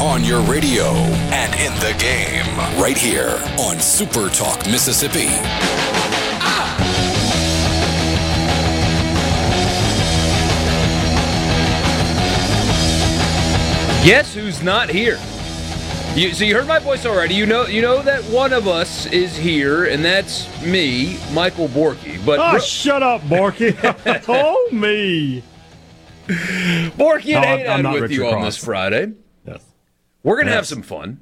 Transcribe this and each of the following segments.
On your radio and in the game, right here on Super Talk Mississippi. Guess who's not here? You, so you heard my voice already. You know, you know that one of us is here, and that's me, Michael Borky. But oh, shut up, Borky. oh me, Borky and no, with Richard you Cross. on this Friday. Yes, we're gonna yes. have some fun.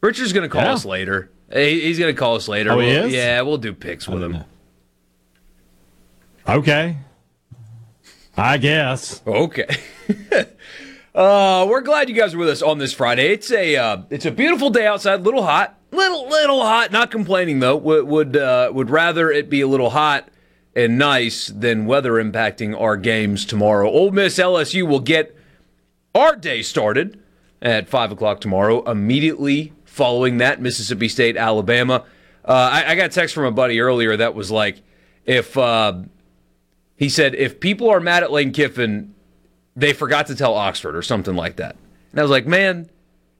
Richard's gonna call yeah. us later. He's gonna call us later. Oh, we'll, he is? Yeah, we'll do picks with him. Know. Okay, I guess. Okay. Uh, we're glad you guys are with us on this Friday. It's a uh, it's a beautiful day outside, a little hot, little little hot. Not complaining though. Would would uh, would rather it be a little hot and nice than weather impacting our games tomorrow. Ole Miss LSU will get our day started at five o'clock tomorrow. Immediately following that, Mississippi State Alabama. Uh, I, I, got a text from a buddy earlier that was like, if uh, he said if people are mad at Lane Kiffin they forgot to tell Oxford or something like that. And I was like, man,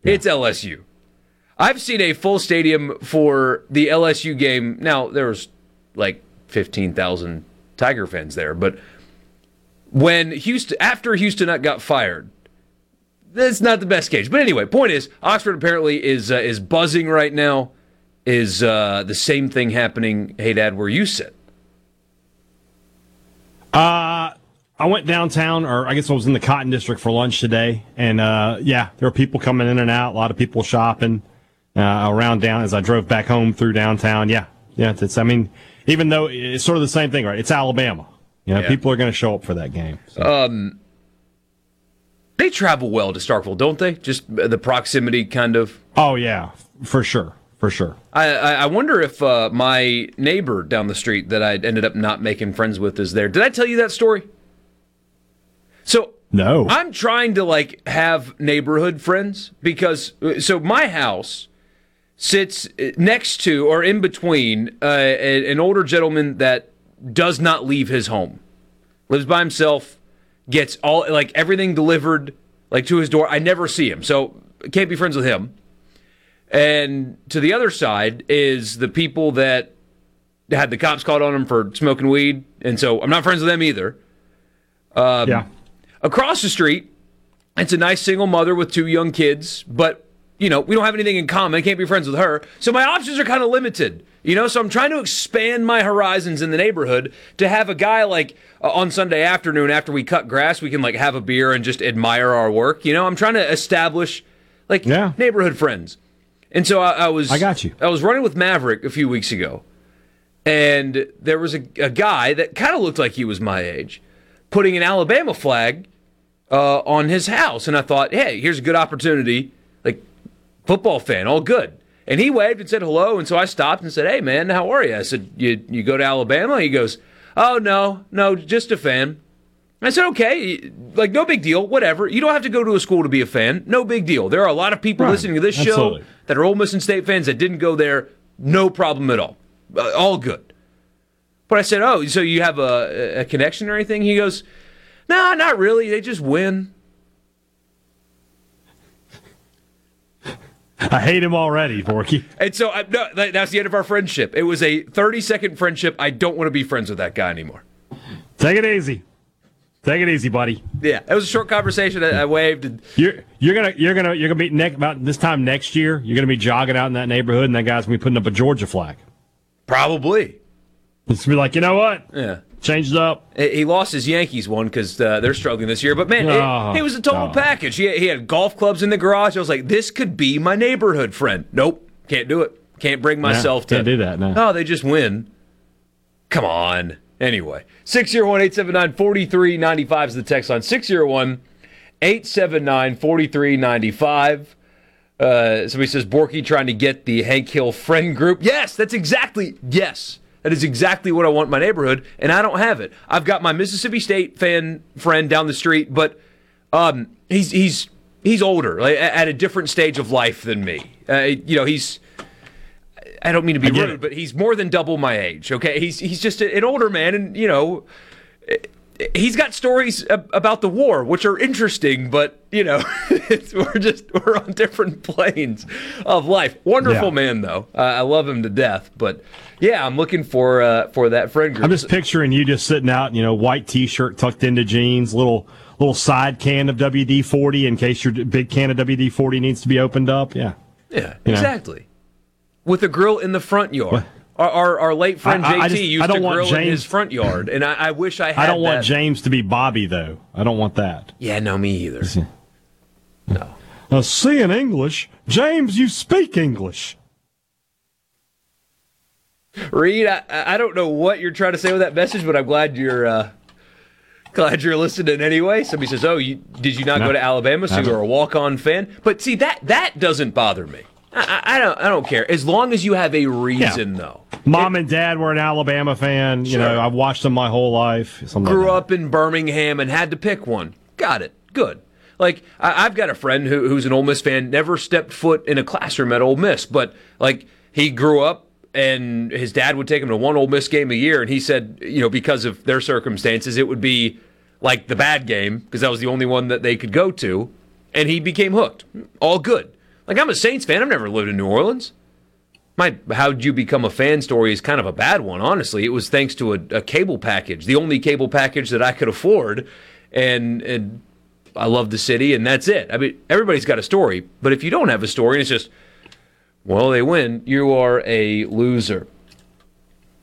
yeah. it's LSU. I've seen a full stadium for the LSU game. Now, there was like 15,000 Tiger fans there, but when Houston, after Houston got fired, that's not the best case. But anyway, point is, Oxford apparently is uh, is buzzing right now. Is uh, the same thing happening, hey, Dad, where you sit? Uh, I went downtown, or I guess I was in the Cotton District for lunch today, and uh, yeah, there were people coming in and out. A lot of people shopping uh, around down as I drove back home through downtown. Yeah, yeah. It's I mean, even though it's sort of the same thing, right? It's Alabama. You know, yeah. people are going to show up for that game. So. Um, they travel well to Starkville, don't they? Just the proximity, kind of. Oh yeah, for sure for sure. I, I wonder if uh, my neighbor down the street that I ended up not making friends with is there. Did I tell you that story? So no, I'm trying to like have neighborhood friends because so my house sits next to or in between uh, an older gentleman that does not leave his home, lives by himself, gets all like everything delivered like to his door. I never see him, so can't be friends with him. And to the other side is the people that had the cops called on him for smoking weed, and so I'm not friends with them either. Um, yeah. Across the street, it's a nice single mother with two young kids, but you know, we don't have anything in common. I can't be friends with her. So my options are kind of limited. You know, so I'm trying to expand my horizons in the neighborhood to have a guy like uh, on Sunday afternoon after we cut grass, we can like have a beer and just admire our work. You know, I'm trying to establish like yeah. neighborhood friends. And so I, I, was I got you. I was running with Maverick a few weeks ago. And there was a, a guy that kind of looked like he was my age putting an Alabama flag uh, on his house. And I thought, hey, here's a good opportunity. Football fan, all good. And he waved and said hello. And so I stopped and said, hey, man, how are you? I said, you, you go to Alabama? He goes, oh, no, no, just a fan. I said, okay, like, no big deal, whatever. You don't have to go to a school to be a fan. No big deal. There are a lot of people right. listening to this Absolutely. show that are Ole Miss and State fans that didn't go there. No problem at all. Uh, all good. But I said, oh, so you have a, a connection or anything? He goes, no, nah, not really. They just win. I hate him already, Borky. And so I, no, that's the end of our friendship. It was a 30 second friendship. I don't want to be friends with that guy anymore. Take it easy. Take it easy, buddy. Yeah, it was a short conversation. I, I waved. And, You're you're gonna you're gonna you're gonna be next about this time next year. You're gonna be jogging out in that neighborhood, and that guy's gonna be putting up a Georgia flag. probably. It's gonna be like, you know what? Yeah. Change it up. He lost his Yankees one because uh, they're struggling this year. But man, Oh, it, he was a total package. He had, he had golf clubs in the garage. I was like, this could be my neighborhood friend. Nope, can't do it. Can't bring myself to can't do that, no. Oh, they just win. Come on. Anyway, 601 879 4395 is the text line. 601 879 4395. Uh, somebody says Borky trying to get the Hank Hill friend group. Yes, that's exactly yes. That is exactly what I want in my neighborhood, and I don't have it. I've got my Mississippi State fan friend down the street, but um, he's he's he's older, like, at a different stage of life than me. Uh, you know, he's I don't mean to be rude, it. but he's more than double my age. Okay, he's he's just an older man, and you know, he's got stories ab- about the war, which are interesting, but you know, it's, we're just we're on different planes of life. Wonderful Yeah. man, though. Uh, I love him to death. But yeah, I'm looking for uh, for that friend group. I'm just picturing you just sitting out, you know, white T-shirt tucked into jeans, little little side can of WD-40 in case your big can of WD-40 needs to be opened up. Yeah. yeah, you know. exactly. With a grill in the front yard. Our, our, our late friend I- JT I just- used I don't to want grill in his front yard, and I, I wish I had. I don't want that. James to be Bobby though. I don't want that. Yeah, no, me either. No. See in English, James, you speak English. Reed, I, I don't know what you're trying to say with that message, but I'm glad you're uh, glad you're listening anyway. Somebody says, "Oh, you, did you not No. go to Alabama? So you're a walk-on fan?" But see that that doesn't bother me. I, I, don't I don't care as long as you have a reason, though. Mom and dad were an Alabama fan. You Sure. know, I've watched them my whole life. Grew like up in Birmingham and had to pick one. Got it. Good. Like I, I've got a friend who, who's an Ole Miss fan, never stepped foot in a classroom at Ole Miss, but like he grew up and his dad would take him to one Ole Miss game a year, and he said, you know, because of their circumstances, it would be like the bad game because that was the only one that they could go to, and he became hooked. All good. Like I'm a Saints fan. I've never lived in New Orleans. My how'd you become a fan story is kind of a bad one, honestly. It was thanks to a, a cable package, the only cable package that I could afford, and, and I love the city, and that's it. I mean, everybody's got a story, but if you don't have a story, and it's just, well, they win, you are a loser.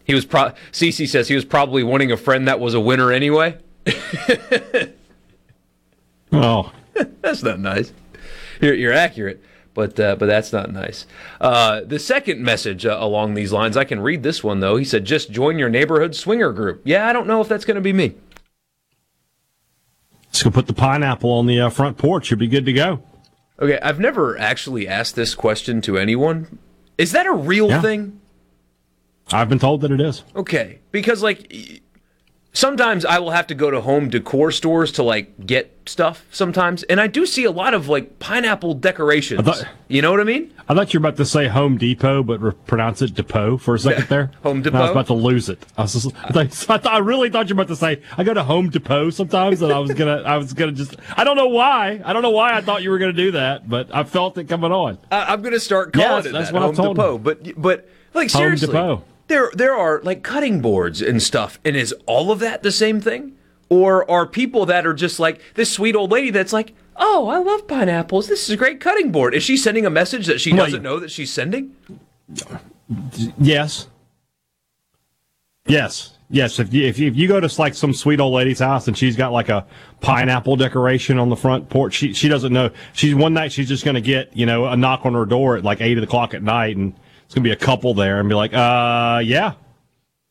He was pro. Cece says he was probably wanting a friend that was a winner anyway. Oh, That's not nice. You're, you're accurate, but uh, but that's not nice. Uh, the second message uh, along these lines, I can read this one though. He said, "Just join your neighborhood swinger group." Yeah, I don't know if that's going to be me. just gonna put the pineapple on the uh, front porch. You'll be good to go. Okay, I've never actually asked this question to anyone. Is that a real Yeah. thing? I've been told that it is. Okay, because like sometimes I will have to go to home decor stores to like get stuff sometimes, and I do see a lot of like pineapple decorations. thought- you know what I mean? I thought you were about to say Home Depot, but re- pronounce it Depot for a second there. Home And I was about to lose it. I, was just, I, I, I really thought you were about to say I go to Home Depot sometimes, and I was gonna, I was gonna just, I don't know why, I don't know why I thought you were gonna do that, but I felt it coming on. I, I'm going to start calling Yes, it that's that, what Home told Depot. But but like Home seriously, Depot. There there are like cutting boards and stuff, and is all of that the same thing, or are people that are just like this sweet old lady that's like, oh, I love pineapples. This is a great cutting board. Is she sending a message that she doesn't know that she's sending? Yes. Yes. Yes. If you, if you if you go to like some sweet old lady's house and she's got like a pineapple decoration on the front porch, she she doesn't know. She's one night she's just gonna get you know a knock on her door at like eight o'clock at night, and it's gonna be a couple there, and be like, uh, yeah,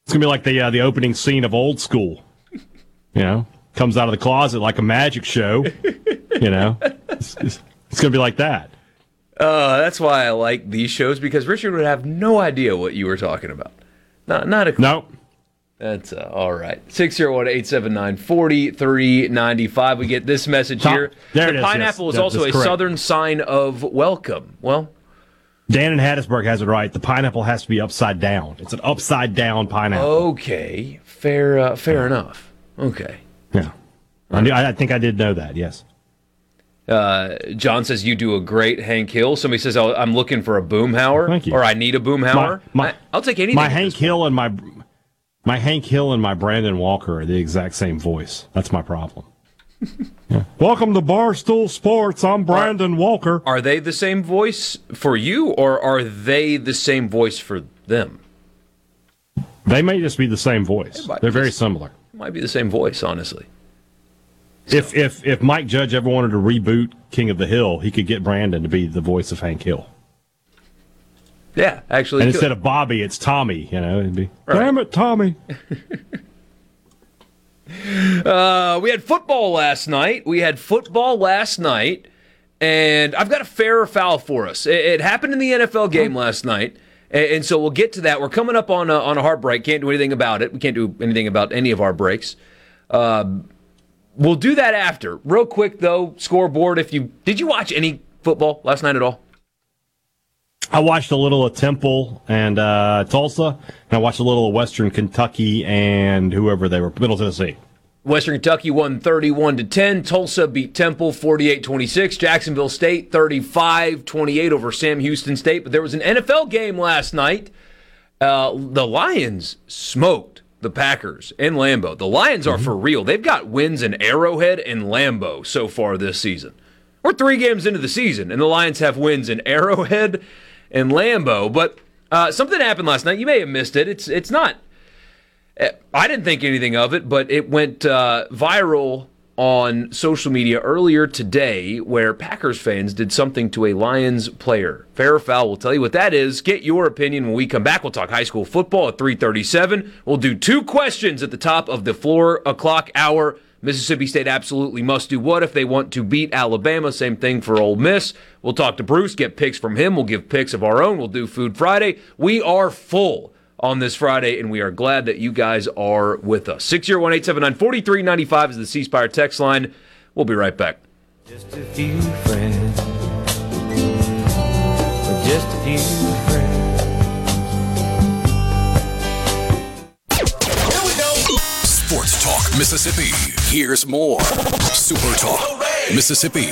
it's gonna be like the uh, the opening scene of Old School. You know, comes out of the closet like a magic show. You know, it's, it's, it's gonna be like that. Uh, that's why I like these shows because Richard would have no idea what you were talking about. Not not a clue. No. That's uh, all right. 601 879 4395. We get this message Top- here. there the it is, pineapple is That- also a correct. southern sign of welcome. Well, Dan in Hattiesburg has it right. The pineapple has to be upside down. It's an upside down pineapple. okay. Fair uh, fair enough. Okay. Yeah. I, knew, I think I did know that, yes. Uh, John says you do a great Hank Hill. Somebody says oh, I'm looking for a boomhauer, Thank you. or I need a boomhauer. My- my- I'll take anything. My Hank Hill and my my Hank Hill and my Brandon Walker are the exact same voice. That's my problem. Welcome to Barstool Sports. I'm Brandon Walker. Are they the same voice for you, or are they the same voice for them? They may just be the same voice. They're very similar. Might be the same voice, honestly. If if if Mike Judge ever wanted to reboot King of the Hill, he could get Brandon to be the voice of Hank Hill. Yeah, actually. And instead of Bobby, it's Tommy. You know, it'd be Right. damn it, Tommy. Uh, we had football last night. We had football last night, and I've got a fair foul for us. It, it happened in the NFL game last night, and, and so we'll get to that. We're coming up on a, on a hard break. Can't do anything about it. We can't do anything about any of our breaks. Um, we'll do that after. Real quick though, scoreboard. If you did you watch any football last night at all? I watched a little of Temple and uh, Tulsa, and I watched a little of Western Kentucky and whoever they were, Middle Tennessee. Western Kentucky won 31 to 10. Tulsa beat Temple 48-26. Jacksonville State 35-28 over Sam Houston State. But there was an NFL game last night. Uh, the Lions smoked the Packers in Lambeau. The Lions are for real. They've got wins in Arrowhead and Lambeau so far this season. We're three games into the season, and the Lions have wins in Arrowhead and Lambeau. But uh, something happened last night. You may have missed it. It's it's not I didn't think anything of it, but it went uh, viral on social media earlier today where Packers fans did something to a Lions player. Fair or foul, we'll tell you what that is. Get your opinion when we come back. We'll talk high school football at 337. We'll do two questions at the top of the four o'clock hour. Mississippi State absolutely must do what if they want to beat Alabama? Same thing for Ole Miss. We'll talk to Bruce, get picks from him. We'll give picks of our own. We'll do Food Friday. We are full on this Friday, and we are glad that you guys are with us. 601 879 4395 is the C Spire text line. We'll be right back. Just a few friends. Just a few friends. Sports Talk Mississippi. Here's more. Super Talk Mississippi.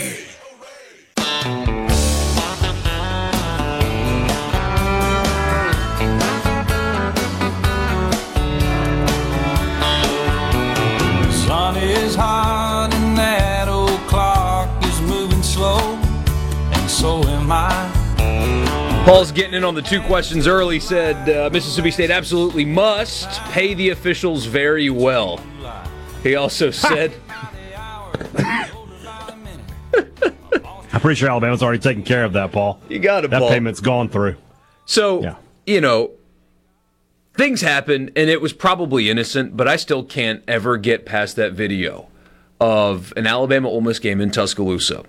Sun is hot Paul's getting in on the two questions early. Said uh, Mississippi State absolutely must pay the officials very well. He also said, I'm pretty sure Alabama's already taken care of that, Paul. "You got it, That Paul." payment's gone through. So, Yeah. you know, things happen, and it was probably innocent, but I still can't ever get past that video of an Alabama Ole Miss game in Tuscaloosa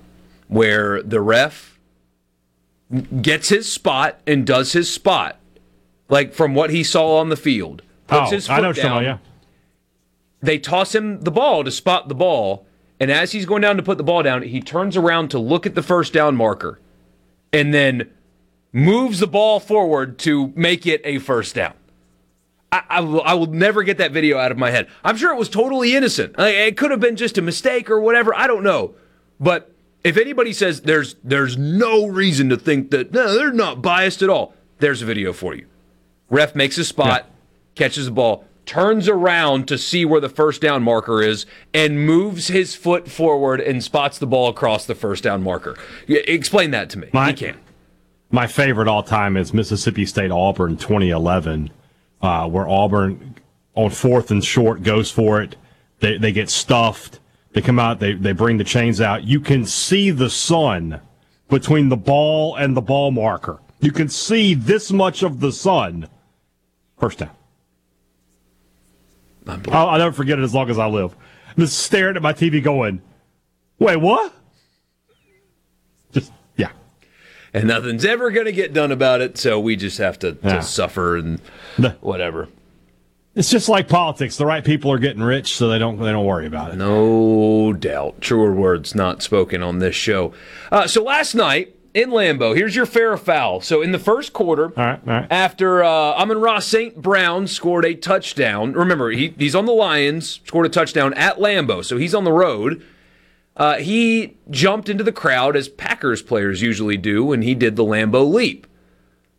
where the ref gets his spot and does his spot, like from what he saw on the field. Puts oh, his I know down. about, They toss him the ball to spot the ball, and as he's going down to put the ball down, he turns around to look at the first down marker, and then moves the ball forward to make it a first down. I, I, will, I will never get that video out of my head. I'm sure it was totally innocent. Like, it could have been just a mistake or whatever. I don't know. But if anybody says there's there's no reason to think that no, they're not biased at all, there's a video for you. Ref makes a spot, catches the ball, turns around to see where the first down marker is, and moves his foot forward and spots the ball across the first down marker. Explain that to me. My- you can. My favorite all time is Mississippi State Auburn 2011, uh, where Auburn on fourth and short goes for it. They they get stuffed. They come out. They they bring the chains out. You can see the sun between the ball and the ball marker. You can see this much of the sun. First down. I'll, I'll never forget it as long as I live. Just staring at my TV, going, "Wait, what?" Just yeah. and nothing's ever going to get done about it. So we just have to, Yeah. to suffer and whatever. It's just like politics. The right people are getting rich, so they don't they don't worry about it. No doubt. Truer words not spoken on this show. Uh, so last night in Lambeau, here's your fair or foul. So in the first quarter, All right, all right. after uh, Amon-Ra St. Brown scored a touchdown, remember, he, he's on the Lions, scored a touchdown at Lambeau, so he's on the road. Uh, he jumped into the crowd as Packers players usually do, and he did the Lambeau leap.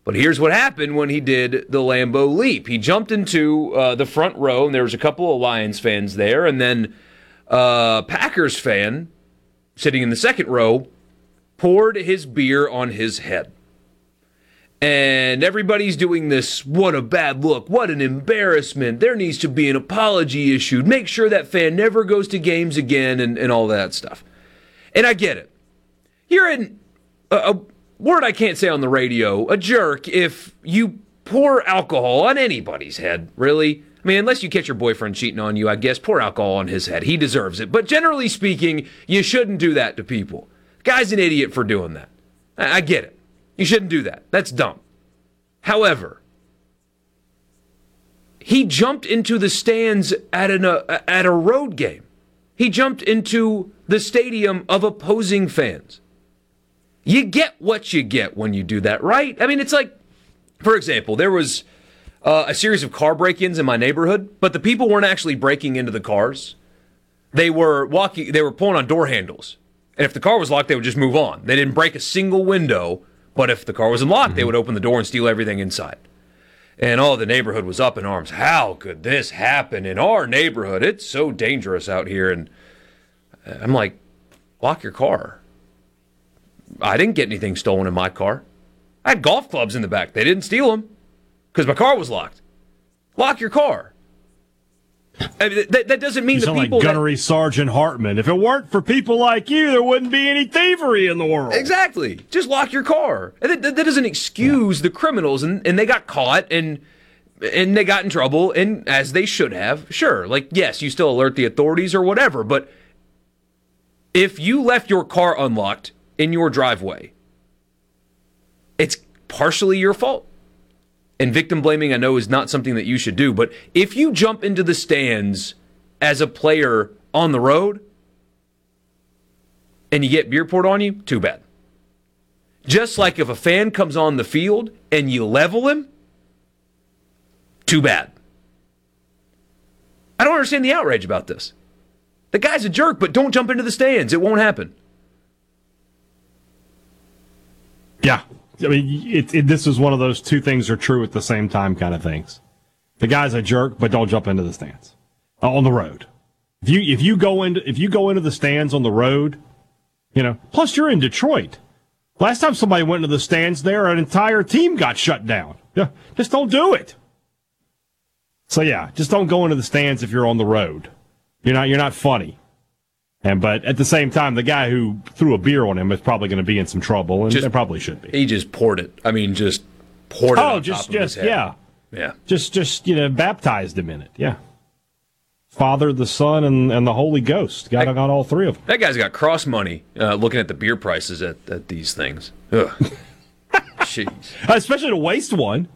But here's what happened when he did the Lambeau leap. He jumped into uh, the front row, and there was a couple of Lions fans there, and then a Packers fan sitting in the second row poured his beer on his head. And everybody's doing this. What a bad look. What an embarrassment. There needs to be an apology issued. Make sure that fan never goes to games again and, and all that stuff. And I get it. You're in a, a word I can't say on the radio, a jerk if you pour alcohol on anybody's head, really. I mean, unless you catch your boyfriend cheating on you, I guess pour alcohol on his head. He deserves it. But generally speaking, you shouldn't do that to people. Guy's an idiot for doing that. I, I get it. You shouldn't do that. That's dumb. However, he jumped into the stands at an uh, at a road game. He jumped into the stadium of opposing fans. You get what you get when you do that, right? I mean, it's like, for example, there was uh, a series of car break-ins in my neighborhood, but the people weren't actually breaking into the cars. They were walking. They were pulling on door handles, and if the car was locked, they would just move on. They didn't break a single window but if the car was unlocked, mm-hmm. they would open the door and steal everything inside. And all the neighborhood was up in arms. How could this happen in our neighborhood? It's so dangerous out here. And I'm like, lock your car. I didn't get anything stolen in my car. I had golf clubs in the back. They didn't steal them because my car was locked. Lock your car. I mean, that, that doesn't mean you the people like Gunnery that, Sergeant Hartman. If it weren't for people like you, there wouldn't be any thievery in the world. Exactly. Just lock your car. That, that, that doesn't excuse yeah. the criminals, and, and they got caught and and they got in trouble, and as they should have. Sure, like yes, you still alert the authorities or whatever, but if you left your car unlocked in your driveway, it's partially your fault. And victim blaming, I know, is not something that you should do. But if you jump into the stands as a player on the road and you get beer poured on you, too bad. Just like if a fan comes on the field and you level him, too bad. I don't understand the outrage about this. The guy's a jerk, but don't jump into the stands. It won't happen. Yeah, I mean, it, it, this is one of those two things are true at the same time kind of things. The guy's a jerk, but don't jump into the stands uh, on the road. If you if you go into if you go into the stands on the road, you know. Plus, you're in Detroit. Last time somebody went into the stands there, an entire team got shut down. Yeah, just don't do it. So yeah, just don't go into the stands if you're on the road. You're not you're not funny. And but at the same time, the guy who threw a beer on him is probably going to be in some trouble, and just, probably should be. He just poured it. I mean, just poured it. Oh, just just yeah, yeah. Just just you know, baptized him in it. Yeah. Father, the Son, and, and the Holy Ghost. Got, got all three of them. That guy's got cross money uh, looking at the beer prices at, at these things. Jeez. Especially to waste one.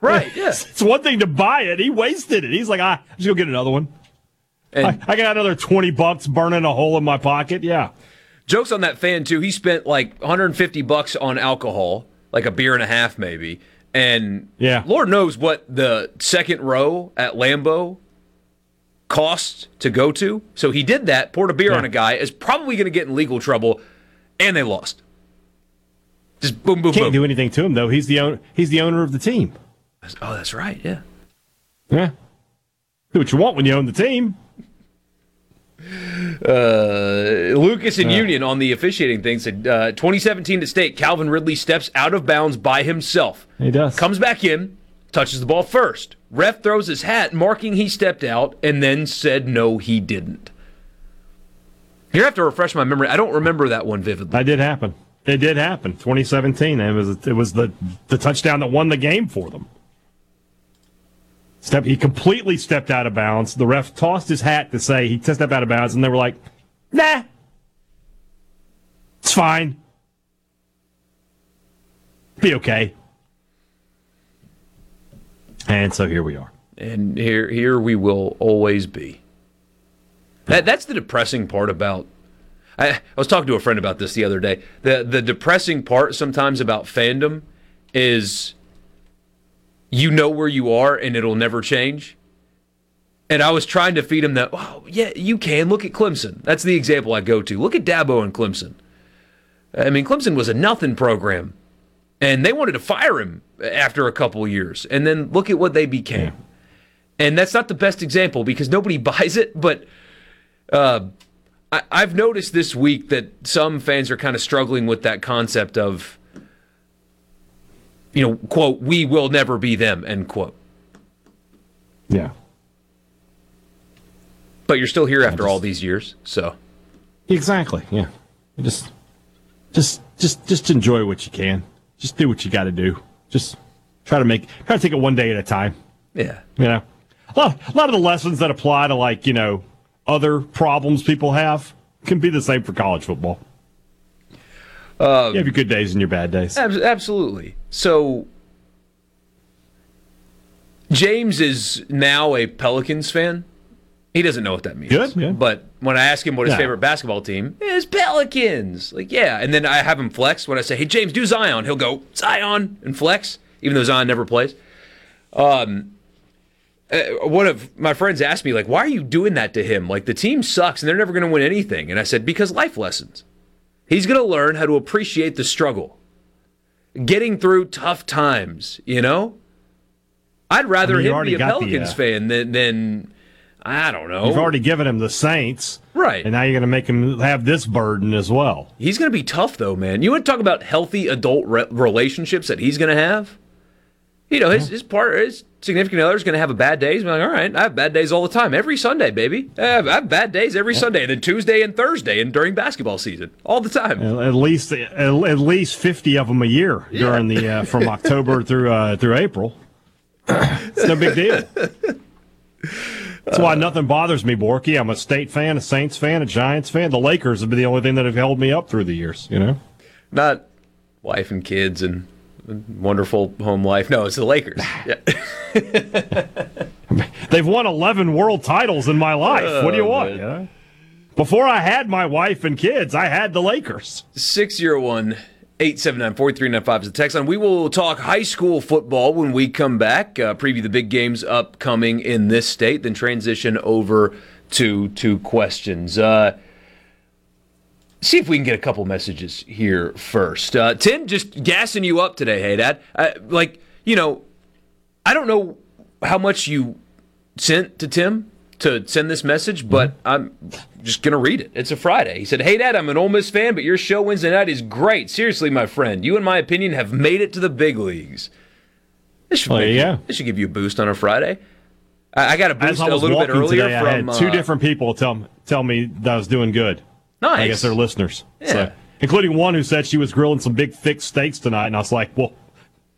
Right, yeah. it's one thing to buy it. He wasted it. He's like, ah, just go get another one. And I, I got another 20 bucks burning a hole in my pocket. Yeah. Jokes on that fan, too. He spent like 150 bucks on alcohol, like a beer and a half, maybe. And yeah. Lord knows what the second row at Lambeau cost to go to. So he did that, poured a beer yeah. on a guy, is probably going to get in legal trouble, and they lost. Just boom, boom, boom. Can't boom. do anything to him though. He's the owner. He's the owner of the team. Oh, that's right. Yeah. Yeah. Do what you want when you own the team. Uh, Lucas and uh, Union on the officiating thing said uh, 2017 at state, Calvin Ridley steps out of bounds by himself. He does. Comes back in, touches the ball first. Ref throws his hat, marking he stepped out, and then said no, he didn't. You have to refresh my memory. I don't remember that one vividly. That did happen. It did happen. 2017. It was it was the the touchdown that won the game for them. Step, he completely stepped out of bounds. The ref tossed his hat to say he stepped out of bounds, and they were like, "Nah, it's fine, be okay." And so here we are. And here, here we will always be. That, that's the depressing part about. I, I was talking to a friend about this the other day. The the depressing part sometimes about fandom is you know where you are and it'll never change. And I was trying to feed him that, oh, yeah, you can. Look at Clemson. That's the example I go to. Look at Dabo and Clemson. I mean, Clemson was a nothing program, and they wanted to fire him after a couple years. And then look at what they became. And that's not the best example because nobody buys it, but Uh, I, I've noticed this week that some fans are kind of struggling with that concept of, you know, quote, we will never be them, end quote. Yeah. But you're still here after just- all these years, so. Exactly. Yeah. Just, just, just, just enjoy what you can. Just do what you got to do. Just try to make, try to take it one day at a time. Yeah. You know, a lot, a lot of the lessons that apply to like you know other problems people have can be the same for college football. You have your good days and your bad days. Abs- absolutely. So James is now a Pelicans fan. He doesn't know what that means. Good, yeah. But when I ask him what his Yeah. favorite basketball team is, Pelicans. Like, yeah. And then I have him flex when I say, "Hey, James, do Zion." He'll go Zion and flex, even though Zion never plays. Um, uh, one of my friends asked me, like, "Why are you doing that to him? Like, the team sucks and they're never going to win anything." And I said, "Because life lessons. He's going to learn how to appreciate the struggle." getting through tough times, you know? I'd rather I mean, him be a got the, Pelicans uh, fan than, than, I don't know. You've already given him the Saints, Right. And now you're going to make him have this burden as well. He's going to be tough, though, man. You want to talk about healthy adult re- relationships that he's going to have? You know, his, his part, his significant other's going to have a bad day. He's like, all right, I have bad days all the time. Every Sunday, baby. I have, I have bad days every Sunday. And then Tuesday and Thursday and during basketball season. All the time. At least, at least fifty of them a year during the uh, from October through uh, through April. it's no big deal. That's why nothing bothers me, Borky. I'm a State fan, a Saints fan, a Giants fan. The Lakers have been the only thing that have held me up through the years. You know. Not wife and kids and wonderful home life. No, it's the Lakers. Yeah. They've won 11 world titles in my life. what do you Oh, want? man. you know? Before I had my wife and kids, I had the Lakers. 601 879 4395 is the text line. We will talk high school football when we come back, uh, preview the big games upcoming in this state, then transition over to two questions. Uh, see if we can get a couple messages here first. Uh, Tim, just gassing you up today, hey, Dad. Uh, like, you know, I don't know how much you sent to Tim to send this message, but I'm just going to read it. It's a Friday. He said, Hey, Dad, I'm an Ole Miss fan, but your show Wednesday night is great. Seriously, my friend, you, in my opinion, have made it to the big leagues. This should, Well, make yeah. this should give you a boost on a Friday. I, I got a boost I a little bit earlier today, I from had two uh, different people tell tell me that I was doing good. Nice. I guess they're listeners. Yeah. So, including one who said she was grilling some big thick steaks tonight, and I was like, "Well,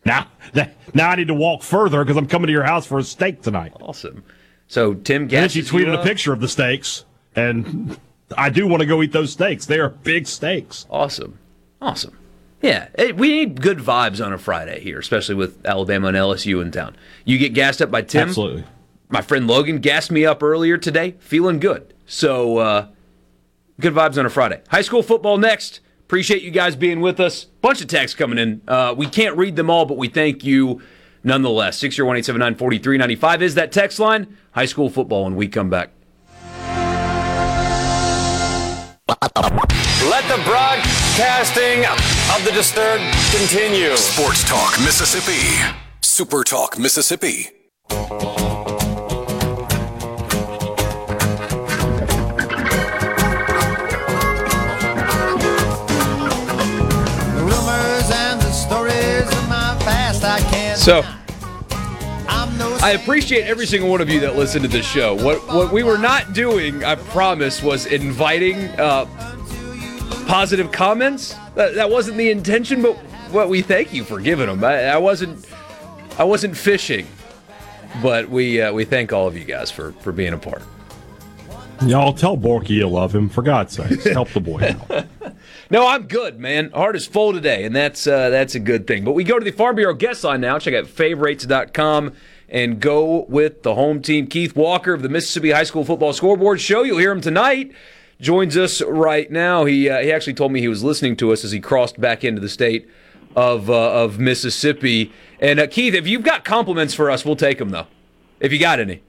now that, now I need to walk further because I'm coming to your house for a steak tonight." Awesome. So Tim And then she tweeted a picture of the steaks, and I do want to go eat those steaks. They are big steaks. Awesome. Awesome. Yeah, we need good vibes on a Friday here, especially with Alabama and LSU in town. You get gassed up by Tim. Absolutely. My friend Logan gassed me up earlier today, feeling good. So, uh, good vibes on a Friday. High school football next. Appreciate you guys being with us. Bunch of texts coming in. Uh, we can't read them all, but we thank you nonetheless. 601 879 4395 is that text line. High school football when we come back. Let the broadcasting of the disturbed continue. Sports Talk Mississippi. Super Talk Mississippi. So, I appreciate every single one of you that listen to this show. What what we were not doing, I promise, was inviting uh, positive comments. That, that wasn't the intention, but what we thank you for giving them. I, I wasn't I wasn't fishing, but we uh, we thank all of you guys for for being a part. Y'all tell Borky you love him. For God's sake, help the boy out. No, I'm good, man. Heart is full today, and that's uh, that's a good thing. But we go to the Farm Bureau guest line now. Check out favorites.com and go with the home team. Keith Walker of the Mississippi High School Football Scoreboard Show. You'll hear him tonight. Joins us right now. He uh, he actually told me he was listening to us as he crossed back into the state of uh, of Mississippi. And uh, Keith, if you've got compliments for us, we'll take them though. If you got any.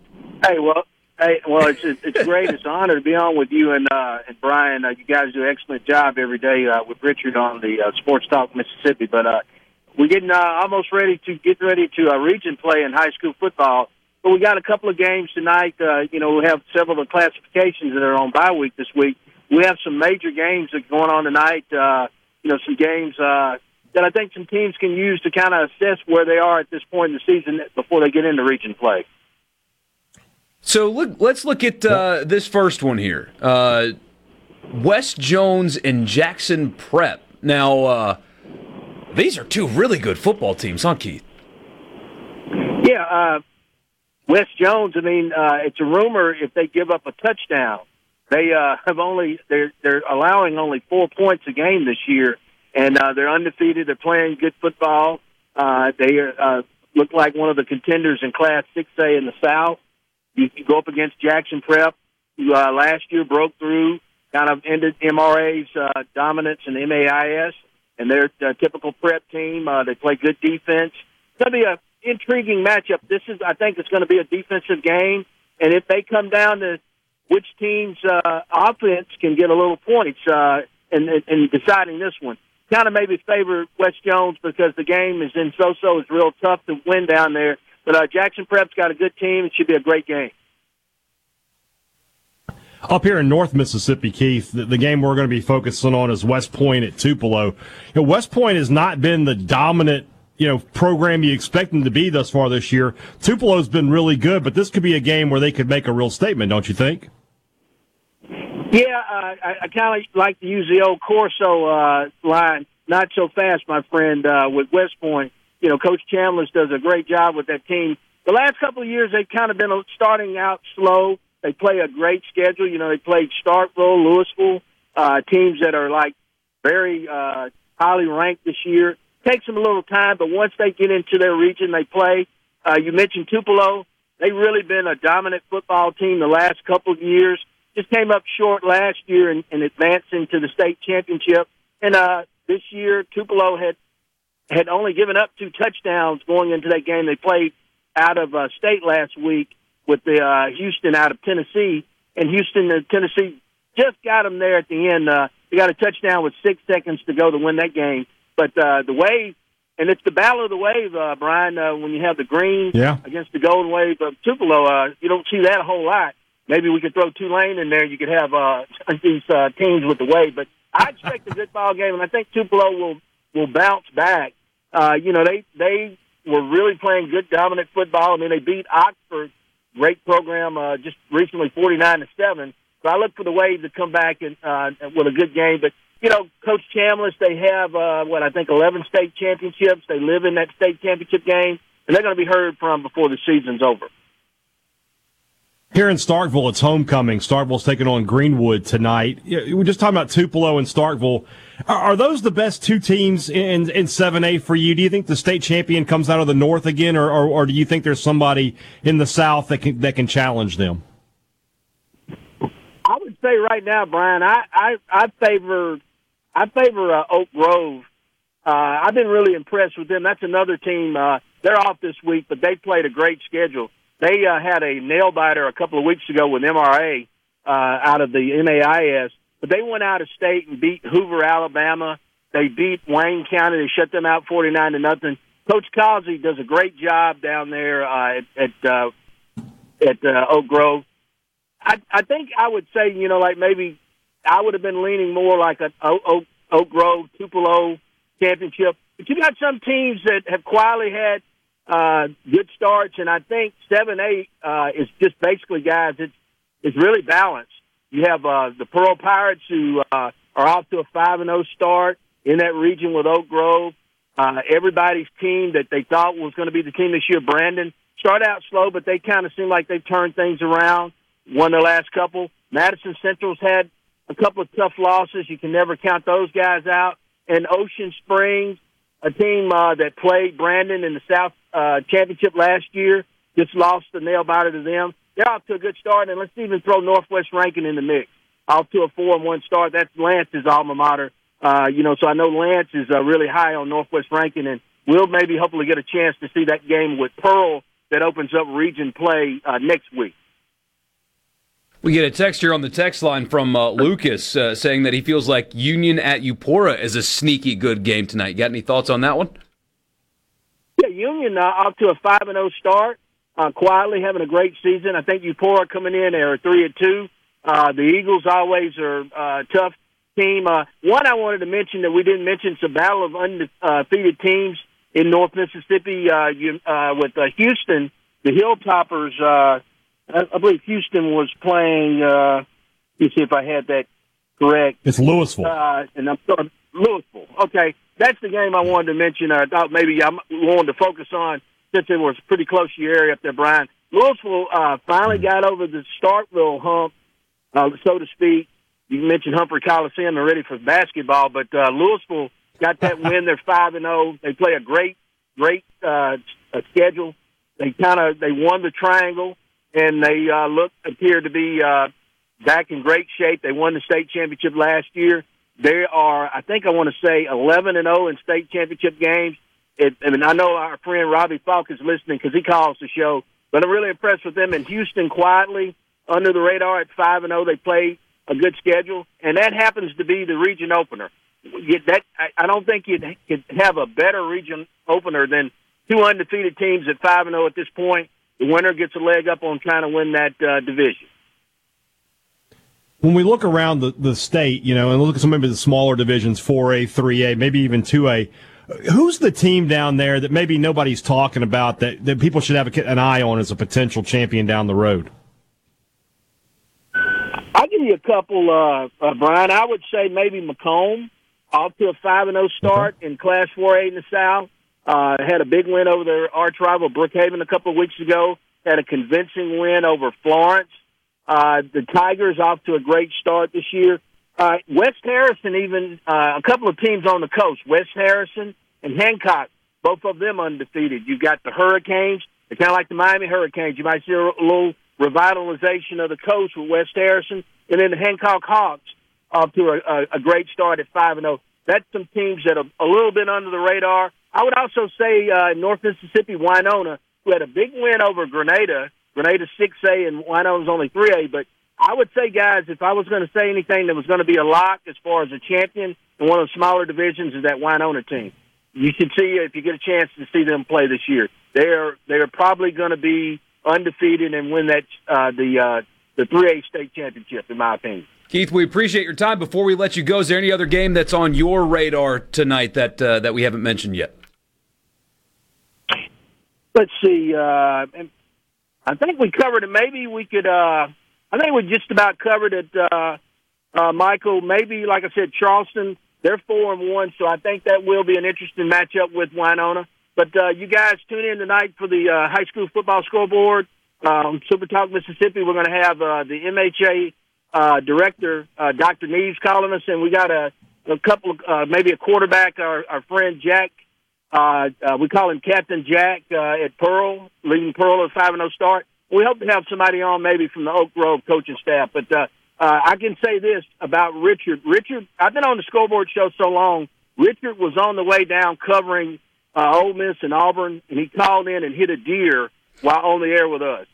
Hey, well, hey, well, it's it's great. It's an honor to be on with you and uh, and Brian. Uh, you guys do an excellent job every day uh, with Richard on the uh, Sports Talk Mississippi. But uh, we're getting uh, almost ready to get ready to uh, region play in high school football. but we got a couple of games tonight. Uh, you know, we have several of the classifications that are on bye week this week. We have some major games that are going on tonight. Uh, you know, some games uh, that I think some teams can use to kind of assess where they are at this point in the season before they get into region play. So look, let's look at uh, this first one here. Uh, West Jones and Jackson Prep. Now, uh, these are two really good football teams, huh, Keith? Yeah, uh, West Jones. I mean, uh, it's a rumor if they give up a touchdown, they uh, have only they're they're allowing only four points a game this year, and uh, they're undefeated. They're playing good football. They look like one of the contenders in Class 6A in the South. You, go up against Jackson Prep, who uh, last year broke through, kind of ended MRA's uh, dominance in MAIS, and they're a typical prep team. Uh, they play good defense. It's going to be a intriguing matchup. This is, I think, it's going to be a defensive game, and if they come down to which team's uh, offense can get a little points uh, in, in deciding this one. Kind of maybe favor West Jones because the game is in Soso. It's real tough to win down there. But uh, Jackson Prep's got a good team. It should be a great game. Up here in North Mississippi, Keith, the, the, game we're going to be focusing on is West Point at Tupelo. You know, West Point has not been the dominant you know program you expect them to be thus far this year. Tupelo's been really good, but this could be a game where they could make a real statement, don't you think? Yeah, uh, I, I kind of like to use the old Corso uh, line. Not so fast, my friend. Uh, with West Point, you know, Coach Chambless does a great job with that team. The last couple of years, they've kind of been starting out slow. They play a great schedule. You know, they played Starkville, Louisville, uh, teams that are like very uh, highly ranked this year takes them a little time, but once they get into their region, they play. Uh, you mentioned Tupelo. They've really been a dominant football team the last couple of years. Just came up short last year in, in advancing to the state championship. And uh, this year, Tupelo had had only given up two touchdowns going into that game. They played out of uh, state last week with the uh, Houston out of Tennessee, and Houston, uh, Tennessee, just got them there at the end. Uh, they got a touchdown with six seconds to go to win that game. But uh, the wave, and it's the battle of the wave, uh, Brian. Uh, when you have the green yeah. against the golden wave of Tupelo, uh, you don't see that a whole lot. Maybe we could throw Tulane in there. You could have uh, these uh, teams with the wave. But I expect a good ball game, and I think Tupelo will will bounce back. Uh, you know, they they were really playing good, dominant football. I mean, they beat Oxford, great program, uh, just recently, forty nine to seven. So I look for the Wave to come back and uh, with a good game. But you know, Coach Chambless, they have uh, what I think eleven state championships. They live in that state championship game, and they're going to be heard from before the season's over. Here in Starkville, it's homecoming. Starkville's taking on Greenwood tonight. We're just talking about Tupelo and Starkville. Are those the best two teams in in seven A for you? Do you think the state champion comes out of the north again, or, or, or do you think there's somebody in the south that can that can challenge them? I would say right now, Brian, I I, I favor I favor uh, Oak Grove. Uh, I've been really impressed with them. That's another team. Uh, they're off this week, but they played a great schedule. They uh, had a nail biter a couple of weeks ago with MRA uh, out of the MAIS, but they went out of state and beat Hoover, Alabama. They beat Wayne County. They shut them out forty nine to nothing. Coach Causey does a great job down there uh, at at, uh, at uh, Oak Grove. I, I think I would say, you know, like maybe I would have been leaning more like a Oak, Oak Grove, Tupelo championship. But you got some teams that have quietly had uh, good starts, and I think seven eight uh, is just basically guys. It's it's really balanced. You have uh, the Pearl Pirates who uh, are off to a five and zero oh start in that region with Oak Grove. Uh, everybody's team that they thought was going to be the team this year, Brandon, started out slow, but they kind of seem like they've turned things around. Won the last couple. Madison Central's had a couple of tough losses. You can never count those guys out. And Ocean Springs, a team uh, that played Brandon in the South uh, Championship last year, just lost the nail biter to them. They're off to a good start, and let's even throw Northwest Rankin in the mix. Off to a four and one start. That's Lance's alma mater. Uh, you know, so I know Lance is uh, really high on Northwest Rankin, and we'll maybe hopefully get a chance to see that game with Pearl that opens up region play uh, next week. We get a text here on the text line from uh, Lucas uh, saying that he feels like Union at Eupora is a sneaky good game tonight. Got any thoughts on that one? Yeah, Union uh, off to a five and zero oh start. uh, quietly having a great season. I think Eupora coming in there three and two. Uh, the Eagles always are uh, tough team. Uh, one I wanted to mention that we didn't mention is a battle of undefeated teams in North Mississippi uh, you, uh, with uh, Houston. The Hilltoppers, uh, I, I believe Houston was playing. Uh, let me see if I had that correct. It's Louisville. Uh, and I'm sorry, Louisville. Okay, that's the game I wanted to mention. I thought maybe I wanted to focus on since it was pretty close to your area up there, Brian. Louisville uh, finally got over the Starkville hump, uh, so to speak. You mentioned Humphrey Coliseum already for basketball, but uh, Louisville got that win. They're five and zero. They play a great, great uh, schedule. They kind of they won the triangle, and they uh, look appear to be uh, back in great shape. They won the state championship last year. They are, I think, I want to say eleven and zero in state championship games. It, I mean, I know our friend Robbie Falk is listening because he calls the show. But I'm really impressed with them in Houston. Quietly under the radar at five and zero, they play a good schedule, and that happens to be the region opener. You, that I, don't think you'd, you'd have a better region opener than two undefeated teams at five and zero at this point. The winner gets a leg up on trying to win that uh, division. When we look around the, the state, you know, and look at some maybe the smaller divisions, 4A, 3A, maybe even 2A, who's the team down there that maybe nobody's talking about that, that people should have an eye on as a potential champion down the road? I'll give you a couple, uh, uh, Brian. I would say maybe McComb off to a 5 and 0 start in Class 4A in the South. Uh, had a big win over their arch rival Brookhaven a couple of weeks ago. Had a convincing win over Florence. Uh, the Tigers off to a great start this year. Uh, West Harrison, even uh, a couple of teams on the coast, West Harrison and Hancock, both of them undefeated. You've got the Hurricanes. They're kind of like the Miami Hurricanes. You might see a little revitalization of the coast with West Harrison, and then the Hancock Hawks off to a, a, a great start at five and zero. That's some teams that are a little bit under the radar. I would also say uh, North Mississippi, Winona, who had a big win over Grenada. Grenada six A and Winona's only three A. But I would say, guys, if I was going to say anything that was going to be a lock as far as a champion in one of the smaller divisions, is that Winona team. You should see if you get a chance to see them play this year. They are they are probably going to be undefeated and win that uh, the uh, the three A state championship, in my opinion. Keith, we appreciate your time. Before we let you go, is there any other game that's on your radar tonight that uh, that we haven't mentioned yet? Let's see. Uh, I think we covered it. Maybe we could. Uh, I think we just about covered it, uh, uh, Michael. Maybe, like I said, Charleston. They're four and one, so I think that will be an interesting matchup with Winona. But uh, you guys tune in tonight for the uh, high school football scoreboard. Um, Super Talk Mississippi. We're going to have uh, the MHA uh, director, uh, Dr. Neaves, calling us, and we got a, a couple of uh, maybe a quarterback. Our, our friend Jack, uh, uh, we call him Captain Jack uh, at Pearl, leading Pearl at five and zero start. We hope to have somebody on maybe from the Oak Grove coaching staff. But uh, uh, I can say this about Richard. Richard, I've been on the scoreboard show so long. Richard was on the way down covering uh, Ole Miss and Auburn, and he called in and hit a deer while on the air with us.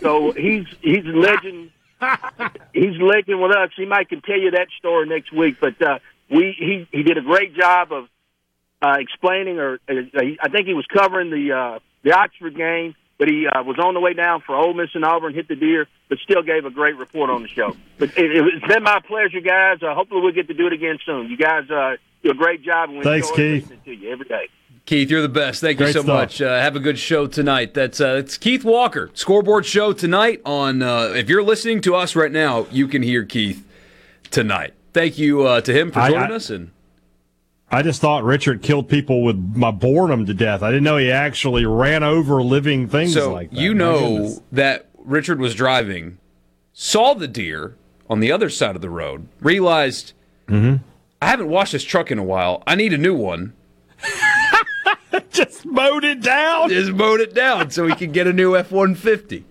so he's he's a legend. he's legend with us. He might can tell you that story next week. But uh, we he he did a great job of uh, explaining, or uh, I think he was covering the uh, the Oxford game. But he uh, was on the way down for Ole Miss and Auburn, hit the deer, but still gave a great report on the show. But it, it's been my pleasure, guys. Uh, hopefully, we'll get to do it again soon. You guys uh, do a great job. And we Thanks, enjoy Keith. listening To you every day. Keith, you're the best. Thank you so stuff. much. Uh, have a good show tonight. That's uh, it's Keith Walker scoreboard show tonight. On uh, if you're listening to us right now, you can hear Keith tonight. Thank you uh, to him for I- joining I- us. And I just thought Richard killed people with my boredom to death. I didn't know he actually ran over living things so like that. you know that Richard was driving, saw the deer on the other side of the road, realized Mm-hmm. I haven't washed this truck in a while. I need a new one. just mowed it down. Just mowed it down so he could get a new F one fifty.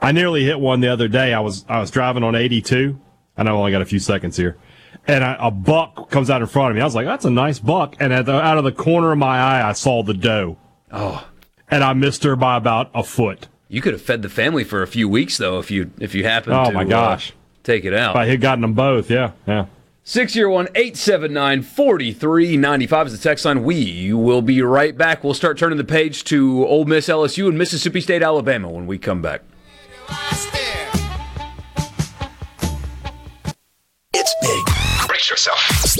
I nearly hit one the other day. I was I was driving on 82. I know I only got a few seconds here, and I, a buck comes out in front of me. I was like, "That's a nice buck." And at the, out of the corner of my eye, I saw the doe, Oh, and I missed her by about a foot. you could have fed the family for a few weeks though if you if you happened Oh to my uh, gosh! take it out. If I had gotten them both, yeah, yeah. 601 879 4395 is the text line. We will be right back. We'll start turning the page to Ole Miss LSU and Mississippi State, Alabama when we come back.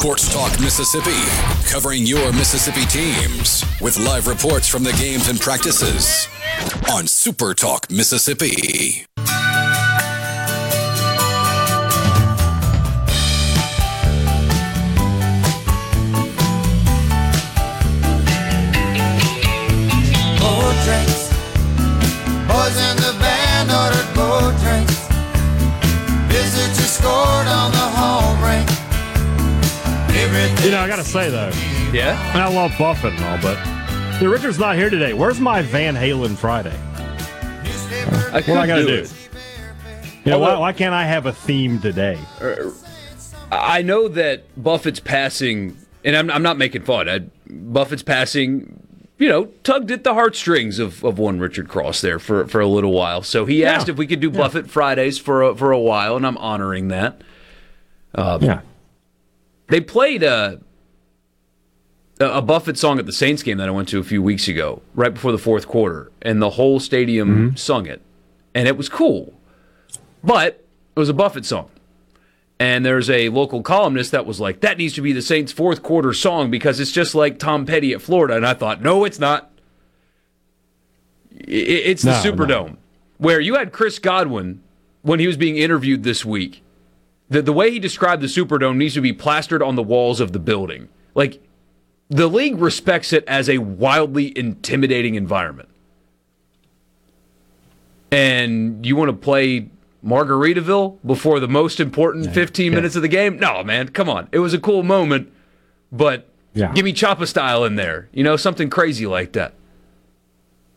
Sports Talk Mississippi, covering your Mississippi teams with live reports from the games and practices on Super Talk Mississippi. You know, I got to say, though, Yeah? and I love Buffett and all, but the Richard's not here today. Where's my Van Halen Friday? I What am I to do? it. You oh, know, why, why can't I have a theme today? I know that Buffett's passing, and I'm, I'm not making fun. I, Buffett's passing, you know, tugged at the heartstrings of, of one Richard Cross there for, for a little while. So he asked if we could do Buffett Fridays for a, for a while, and I'm honoring that. Um, yeah. They played uh, a, a Buffett song at the Saints game that I went to a few weeks ago, right before the fourth quarter, and the whole stadium mm-hmm. sung it, and it was cool. But it was a Buffett song. And there's a local columnist that was like, that needs to be the Saints' fourth quarter song because it's just like Tom Petty at Florida. And I thought, no, it's not. It's the No, no. Superdome, where you had Chris Godwin when he was being interviewed this week. The, the way he described the Superdome needs to be plastered on the walls of the building. Like, the league respects it as a wildly intimidating environment. And you want to play Margaritaville before the most important 15 minutes of the game? No, man, come on. It was a cool moment, but Yeah. give me Choppa style in there. You know, something crazy like that.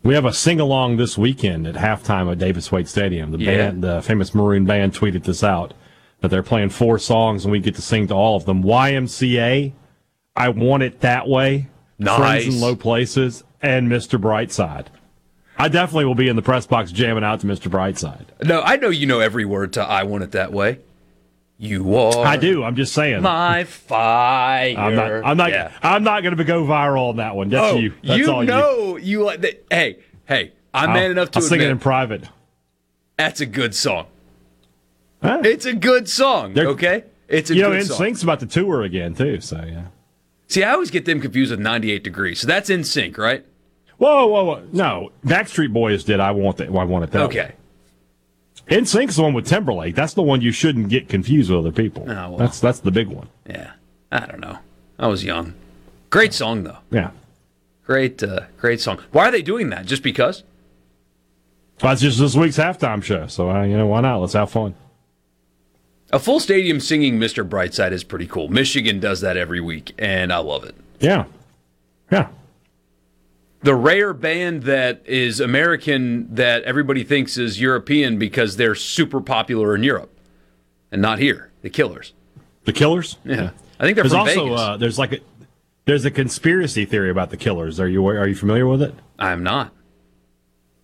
We have a sing along this weekend at halftime at Davis Wade Stadium. The Yeah. band, the famous Maroon band, tweeted this out that they're playing four songs and we get to sing to all of them. YMCA, I Want It That Way, Nice. Friends in Low Places, and Mr. Brightside. I definitely will be in the press box jamming out to Mr. Brightside. No, I know you know every word to I Want It That Way. You are I do. I'm just saying. my fire. I'm not. I'm not. Yeah. I'm not going to go viral on that one. That's Oh, you. That's you all know you like that. Hey, hey, I'm I'll, man enough to I'll sing it in private. that's a good song. Huh? It's a good song. They're- okay, it's a you know, good song. NSYNC's about to tour again too. So yeah. See, I always get them confused with 98 Degrees. So that's in sync, right? Whoa, whoa, whoa! No, Backstreet Boys did. I want that. I want it that. Okay. way. NSYNC's the one with Timberlake. That's the one you shouldn't get confused with other people. Oh, well. That's that's the big one. Yeah. I don't know. I was young. Great song though. Yeah. Great, uh, great song. Why are they doing that? Just because? Well, it's just this week's halftime show. So uh, you know why not? Let's have fun. A full stadium singing Mr. Brightside is pretty cool. Michigan does that every week, and I love it. Yeah. Yeah. the rare band that is American that everybody thinks is European because they're super popular in Europe and not here. The Killers. The Killers. Yeah, I think they're There's from also uh, there's like a there's a conspiracy theory about the Killers. Are you are you familiar with it? I'm not.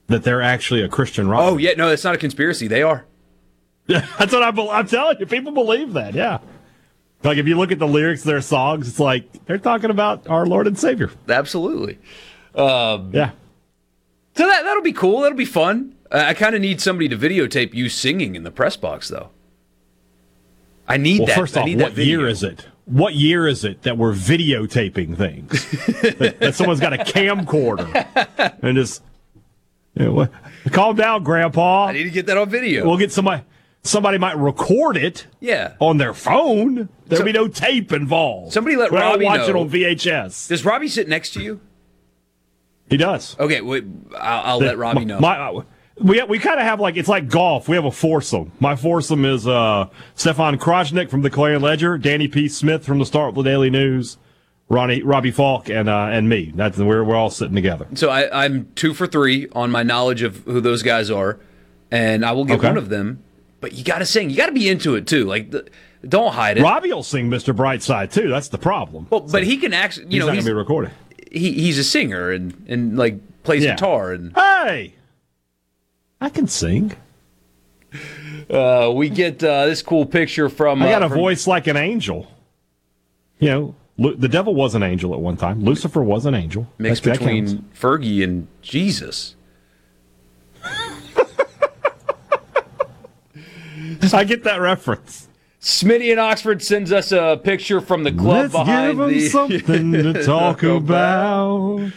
That they're actually a Christian rock. Oh yeah, no, it's not a conspiracy. They are. That's what I bel I'm telling you. People believe that. Yeah. Like if you look at the lyrics of their songs, it's like they're talking about our Lord and Savior. Absolutely. Yeah. So that that'll be cool. That'll be fun. Uh, I kind of need somebody to videotape you singing in the press box, though. I need Well, that. first I off, need that what year is it? What year is it that we're videotaping things? that, that someone's got a camcorder and just you know, what- calm down, Grandpa. I need to get that on video. We'll get somebody. Somebody might record it yeah. on their phone. There'll So- be no tape involved. Somebody let We'll Robbie watch it on VHS. Does Robbie sit next to you? He does. Okay, wait, I'll, I'll let Robbie know. My, uh, we we kind of have like it's like golf. We have a foursome. My foursome is uh, Stefan Krajisnik from the Clarion Ledger, Danny P. Smith from the Starkville Daily News, Ronnie Robbie Falk, and uh, and me. That's we're we're all sitting together. So I, I'm two for three on my knowledge of who those guys are, and I will get Okay. one of them. But you got to sing. You got to be into it too. Like, the, don't hide it. Robbie will sing Mr. Brightside too. That's the problem. well, but he can actually. You he's know, not he's, gonna be recorded. he, he's a singer and and like plays Yeah. guitar and Hey, I can sing. Uh, we get uh, this cool picture from. I got uh, a voice like an angel. You know, Lu- the devil was an angel at one time. Lucifer was an angel. mixed between. Fergie and Jesus. I get that reference. Smitty in Oxford sends us a picture from the club Let's behind give 'em the something to talk about.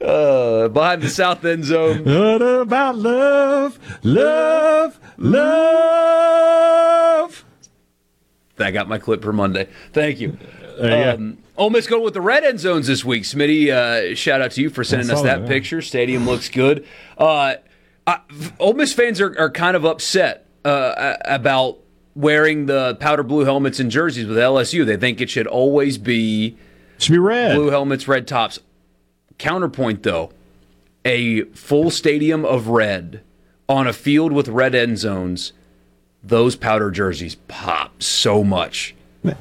uh, behind the south end zone. What about love, love, love? I got my clip for Monday. Thank you. There you Um, Ole Miss going with the red end zones this week. Smitty, uh, shout out to you for sending us that that, picture. Stadium looks good. Uh, I, Ole Miss fans are, are kind of upset uh, about wearing the powder blue helmets and jerseys with LSU. They think it should always be. Should be red. blue helmets, red tops. Counterpoint though, a full stadium of red on a field with red end zones, those powder jerseys pop so much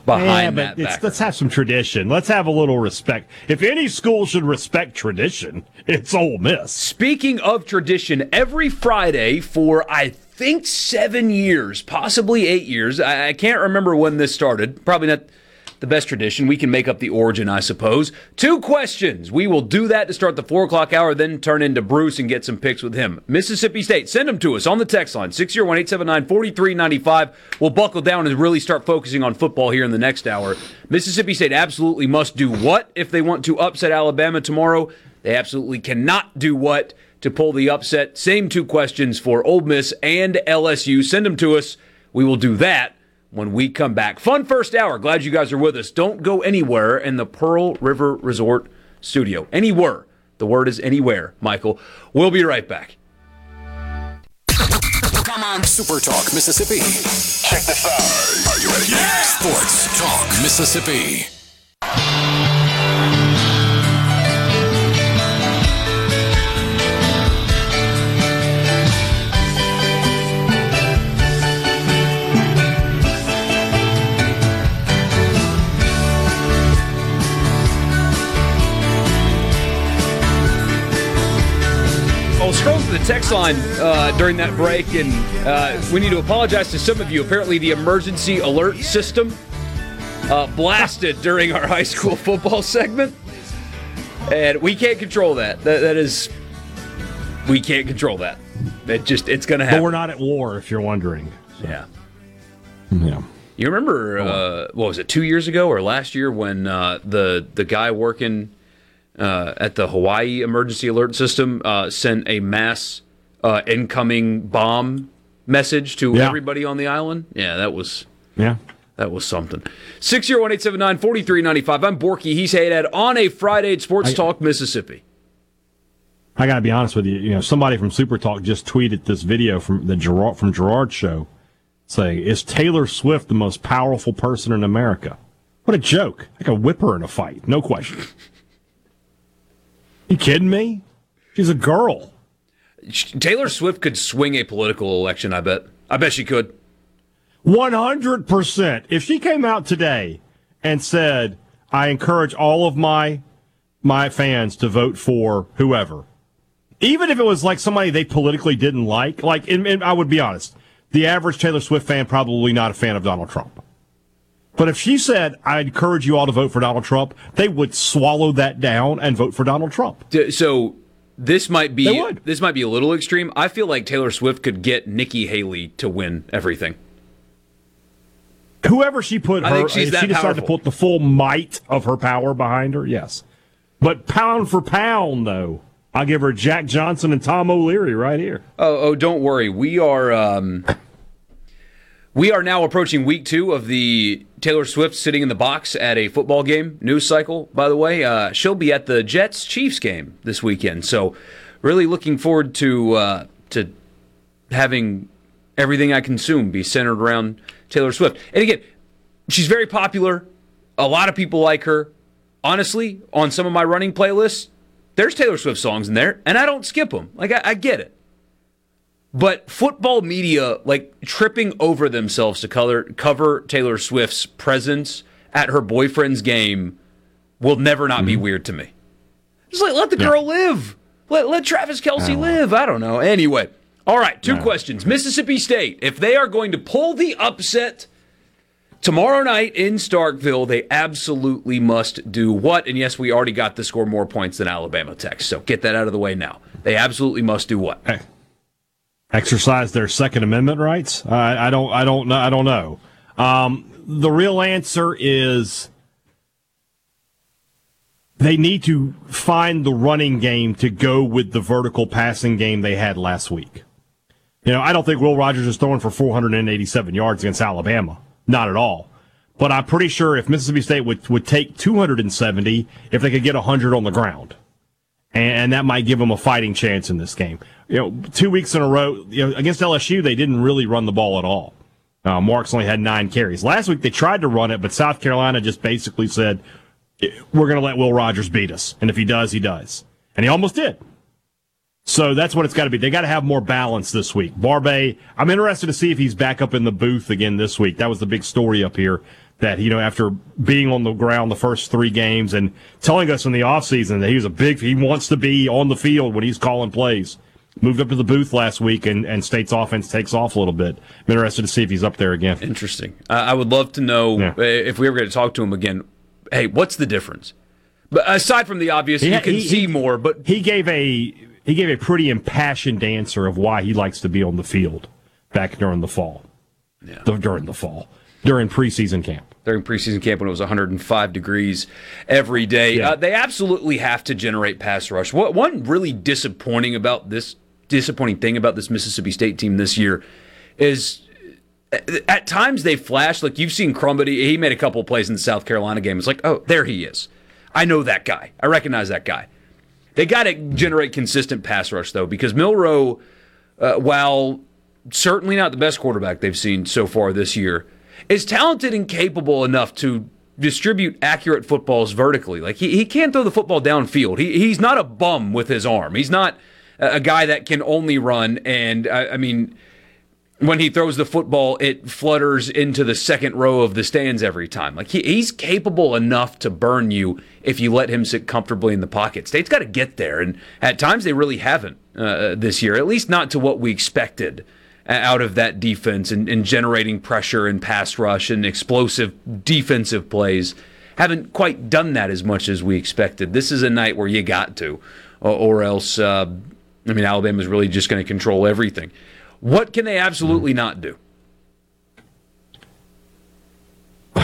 behind yeah, that let's have some tradition. Let's have a little respect. If any school should respect tradition, it's Ole Miss. Speaking of tradition, every Friday for I think seven years, possibly eight years, I, I can't remember when this started. Probably not the best tradition. We can make up the origin, I suppose. Two questions. We will do that to start the four o'clock hour, then turn into Bruce and get some picks with him. Mississippi State, send them to us on the text line 601 879 4395. We'll buckle down and really start focusing on football here in the next hour. Mississippi State absolutely must do what if they want to upset Alabama tomorrow? They absolutely cannot do what to pull the upset. Same two questions for Ole Miss and LSU. Send them to us. We will do that when we come back. Fun first hour. Glad you guys are with us. Don't go anywhere in the Pearl River Resort studio. Anywhere. The word is anywhere, Michael. We'll be right back. Come on, Super Talk Mississippi. Check this out. Are you ready? Sports Talk Mississippi. The text line uh, during that break, and uh, we need to apologize to some of you. Apparently, the emergency alert system uh, blasted during our high school football segment, and we can't control that. That, that is, we can't control that. It just it's going to happen. But happen. we're not at war, if you're wondering. Yeah. Yeah. You remember uh, what was it two years ago or last year when uh, the the guy working uh, at the Hawaii emergency alert system uh, sent a mass uh, incoming bomb message to Yeah. everybody on the island? Yeah, that was Yeah. that was something. Six zero one eight seven nine forty three ninety five. I'm Borky. He's Haydad on a Friday at Sports I- Talk Mississippi. I got to be honest with you. You know, somebody from Super Talk just tweeted this video from the Gerard from Gerard's show, saying, "Is Taylor Swift the most powerful person in America?" What a joke! I could whip her in a fight, no question. You kidding me? She's a girl. Taylor Swift could swing a political election. I bet. I bet she could. One hundred percent. If she came out today and said, "I encourage all of my my fans to vote for whoever," even if it was like somebody they politically didn't like, like, and, and I would be honest, the average Taylor Swift fan probably not a fan of Donald Trump. But if she said, "I encourage you all to vote for Donald Trump," they would swallow that down and vote for Donald Trump. So this might be this might be a little extreme. I feel like Taylor Swift could get Nikki Haley to win everything. Whoever she put I her, think she's if that she decided to put the full might of her power behind her, yes. But pound for pound, though, I'll give her Jack Johnson and Tom O'Leary right here. Oh, oh, don't worry. We are um, we are now approaching week two of the Taylor Swift sitting in the box at a football game news cycle. By the way, uh, she'll be at the Jets Chiefs game this weekend. So, really looking forward to uh, to having everything I consume be centered around Taylor Swift. And again, she's very popular. A lot of people like her. Honestly, on some of my running playlists, there's Taylor Swift songs in there, and I don't skip them. Like I, I get it. But football media, like tripping over themselves to color, cover Taylor Swift's presence at her boyfriend's game, will never not be mm-hmm. weird to me. Just like let the girl live. Let, let Travis Kelce live. I don't know. Anyway, All right, two questions. Mississippi State, if they are going to pull the upset tomorrow night in Starkville, they absolutely must do what? And yes, we already got the score more points than Alabama Tech, so get that out of the way now. They absolutely must do what? Hey. Exercise their Second Amendment rights? I, I don't. I don't know. I don't know. Um, the real answer is they need to find the running game to go with the vertical passing game they had last week. You know, I don't think Will Rogers is throwing for 487 yards against Alabama. Not at all. But I'm pretty sure if Mississippi State would, would take 270 if they could get 100 on the ground. And, that might give them a fighting chance in this game. You know, two weeks in a row, you know, against LSU, they didn't really run the ball at all. Uh, Marks only had nine carries. Last week they tried to run it, but South Carolina just basically said, we're going to let Will Rogers beat us. And if he does, he does. And he almost did. So that's what it's got to be. They got to have more balance this week. Barbay, I'm interested to see if he's back up in the booth again this week. That was the big story up here that, you know, after being on the ground the first three games and telling us in the offseason that he was a big, he wants to be on the field when he's calling plays. Moved up to the booth last week and, and State's offense takes off a little bit. I'm interested to see if he's up there again. Interesting. Uh, I would love to know yeah. if we ever get to talk to him again. Hey, what's the difference? But aside from the obvious, he, you can he, see he, more. But he gave a he gave a pretty impassioned answer of why he likes to be on the field back during the fall. Yeah. During the fall. During preseason camp. During preseason camp when it was 105 degrees every day. Yeah. Uh, they absolutely have to generate pass rush. What, one really disappointing about this disappointing thing about this Mississippi State team this year is uh, at times they flash like you've seen Crumedy. He made a couple plays in the South Carolina game. It's like, oh, there he is. I know that guy. I recognize that guy. They got to generate consistent pass rush, though, because Milroe, uh, while certainly not the best quarterback they've seen so far this year, is talented and capable enough to distribute accurate footballs vertically. Like he, he can't throw the football downfield. He, he's not a bum with his arm. He's not a guy that can only run. And I, I mean, when he throws the football, it flutters into the second row of the stands every time. Like he, he's capable enough to burn you if you let him sit comfortably in the pocket. State's got to get there, and at times they really haven't uh, this year. At least not to what we expected out of that defense and, and generating pressure and pass rush and explosive defensive plays. Haven't quite done that as much as we expected. This is a night where you got to, or, or else. Uh, I mean, Alabama's really just going to control everything. What can they absolutely not do?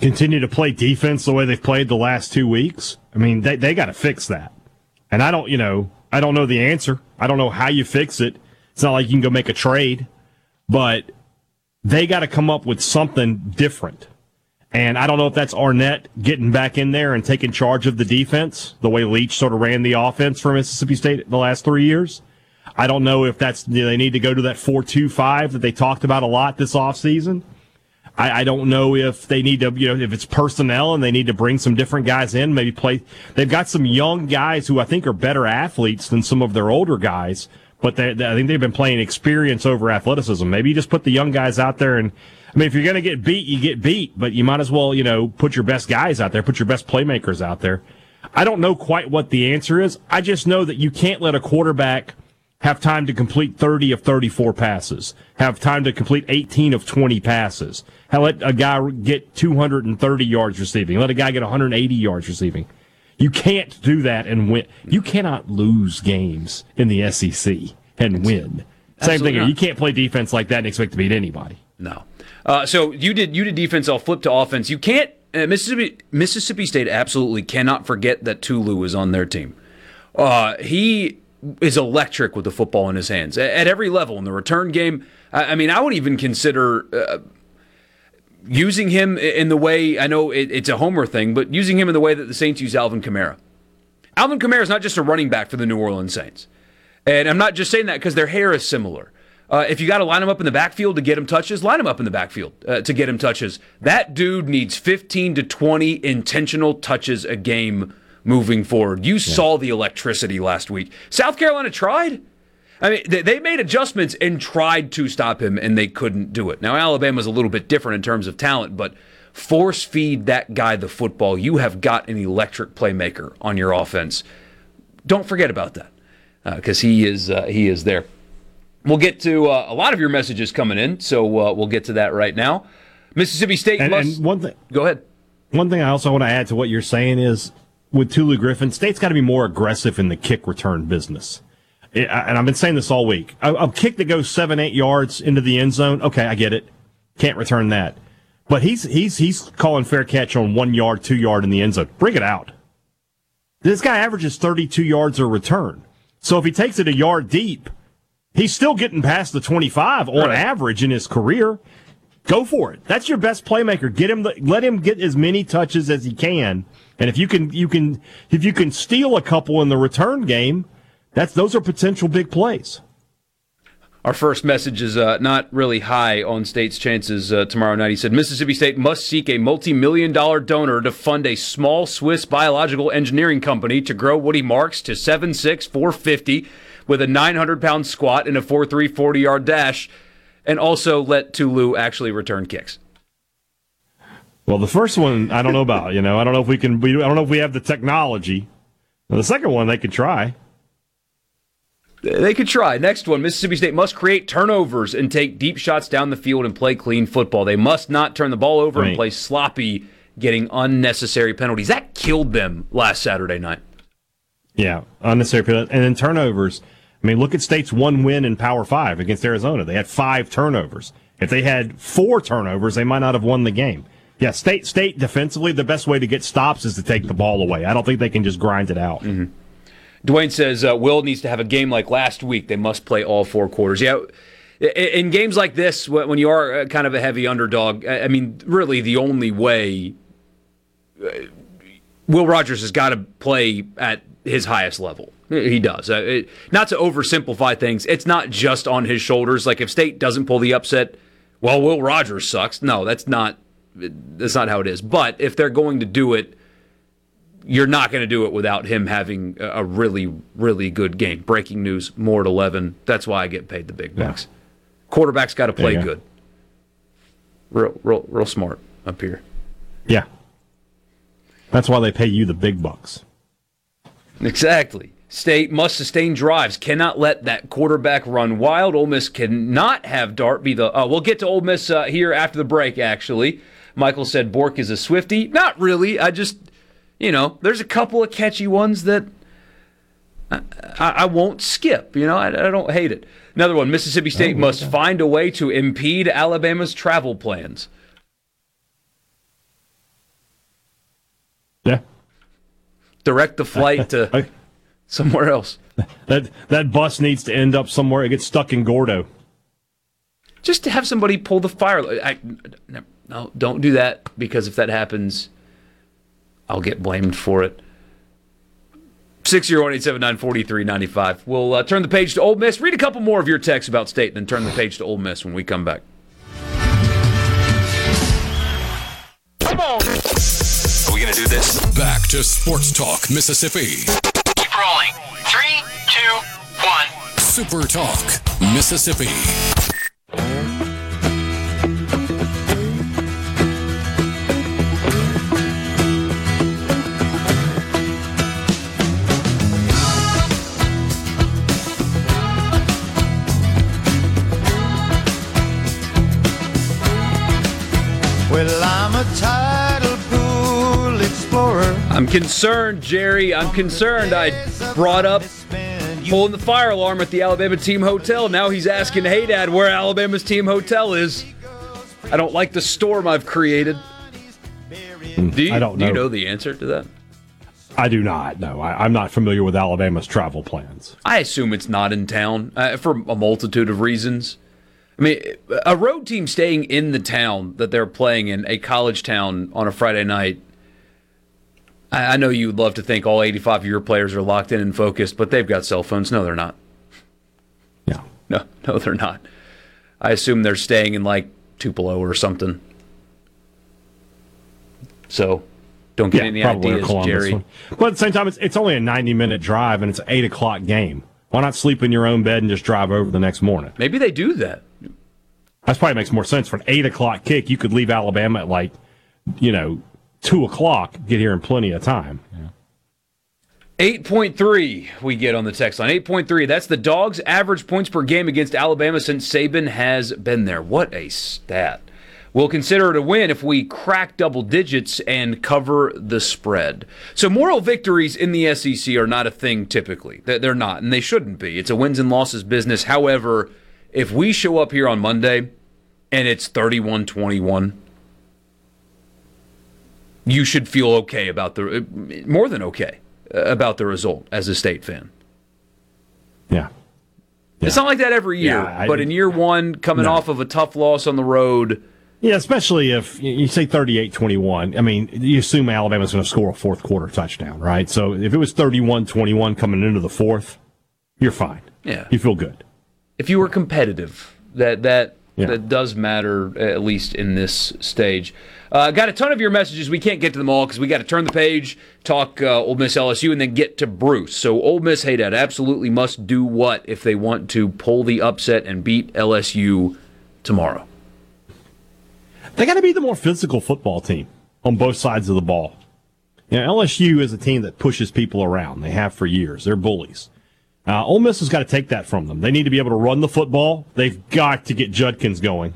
Continue to play defense the way they've played the last two weeks. I mean, they, they got to fix that. And I don't, you know, I don't know the answer. I don't know how you fix it. It's not like you can go make a trade, but they got to come up with something different. And I don't know if that's Arnett getting back in there and taking charge of the defense, the way Leach sort of ran the offense for Mississippi State the last three years. I don't know if that's they need to go to that four two five that they talked about a lot this offseason. I, I don't know if they need to, you know, if it's personnel and they need to bring some different guys in, maybe play. They've got some young guys who I think are better athletes than some of their older guys, but they, they, I think they've been playing experience over athleticism. Maybe you just put the young guys out there and, I mean, if you're going to get beat, you get beat, but you might as well, you know, put your best guys out there, put your best playmakers out there. I don't know quite what the answer is. I just know that you can't let a quarterback – have time to complete 30 of 34 passes, have time to complete 18 of 20 passes, have let a guy get 230 yards receiving, let a guy get 180 yards receiving. You can't do that and win. You cannot lose games in the SEC and win. Same thing. Not. You can't play defense like that and expect to beat anybody. No. Uh, so you did you did defense. I'll flip to offense. You can't. Uh, Mississippi Mississippi State absolutely cannot forget that Tulu is on their team. Uh, he is electric with the football in his hands at every level in the return game. I mean, I would even consider uh, using him in the way I know it, it's a homer thing, but using him in the way that the Saints use Alvin Kamara. Alvin Kamara is not just a running back for the New Orleans Saints, and I'm not just saying that because their hair is similar. Uh, if you got to line him up in the backfield to get him touches, line him up in the backfield uh, to get him touches. That dude needs 15 to 20 intentional touches a game moving forward. You yeah. saw the electricity last week. South Carolina tried. I mean, they made adjustments and tried to stop him, and they couldn't do it. Now, Alabama's a little bit different in terms of talent, but force feed that guy the football. You have got an electric playmaker on your offense. Don't forget about that because uh, he is uh, he is there. We'll get to uh, a lot of your messages coming in, so uh, we'll get to that right now. Mississippi State And, must and one thing, go ahead. one thing I also want to add to what you're saying is with Tulu Griffin, State's got to be more aggressive in the kick return business. And I've been saying this all week. A, a kick that goes seven, eight yards into the end zone, okay, I get it. Can't return that. But he's he's he's calling fair catch on one yard, two yard in the end zone. Bring it out. This guy averages 32 yards a return. So if he takes it a yard deep, he's still getting past the 25 on Right. average in his career. Go for it. That's your best playmaker. Get him the, let him get as many touches as he can. And if you can you can if you can steal a couple in the return game, that's those are potential big plays. Our first message is uh, not really high on State's chances uh, tomorrow night. He said Mississippi State must seek a multi million dollar donor to fund a small Swiss biological engineering company to grow Woody Marks to 7'6, 450 with a 900 pound squat and a 4'3, 40 yard dash, and also let Tulu actually return kicks. Well, the first one I don't know about. You know, I don't know if we can. I don't know if we have the technology. Now, the second one they could try. They could try. Next one Mississippi State must create turnovers and take deep shots down the field and play clean football. They must not turn the ball over and play sloppy, getting unnecessary penalties. That killed them last Saturday night. Yeah, unnecessary penalty. And then turnovers. I mean, look at State's one win in Power Five against Arizona. They had five turnovers. If they had four turnovers, they might not have won the game. Yeah, State State defensively, the best way to get stops is to take the ball away. I don't think they can just grind it out. Mm-hmm. Dwayne says uh, Will needs to have a game like last week. They must play all four quarters. Yeah, in games like this, when you are uh, kind of a heavy underdog, I mean, really the only way uh, Will Rogers has got to play at his highest level. He does. Uh, it, not to oversimplify things, it's not just on his shoulders. Like if State doesn't pull the upset, well, Will Rogers sucks. No, that's not. That's not how it is. But if they're going to do it you're not going to do it without him having a really, really good game. Breaking news: more at eleven. That's why I get paid the big bucks. Quarterback's got to play go. good. Real, real, real smart up here. Yeah, that's why they pay you the big bucks. Exactly. State must sustain drives. Cannot let that quarterback run wild. Ole Miss cannot have Dart be the. Uh, we'll get to Ole Miss uh, here after the break. Actually, Michael said Bork is a Swifty. Not really. I just, you know, there's a couple of catchy ones that I, I, won't skip. You know, I, I don't hate it. Another one. Mississippi State must find a way to impede Alabama's travel plans. Yeah, Direct the flight to somewhere else. that that bus needs to end up somewhere. It gets stuck in Gordo. just to have somebody pull the fire. No, don't do that because if that happens, I'll get blamed for it. Six zero one eight seven nine forty three ninety five. We'll uh, turn the page to Ole Miss. Read a couple more of your texts about state, and then turn the page to Ole Miss when we come back. Come on. Are we going to do this? Back to Sports Talk, Mississippi. Keep rolling. Three, two, one. Super Talk, Mississippi. Well, I'm a tidal pool explorer. I'm concerned, Jerry. I'm concerned. I brought up pulling the fire alarm at the Alabama team hotel. Now he's asking, "Hey, Dad, where Alabama's team hotel is?" I don't like the storm I've created. Do you, I don't Do you know. know the answer to that? I do not. No, I, I'm not familiar with Alabama's travel plans. I assume it's not in town uh, for a multitude of reasons. I mean, a road team staying in the town that they're playing in, a college town on a Friday night. I, I know you'd love to think all 85 of your players are locked in and focused, but they've got cell phones. No, they're not. Yeah. No, no, they're not. I assume they're staying in like Tupelo or something. So, don't get any probably a ideas, Jerry. one. But at the same time, it's, it's only a 90 minute drive and it's an 8 o'clock game. Why not sleep in your own bed and just drive over the next morning? Maybe they do that. That probably makes more sense. For an 8 o'clock kick, you could leave Alabama at like, you know, 2 o'clock, get here in plenty of time. 8.3 we get on the text line. 8.3. That's the Dogs' average points per game against Alabama since Saban has been there. What a stat. We'll consider it a win if we crack double digits and cover the spread. So, moral victories in the SEC are not a thing typically. They're not, and they shouldn't be. It's a wins and losses business. However, if we show up here on Monday and it's 31 21, you should feel okay about the, more than okay uh, about the result as a state fan. Yeah. yeah. It's not like that every year, yeah, I, but in year one, coming no. off of a tough loss on the road, yeah, especially if you say 38-21. I mean, you assume Alabama's going to score a fourth quarter touchdown, right? So if it was 31-21 coming into the fourth, you're fine. Yeah. You feel good. If you were competitive, that that yeah. that does matter at least in this stage. Uh, got a ton of your messages. We can't get to them all because we got to turn the page, talk uh, Ole Miss LSU, and then get to Bruce. So Ole Miss, hey, Dad, absolutely must do what if they want to pull the upset and beat LSU tomorrow? They got to be the more physical football team on both sides of the ball. Know, LSU is a team that pushes people around. They have for years. They're bullies. Uh, Ole Miss has got to take that from them. They need to be able to run the football. They've got to get Judkins going.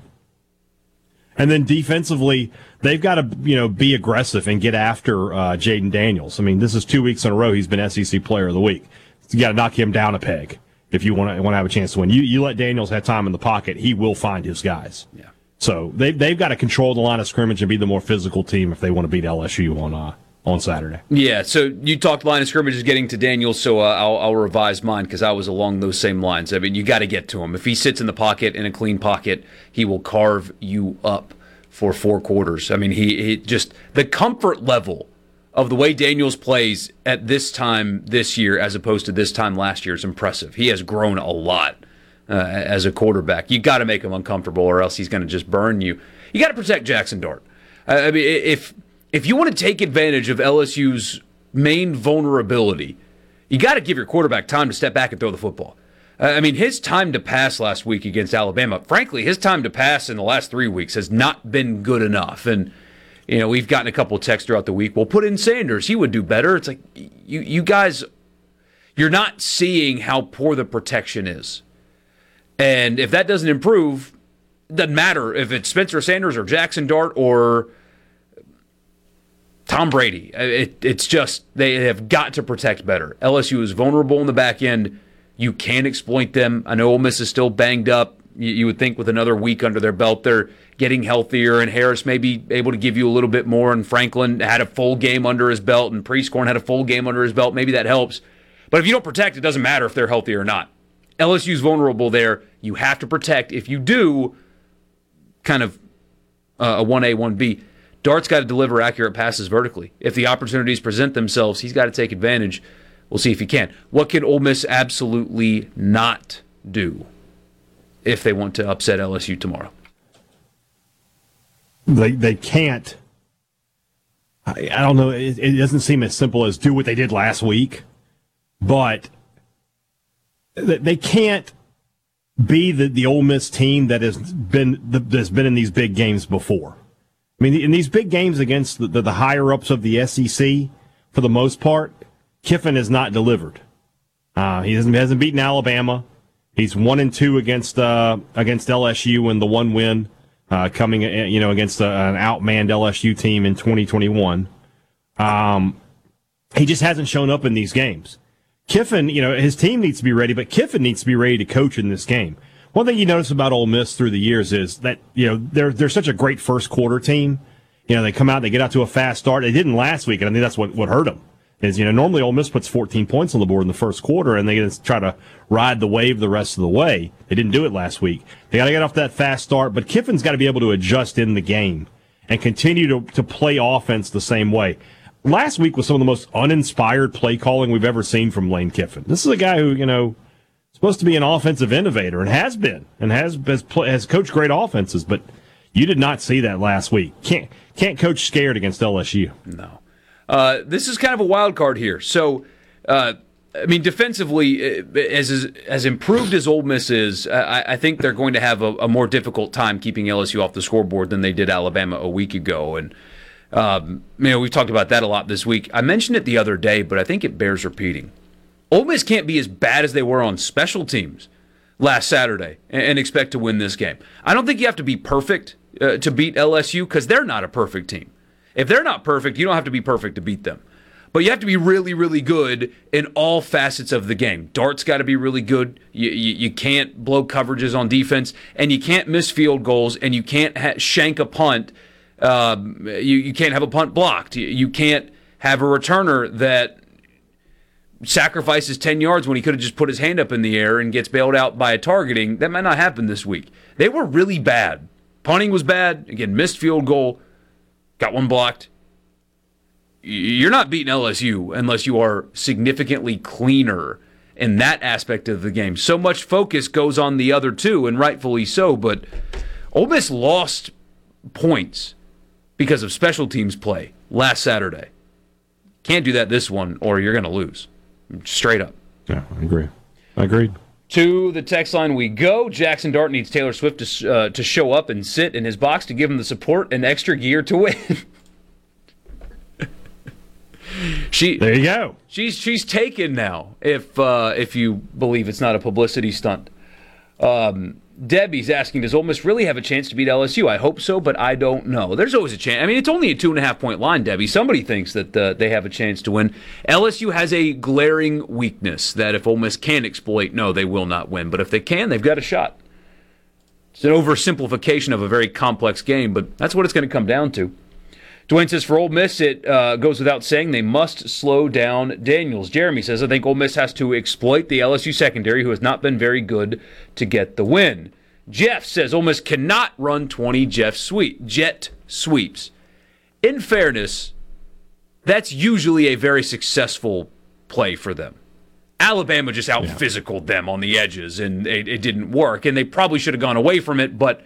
And then defensively, they've got to you know be aggressive and get after uh, Jayden Daniels. I mean, this is two weeks in a row he's been SEC Player of the Week. You got to knock him down a peg if you want to want to have a chance to win. You you let Daniels have time in the pocket, he will find his guys. Yeah. So they they've got to control the line of scrimmage and be the more physical team if they want to beat LSU on uh, on Saturday. Yeah. So you talked line of scrimmage is getting to Daniel, so uh, I'll, I'll revise mine because I was along those same lines. I mean, you got to get to him. If he sits in the pocket in a clean pocket, he will carve you up for four quarters. I mean, he, he just the comfort level of the way Daniels plays at this time this year as opposed to this time last year is impressive. He has grown a lot uh, as a quarterback. You got to make him uncomfortable, or else he's going to just burn you. You got to protect Jackson Dart. I mean, if if you want to take advantage of LSU's main vulnerability, you got to give your quarterback time to step back and throw the football. I mean, his time to pass last week against Alabama, frankly, his time to pass in the last three weeks has not been good enough. And you know, we've gotten a couple texts throughout the week. Well, put in Sanders; he would do better. It's like you you guys, you're not seeing how poor the protection is. And if that doesn't improve, doesn't matter if it's Spencer Sanders or Jackson Dart or Tom Brady. It, it's just they have got to protect better. LSU is vulnerable in the back end. You can exploit them. I know Ole Miss is still banged up. You, you would think with another week under their belt, they're getting healthier, and Harris may be able to give you a little bit more. And Franklin had a full game under his belt, and Prieskorn had a full game under his belt. Maybe that helps. But if you don't protect, it doesn't matter if they're healthy or not. LSU's vulnerable there. You have to protect. If you do, kind of uh, a 1A, 1B, Dart's got to deliver accurate passes vertically. If the opportunities present themselves, he's got to take advantage. We'll see if he can. What can Ole Miss absolutely not do if they want to upset LSU tomorrow? They they can't. I, I don't know. It, it doesn't seem as simple as do what they did last week, but they can't be the, the Ole Miss team that has been that's been in these big games before. I mean, in these big games against the, the, the higher ups of the SEC, for the most part, Kiffin has not delivered. Uh, he hasn't, hasn't beaten Alabama. He's one and two against uh, against LSU in the one win uh, coming uh, you know against a, an outmanned LSU team in 2021. Um, he just hasn't shown up in these games. Kiffin, you know, his team needs to be ready, but Kiffin needs to be ready to coach in this game. One thing you notice about Ole Miss through the years is that, you know, they're, they're such a great first quarter team. You know, they come out, they get out to a fast start. They didn't last week, and I think that's what, what hurt them. Is, you know, normally Ole Miss puts 14 points on the board in the first quarter, and they just try to ride the wave the rest of the way. They didn't do it last week. They got to get off that fast start, but Kiffin's got to be able to adjust in the game and continue to, to play offense the same way last week was some of the most uninspired play calling we've ever seen from Lane Kiffin. This is a guy who, you know, supposed to be an offensive innovator and has been and has has, has coached great offenses, but you did not see that last week. Can't can't coach scared against LSU. No. Uh, this is kind of a wild card here. So, uh, I mean, defensively, uh, as as improved as Ole Miss is, I, I think they're going to have a, a, more difficult time keeping LSU off the scoreboard than they did Alabama a week ago. And Um, you know, we've talked about that a lot this week. I mentioned it the other day, but I think it bears repeating. Ole Miss can't be as bad as they were on special teams last Saturday and, expect to win this game. I don't think you have to be perfect uh, to beat LSU because they're not a perfect team. If they're not perfect, you don't have to be perfect to beat them. But you have to be really, really good in all facets of the game. Dart's got to be really good. You, you, you, can't blow coverages on defense, and you can't miss field goals, and you can't ha- shank a punt. Um, you, you can't have a punt blocked. You, you can't have a returner that sacrifices 10 yards when he could have just put his hand up in the air and gets bailed out by a targeting. That might not happen this week. They were really bad. Punting was bad. Again, missed field goal, got one blocked you're not beating LSU unless you are significantly cleaner in that aspect of the game. So much focus goes on the other two, and rightfully so. But Ole Miss lost points because of special teams play last Saturday. Can't do that this one, or you're going to lose. Straight up. Yeah, I agree. I agree. To the text line we go. Jackson Dart needs Taylor Swift to, uh, to show up and sit in his box to give him the support and extra gear to win. she there you go. She's she's taken now. If uh, if you believe it's not a publicity stunt. Um, Debbie's asking, does Ole Miss really have a chance to beat LSU? I hope so, but I don't know. There's always a chance. I mean, it's only a two and a half point line, Debbie. Somebody thinks that uh, they have a chance to win. LSU has a glaring weakness that if Ole Miss can exploit, no, they will not win. But if they can, they've got a shot. It's an oversimplification of a very complex game, but that's what it's going to come down to. Dwayne says for Ole Miss, it uh, goes without saying they must slow down Daniels. Jeremy says I think Ole Miss has to exploit the LSU secondary, who has not been very good, to get the win. Jeff says Ole Miss cannot run 20 Jeff sweep, jet sweeps. In fairness, that's usually a very successful play for them. Alabama just out physicaled yeah. them on the edges, and it, it, didn't work. And they probably should have gone away from it, but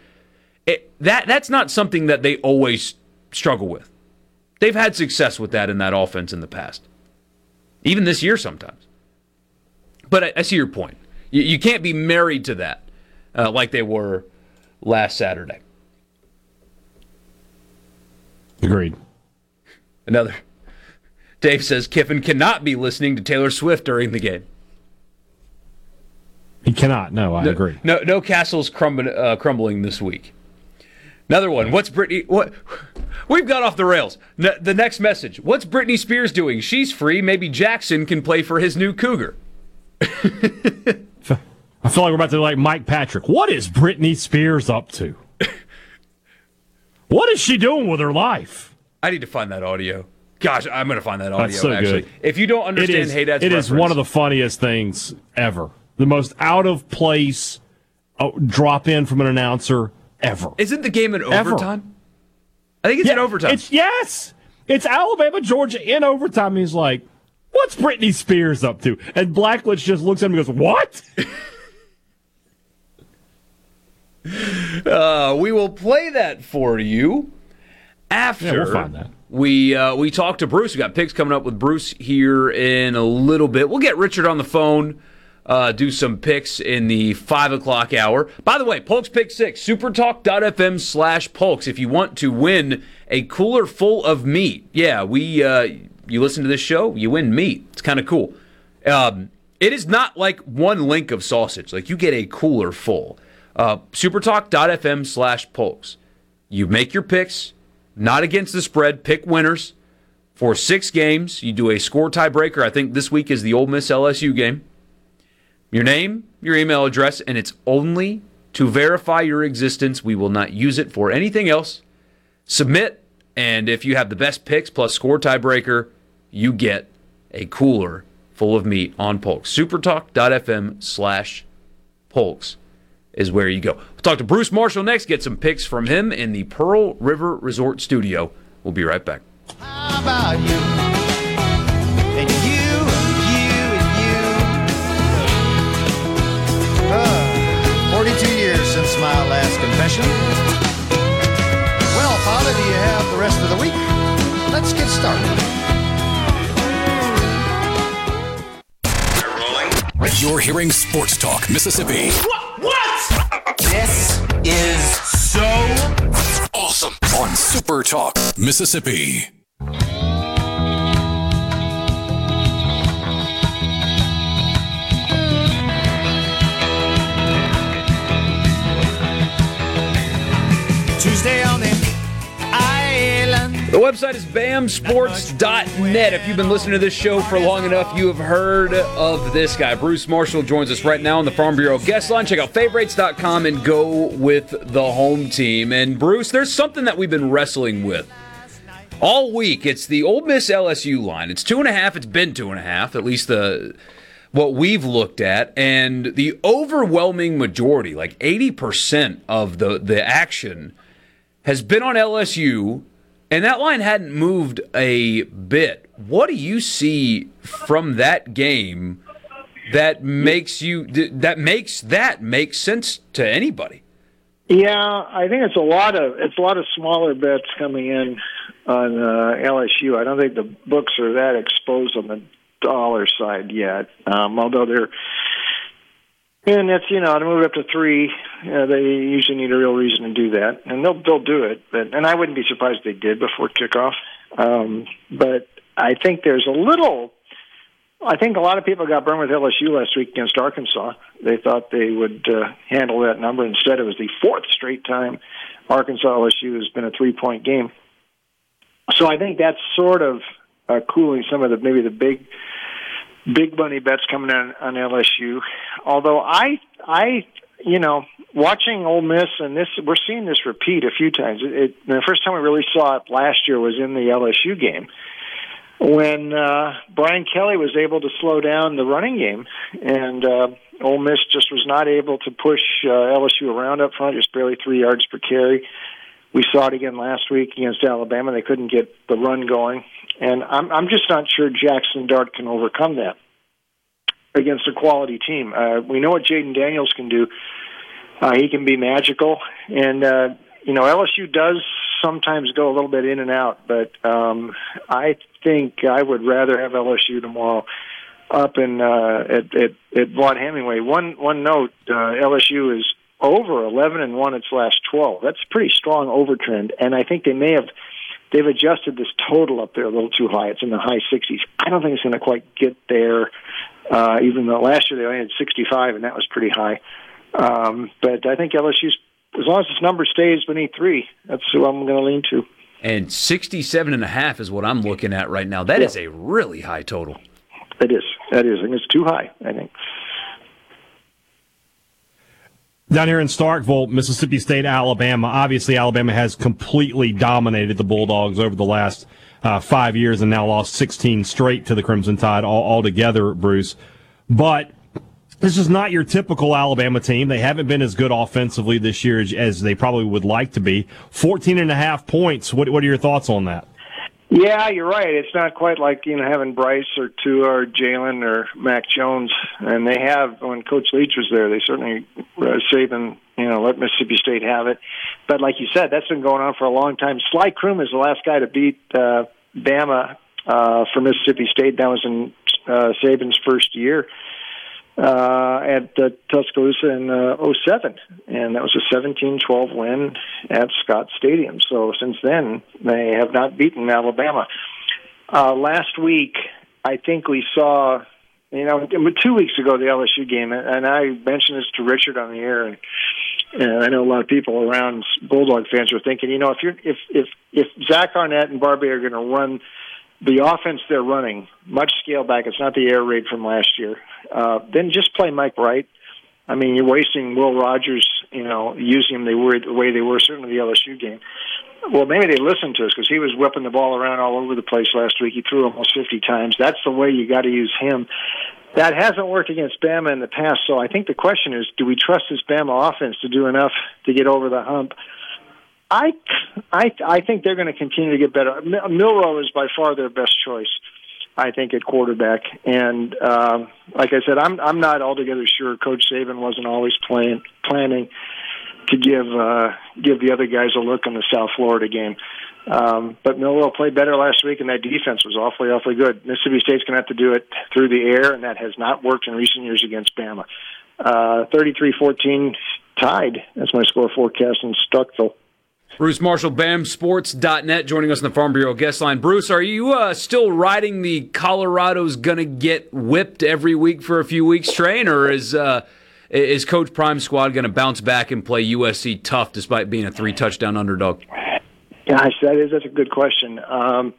it, that that's not something that they always struggle with. They've had success with that in that offense in the past, even this year sometimes. But I, I see your point. You, you, can't be married to that uh, like they were last Saturday. Agreed. Another. Dave says Kiffin cannot be listening to Taylor Swift during the game. He cannot. No, I no, agree. No, no castles crumbling, uh, crumbling this week. Another one. What's Britney? What? We've got off the rails. N- the next message. What's Britney Spears doing? She's free. Maybe Jackson can play for his new Cougar. I feel like we're about to like Mike Patrick. What is Britney Spears up to? what is she doing with her life? I need to find that audio. Gosh, I'm going to find that audio. So actually, good. if you don't understand, it is, hey, that's it is one of the funniest things ever. The most out of place uh, drop in from an announcer ever. Isn't the game in overtime? I think it's yeah, in overtime. It's yes. It's Alabama, Georgia in overtime. He's like, "What's Britney Spears up to?" And Blackledge just looks at him and goes, "What?" uh, we will play that for you after yeah, we'll find that. we uh, we talk to Bruce. We got picks coming up with Bruce here in a little bit. We'll get Richard on the phone uh, do some picks in the 5 o'clock hour. By the way, Polk's Pick 6, supertalk.fm slash Polks. If you want to win a cooler full of meat, yeah, we uh, you listen to this show, you win meat. It's kind of cool. Um, it is not like one link of sausage. Like you get a cooler full. Uh, supertalk.fm slash Polks. You make your picks, not against the spread, pick winners for six games. You do a score tiebreaker. I think this week is the Ole Miss LSU game your name, your email address, and it's only to verify your existence. We will not use it for anything else. Submit, and if you have the best picks plus score tiebreaker, you get a cooler full of meat on Polks. Supertalk.fm slash Polks is where you go. We'll talk to Bruce Marshall next, get some picks from him in the Pearl River Resort studio. We'll be right back. Last confession. Well, Father, do you have the rest of the week? Let's get started. You're hearing Sports Talk Mississippi. What? What? This is so awesome. on Super Talk, Mississippi. The website is bamsports.net. If you've been listening to this show for long enough, you have heard of this guy. Bruce Marshall joins us right now on the Farm Bureau guest line. Check out favorites.com and go with the home team. And Bruce, there's something that we've been wrestling with all week. It's the Ole Miss LSU line. It's two and a half. It's been two and a half, at least the what we've looked at, and the overwhelming majority, like 80% of the the action, has been on LSU, and that line hadn't moved a bit. What do you see from that game that makes you that makes that make sense to anybody? Yeah, I think it's a lot of it's a lot of smaller bets coming in on uh, LSU. I don't think the books are that exposed on the dollar side yet. Um, although they're and it's you know to move up to three, uh, they usually need a real reason to do that, and they'll they'll do it. But and I wouldn't be surprised if they did before kickoff. Um, but I think there's a little. I think a lot of people got burned with LSU last week against Arkansas. They thought they would uh, handle that number. Instead, it was the fourth straight time Arkansas LSU has been a three point game. So I think that's sort of uh, cooling some of the maybe the big big money bets coming on on LSU. Although I I you know watching Ole Miss and this we're seeing this repeat a few times. It, it, the first time we really saw it last year was in the LSU game when uh, Brian Kelly was able to slow down the running game, and uh, Ole Miss just was not able to push uh, LSU around up front, just barely three yards per carry. We saw it again last week against Alabama. They couldn't get the run going, and I'm I'm just not sure Jackson Dart can overcome that against a quality team. Uh, we know what Jayden Daniels can do. Uh, he can be magical, and uh, you know LSU does sometimes go a little bit in and out, but um, I think I would rather have LSU tomorrow up in uh, at at, at Vaught Hemingway. One one note: uh, LSU is over 11 and one its last 12. That's a pretty strong overtrend, and I think they may have they've adjusted this total up there a little too high. It's in the high 60s. I don't think it's going to quite get there. Uh, even though last year they only had 65, and that was pretty high. Um, but I think LSU's as long as this number stays beneath three, that's who I'm going to lean to. And 67 and a half is what I'm looking at right now. That Yeah. is a really high total. It is. That is. I think it's too high. I think. Down here in Starkville, Mississippi State, Alabama. Obviously, Alabama has completely dominated the Bulldogs over the last uh, five years and now lost 16 straight to the Crimson Tide all, altogether, Bruce. But this is not your typical Alabama team. They haven't been as good offensively this year as, as they probably would like to be. 14 and a half points. What, what are your thoughts on that? Yeah, you're right. It's not quite like you know having Bryce or Tua or Jalen or Mac Jones, and they have when Coach Leach was there. They certainly uh, Saban, you know, let Mississippi State have it. But like you said, that's been going on for a long time. Sly Croom is the last guy to beat uh, Bama uh, for Mississippi State. That was in uh, Saban's first year uh, at uh, Tuscaloosa in uh, 07, and that was a 17-12 win at Scott Stadium. So since then, they have not beaten Alabama. Uh, last week, I think we saw, you know, two weeks ago the LSU game, and I mentioned this to Richard on the air, and, and I know a lot of people around Bulldog fans are thinking, you know, if you're if if if Zach Arnett and Barbie are going to run the offense they're running, much scale back. It's not the air raid from last year. Uh, then just play Mike Wright. I mean, you're wasting Will Rogers, you know, using him they were the way they were certainly the LSU game. Well, maybe they listened to us because he was whipping the ball around all over the place last week. He threw almost 50 times. That's the way you got to use him. That hasn't worked against Bama in the past. So I think the question is, do we trust this Bama offense to do enough to get over the hump? I, I, I think they're going to continue to get better. Mil- Milroe is by far their best choice, I think, at quarterback. And um, like I said, I'm I'm not altogether sure Coach Saban wasn't always playing planning to give uh, give the other guys a look in the South Florida game. Um, but Milroe played better last week, and that defense was awfully, awfully good. Mississippi State's going to have to do it through the air, and that has not worked in recent years against Bama. Uh, 33-14 tied. That's my score forecast in Starkville. Bruce Marshall, BAMSports.net, joining us in the Farm Bureau guest line. Bruce, are you uh, still riding the Colorado's gonna get whipped every week for a few weeks train, or is uh, is Coach Prime squad gonna bounce back and play USC tough despite being a three touchdown underdog? Gosh, that is that's a good question. Um,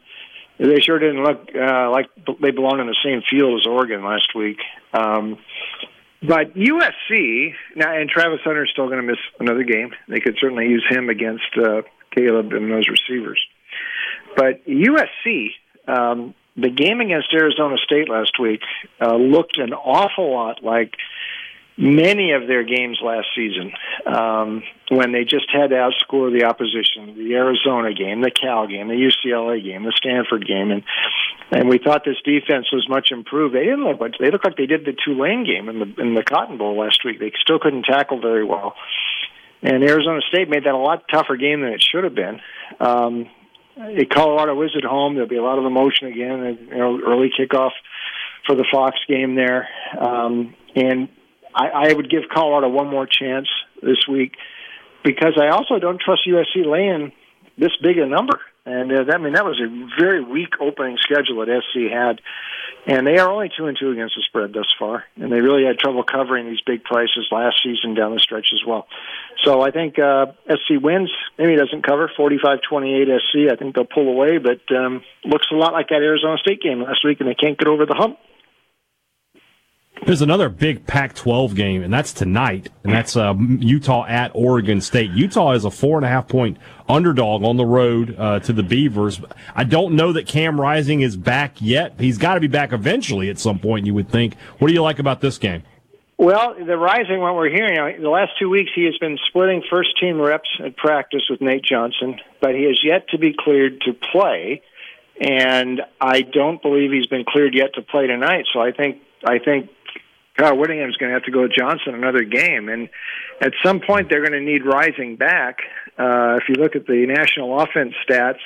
they sure didn't look uh, like they belong in the same field as Oregon last week. Um, but USC now, and Travis Hunter is still going to miss another game. They could certainly use him against uh, Caleb and those receivers. But USC, um, the game against Arizona State last week uh, looked an awful lot like many of their games last season um, when they just had to outscore the opposition. The Arizona game, the Cal game, the UCLA game, the Stanford game, and and we thought this defense was much improved. They didn't look like they looked like they did the Tulane game in the in the Cotton Bowl last week. They still couldn't tackle very well, and Arizona State made that a lot tougher game than it should have been. Um, Colorado is at home. There'll be a lot of emotion again. You know, early kickoff for the Fox game there, um, and I, I would give Colorado one more chance this week because I also don't trust USC laying this big a number. And uh, that, I mean, that was a very weak opening schedule that SC had, and they are only two and two against the spread thus far. And they really had trouble covering these big prices last season down the stretch as well. So I think uh, SC wins. Maybe doesn't cover 45-28 SC. I think they'll pull away, but um, looks a lot like that Arizona State game last week, and they can't get over the hump. There's another big Pac-12 game, and that's tonight, and that's uh, Utah at Oregon State. Utah is a four and a half point underdog on the road uh, to the Beavers. I don't know that Cam Rising is back yet. He's got to be back eventually at some point. You would think. What do you like about this game? Well, the Rising, what we're hearing, the last two weeks he has been splitting first team reps at practice with Nate Johnson, but he has yet to be cleared to play. And I don't believe he's been cleared yet to play tonight. So I think I think Kyle Whittingham's going to have to go with Johnson another game, and at some point they're going to need Rising back. Uh, if you look at the national offense stats,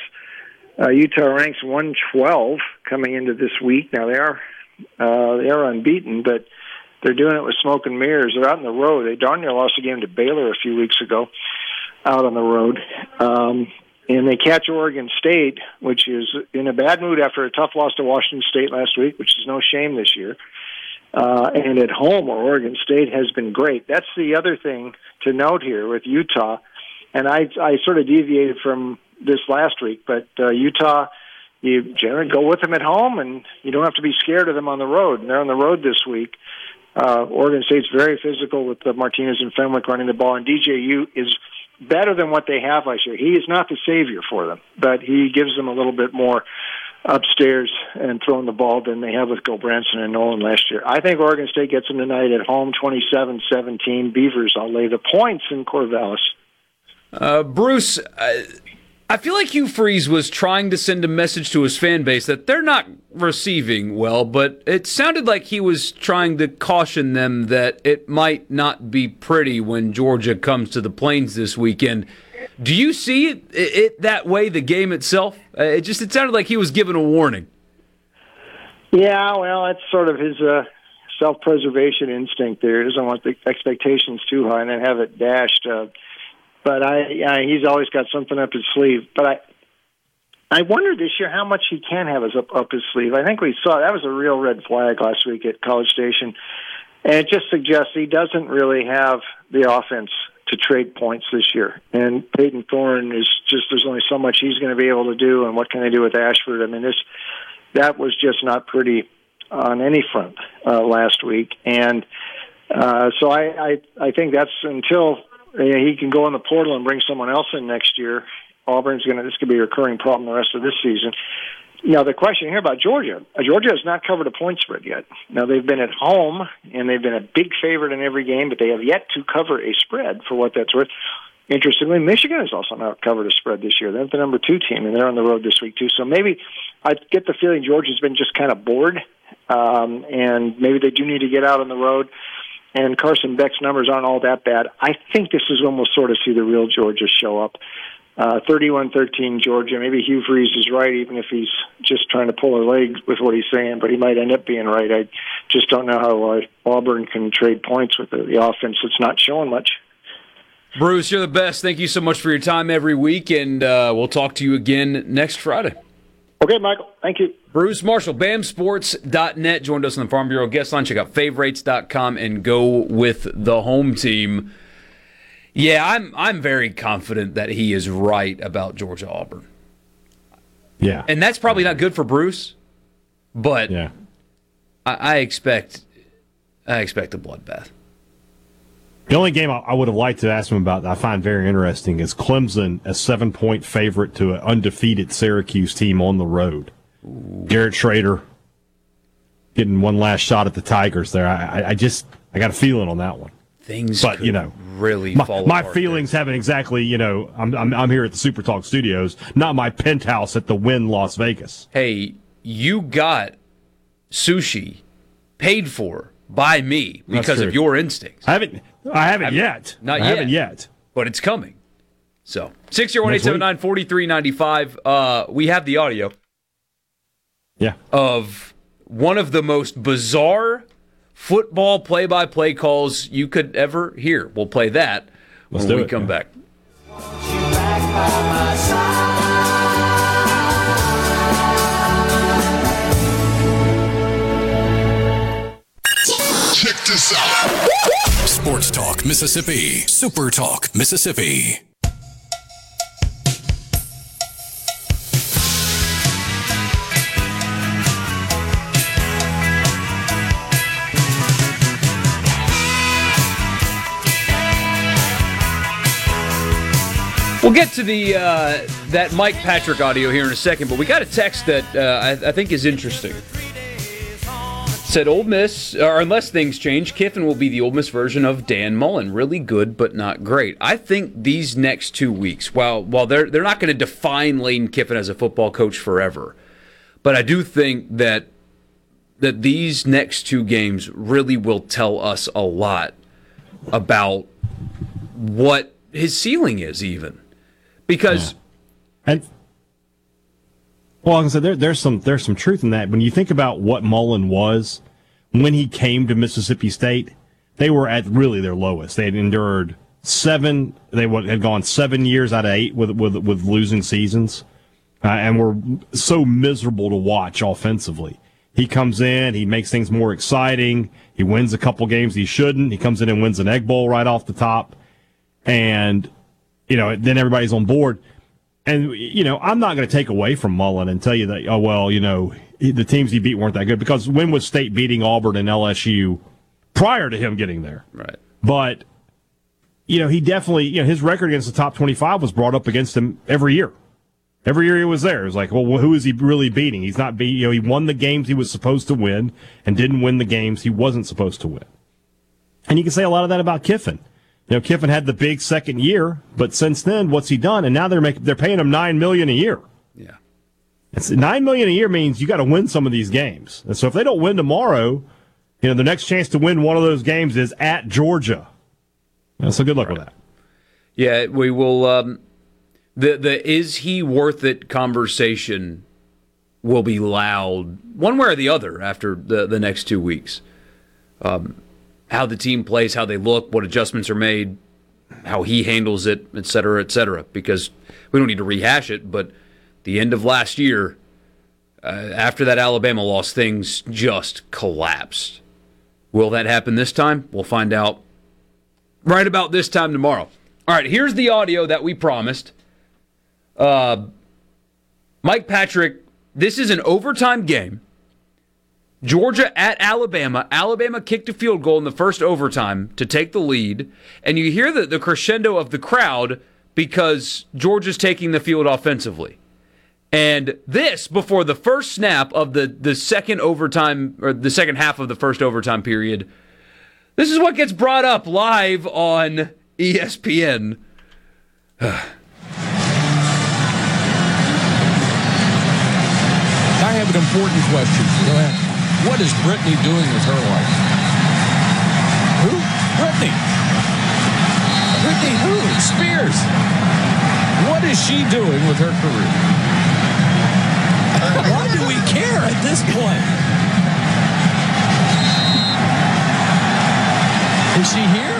uh, Utah ranks 112 coming into this week. Now they are uh, they are unbeaten, but they're doing it with smoke and mirrors. They're out on the road. They darn near lost a game to Baylor a few weeks ago, out on the road. Um, and they catch Oregon State, which is in a bad mood after a tough loss to Washington State last week, which is no shame this year. And at home, or Oregon State has been great. That's the other thing to note here with Utah. And I, I sort of deviated from this last week, but uh, Utah, you generally go with them at home, and you don't have to be scared of them on the road. And they're on the road this week. Uh, Oregon State's very physical with uh, Martinez and Fenwick running the ball, and DJU is better than what they have last year. He is not the savior for them, but he gives them a little bit more upstairs and throwing the ball than they have with Gulbranson and Nolan last year. I think Oregon State gets them tonight at home, 27-17. Beavers, I'll lay the points in Corvallis. Uh, Bruce, uh, I feel like Hugh Freeze was trying to send a message to his fan base that they're not receiving well, but it sounded like he was trying to caution them that it might not be pretty when Georgia comes to the Plains this weekend. Do you see it, it that way? The game itself, uh, it just it sounded like he was giving a warning. Yeah, well, that's sort of his uh, self-preservation instinct. There, he doesn't want the expectations too high and then have it dashed. Uh, but I, yeah, he's always got something up his sleeve. But I, I wonder this year how much he can have his up, up his sleeve. I think we saw that was a real red flag last week at College Station, and it just suggests he doesn't really have the offense to trade points this year. And Payton Thorne is just there's only so much he's going to be able to do, and what can they do with Ashford? I mean, this that was just not pretty on any front uh, last week, and uh, so I, I I think that's until uh, he can go in the portal and bring someone else in next year. Auburn's going to this could be a recurring problem the rest of this season. Now the question here about Georgia, Georgia has not covered a point spread yet. Now they've been at home and they've been a big favorite in every game, but they have yet to cover a spread for what that's worth. Interestingly, Michigan has also not covered a spread this year. They're the number two team, and they're on the road this week too. So maybe I get the feeling Georgia's been just kind of bored, um, and maybe they do need to get out on the road. And Carson Beck's numbers aren't all that bad. I think this is when we'll sort of see the real Georgia show up. Uh, 31-13 Georgia. Maybe Hugh Freeze is right, even if he's just trying to pull a leg with what he's saying, but he might end up being right. I just don't know how uh, Auburn can trade points with the, the offense that's not showing much. Bruce, you're the best. Thank you so much for your time every week, and uh, we'll talk to you again next Friday. Okay, Michael. Thank you. Bruce Marshall, BAMSports.net, joined us on the Farm Bureau guest line. Check out favorites.com and go with the home team. Yeah, I'm I'm very confident that he is right about Georgia Auburn. Yeah. And that's probably not good for Bruce, but yeah. I, I expect I expect a bloodbath. The only game I, would have liked to ask him about that I find very interesting is Clemson, a seven point favorite to an undefeated Syracuse team on the road. Garrett Shrader getting one last shot at the Tigers there. I, I, just I got a feeling on that one. Things, but you know, really my, fall my feelings haven't exactly. You know, I'm, I'm I'm here at the Super Talk Studios, not my penthouse at the Wynn Las Vegas. Hey, you got sushi paid for by me because of your instincts. I haven't I haven't Haven't- yet. Not I yet. haven't yet. But it's coming. So, 601 4395 Uh We have the audio Yeah. of one of the most bizarre football play by play calls you could ever hear. We'll play that Let's when we it, come yeah. back. Check this out. Sports Talk Mississippi. Super Talk Mississippi. We'll get to the uh, that Mike Patrick audio here in a second, but we got a text that uh, I, I think is interesting. Said Ole Miss, or unless things change, Kiffin will be the Ole Miss version of Dan Mullen. Really good, but not great. I think these next two weeks, while while they're they're not going to define Lane Kiffin as a football coach forever, but I do think that that these next two games really will tell us a lot about what his ceiling is, even because And well, like I said, there, there's some there's some truth in that. When you think about what Mullen was when he came to Mississippi State, they were at really their lowest. They had endured seven. They had gone seven years out of eight with with with losing seasons, uh, and were so miserable to watch offensively. He comes in, he makes things more exciting. He wins a couple games he shouldn't. He comes in and wins an Egg Bowl right off the top, and you know then everybody's on board. And you know, I'm not going to take away from Mullen and tell you that oh well, you know, the teams he beat weren't that good because when was State beating Auburn and LSU prior to him getting there? right. But you know, he definitely, you know, his record against the top 25 was brought up against him every year. Every year he was there. It was like, well, who is he really beating? He's not beating, you know, he won the games he was supposed to win and didn't win the games he wasn't supposed to win. And you can say a lot of that about Kiffin. You know, Kiffin had the big second year, but since then, what's he done? And now they're making, they're paying him nine million a year. Yeah. It's nine million a year means you got to win some of these games. And so if they don't win tomorrow, you know, the next chance to win one of those games is at Georgia. So good luck with that. Yeah, we will. Um, the the is he worth it conversation will be loud one way or the other after the the next two weeks. Um, how the team plays, how they look, what adjustments are made, how he handles it, et cetera, et cetera. Because we don't need to rehash it, but the end of last year, uh, after that Alabama loss, things just collapsed. Will that happen this time? We'll find out right about this time tomorrow. All right, here's the audio that we promised. Uh, Mike Patrick, this is an overtime game. Georgia at Alabama. Alabama kicked a field goal in the first overtime to take the lead. And you hear the, the crescendo of the crowd because Georgia's taking the field offensively. And this before the first snap of the, the second overtime, or the second half of the first overtime period. This is what gets brought up live on ESPN. I have an important question. Go ahead. What is Britney doing with her life? Who? Britney. Britney who? Spears. What is she doing with her career? Why do we care at this point? Is she here?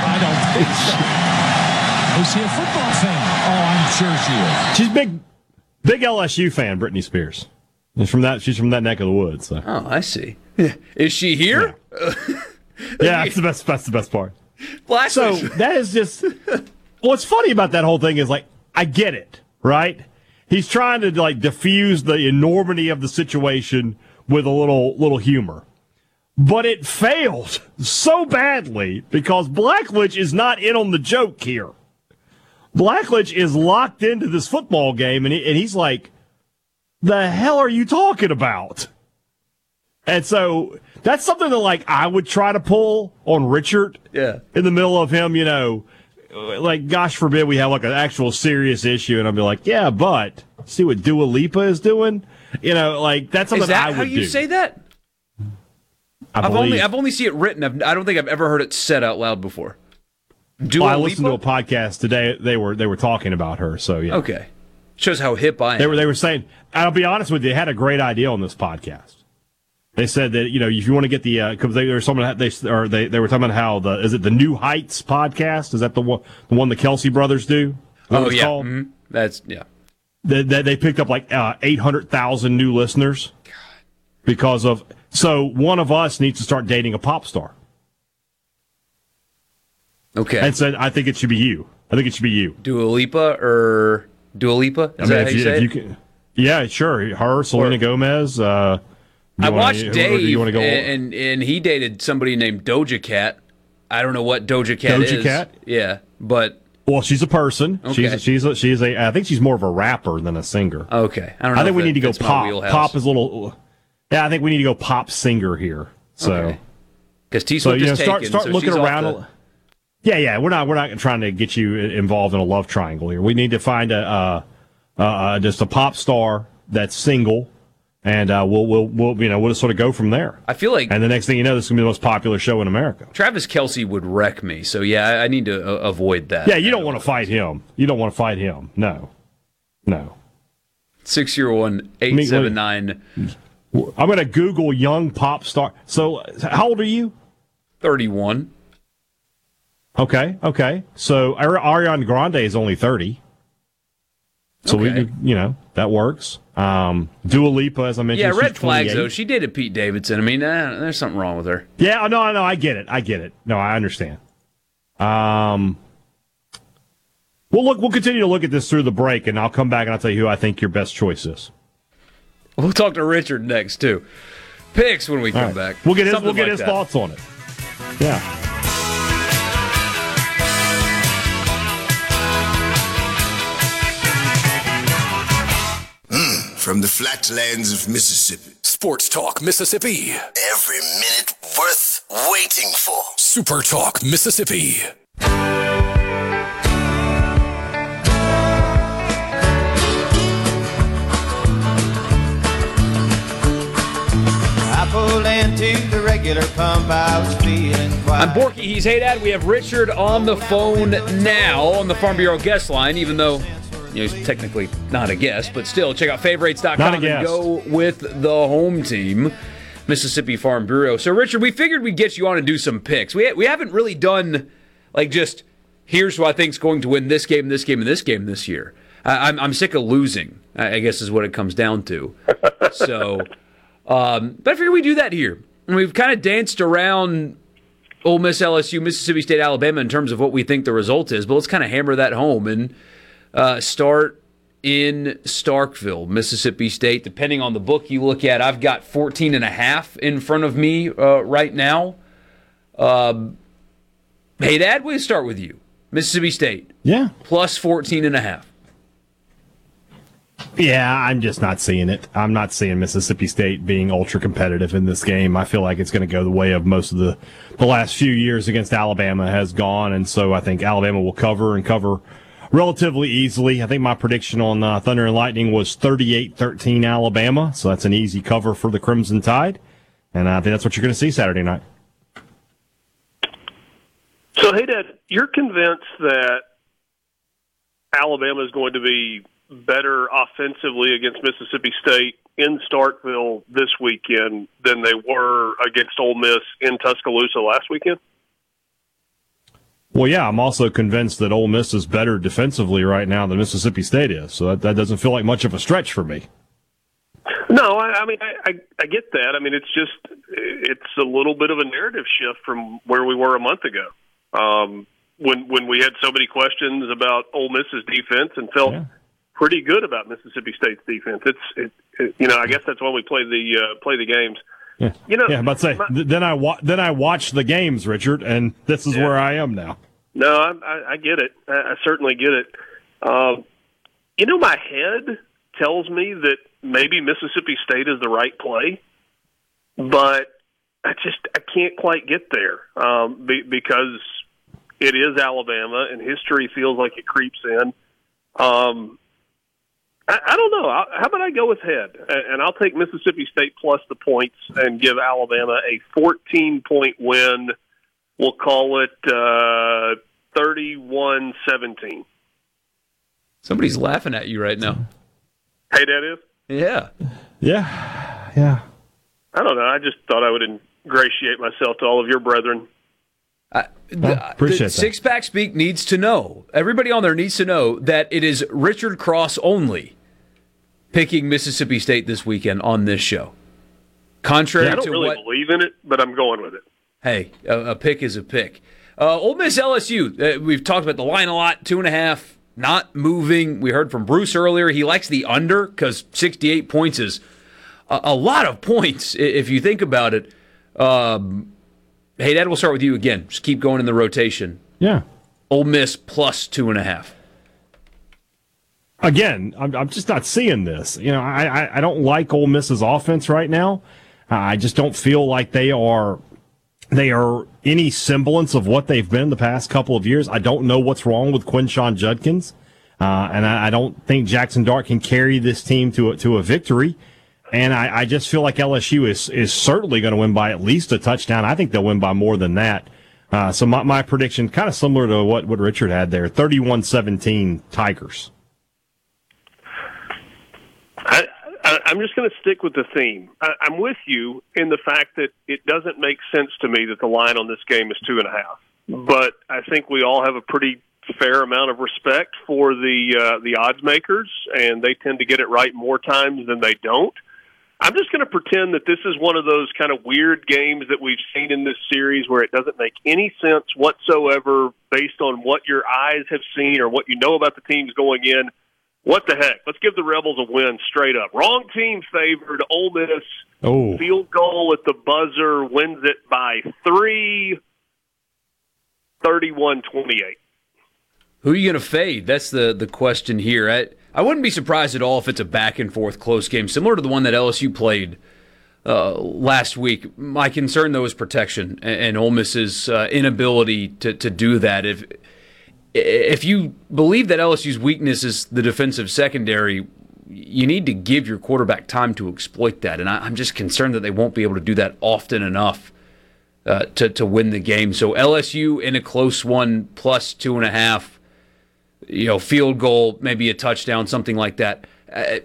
I don't think so. Is she a football fan? Oh, I'm sure she is. She's big, big LSU fan. Britney Spears. She's from that. She's from that neck of the woods. So. Oh, I see. Is she here? Yeah, that's the best. That's the best part. Black So that is just. What's funny about that whole thing is like I get it, right? He's trying to like diffuse the enormity of the situation with a little little humor, but it failed so badly because Blackledge is not in on the joke here. Blackledge is locked into this football game, and, he, and he's like, "The hell are you talking about?" And so that's something that like I would try to pull on Richard. Yeah. In the middle of him, you know, like gosh forbid we have like an actual serious issue, and I'll be like, yeah, but see what Dua Lipa is doing. You know, like that's something Is that I how would you do. say that? I I've only I've only seen it written. I've, I don't think I've ever heard it said out loud before. Dua Well, I listened Lipa? to a podcast today. They were they were talking about her. So yeah. Okay, shows how hip I am. They were they were saying. I'll be honest with you. They had a great idea on this podcast. They said that you know if you want to get the because they there was someone they or they they were talking about how the is it the New Heights podcast is that the one the one the Kelce brothers do? Oh it's yeah, mhm. that's yeah. They, they, they picked up like uh, eight hundred thousand new listeners because of so one of us needs to start dating a pop star Okay, and said I think it should be you. I think it should be you. Dua Lipa or Dua Lipa? Is I that mean, if you, you, say if it? you can, yeah, sure. Her, Selena Gomez. Uh, I wanna- watched Dave, Do you want to go? and and he dated somebody named Doja Cat. I don't know what Doja Cat Doja is. Cat? Yeah, but well, she's a person. Okay. She's a, she's a, she's a. I think she's more of a rapper than a singer. okay. I don't know. I think we that need to go pop. Pop is a little. Yeah, I think we need to go pop singer here. So. Okay. because T So Swift you know, start taken. start so looking around. the- yeah, yeah, we're not we're not trying to get you involved in a love triangle here. We need to find a uh, uh, uh, just a pop star that's single, and uh, we'll we'll we'll you know we'll sort of go from there. I feel like And the next thing you know, this is gonna be the most popular show in America. Travis Kelce would wreck me. So yeah, I, need to uh, avoid that. Yeah, you don't want to fight him. You don't want to fight him. No, no. Six zero one eight seven nine I'm gonna Google young pop star. So, how old are you? thirty one. Okay, okay. So Ari- Ariana Grande is only thirty. So we, Okay. could- you know, that works. Um, Dua Lipa, as I mentioned, Yeah, red flags though. She dated Pete Davidson. I mean, uh, there's something wrong with her. Yeah, no, no, I get it. I get it. No, I understand. Um, we'll look. We'll continue to look at this through the break, and I'll come back and I'll tell you who I think your best choice is. We'll talk to Richard next too. Picks when we come right. back. We'll get his. We'll get like his that. thoughts on it. Yeah. From the flatlands of Mississippi. Sports Talk Mississippi. Every minute worth waiting for. Super Talk Mississippi. I pulled into the regular pump. I was feeling quite. I'm Borky. He's Hey Dad. We have Richard on the phone now on the Farm Bureau guest line, even though you know, he's technically not a guest, but still, check out favorites.com and go with the home team, Mississippi Farm Bureau. So, Richard, we figured we'd get you on and do some picks. We, we haven't really done, like, just here's who I think's going to win this game, this game, and this game this year. I, I'm, I'm sick of losing, I I guess is what it comes down to. so, um, but I figured we do that here. And we've kind of danced around Ole Miss, LSU, Mississippi State, Alabama in terms of what we think the result is. But let's kind of hammer that home and uh, start in Starkville, Mississippi State. Depending on the book you look at, I've got 14 and a half in front of me uh, right now. Um, hey, Dad, we'll start with you. Mississippi State Yeah. plus 14 and a half. Yeah, I'm just not seeing it. I'm not seeing Mississippi State being ultra competitive in this game. I feel like it's going to go the way of most of the the last few years against Alabama has gone, and so I think Alabama will cover and cover relatively easily. I think my prediction on uh, Thunder and Lightning was 38-13 Alabama, so that's an easy cover for the Crimson Tide, and I think that's what you're going to see Saturday night. So, hey, Dad, you're convinced that Alabama is going to be better offensively against Mississippi State in Starkville this weekend than they were against Ole Miss in Tuscaloosa last weekend? Well, yeah, I'm also convinced that Ole Miss is better defensively right now than Mississippi State is. So that, that doesn't feel like much of a stretch for me. No, I, I mean I, I, I get that. I mean it's just it's a little bit of a narrative shift from where we were a month ago, um, when when we had so many questions about Ole Miss's defense and felt yeah. pretty good about Mississippi State's defense. It's it, it, you know I guess that's why we play the uh, play the games. Yeah. You know, yeah, but say my, then I wa- then I watch the games, Richard, and this is yeah. where I am now. No, I, I, I get it. I, I certainly get it. Um, you know, my head tells me that maybe Mississippi State is the right play, but I just I can't quite get there um, be, because it is Alabama and history feels like it creeps in. Um, I, I know. How about I go with head and I'll take Mississippi State plus the points and give Alabama a 14 point win. We'll call it uh, 31 17. Somebody's laughing at you right now. Hey, that is? Yeah. Yeah. Yeah. I don't know. I just thought I would ingratiate myself to all of your brethren. Uh, the, appreciate the Six Pack Speak needs to know. Everybody on there needs to know that it is Richard Cross only picking Mississippi State this weekend on this show. Contrary yeah, I don't to really what, believe in it, but I'm going with it. Hey, a, a pick is a pick. Uh, Ole Miss LSU. Uh, we've talked about the line a lot. Two and a half not moving. We heard from Bruce earlier. He likes the under because 68 points is a, a, lot of points if you think about it. Um, hey, Dad, we'll start with you again. Just keep going in the rotation. Yeah. Ole Miss plus two and a half. Again, I'm, I'm just not seeing this. You know, I, I, don't like Ole Miss's offense right now. I just don't feel like they are they are any semblance of what they've been the past couple of years. I don't know what's wrong with Quinshon Judkins, uh, and I, I, don't think Jackson Dart can carry this team to a, to a victory. And I, I just feel like LSU is is certainly going to win by at least a touchdown. I think they'll win by more than that. Uh, so my, my prediction, kind of similar to what, what Richard had there, 31-17 Tigers. I, I'm just going to stick with the theme. I'm with you in the fact that it doesn't make sense to me that the line on this game is two and a half. But I think we all have a pretty fair amount of respect for the uh, the odds makers, and they tend to get it right more times than they don't. I'm just going to pretend that this is one of those kind of weird games that we've seen in this series where it doesn't make any sense whatsoever based on what your eyes have seen or what you know about the teams going in what the heck? Let's give the Rebels a win straight up. Wrong team favored. Ole Miss oh. field goal at the buzzer wins it by three. 31-28. Who are you going to fade? That's the the question here. I, I wouldn't be surprised at all if it's a back and forth close game, similar to the one that LSU played uh, last week. My concern though is protection and, and Ole Miss's uh, inability to to do that. If if you believe that LSU's weakness is the defensive secondary, you need to give your quarterback time to exploit that. And I, am just concerned that they won't be able to do that often enough uh, to, to win the game. So LSU in a close one, plus two and a half, you know, field goal, maybe a touchdown, something like that. Uh,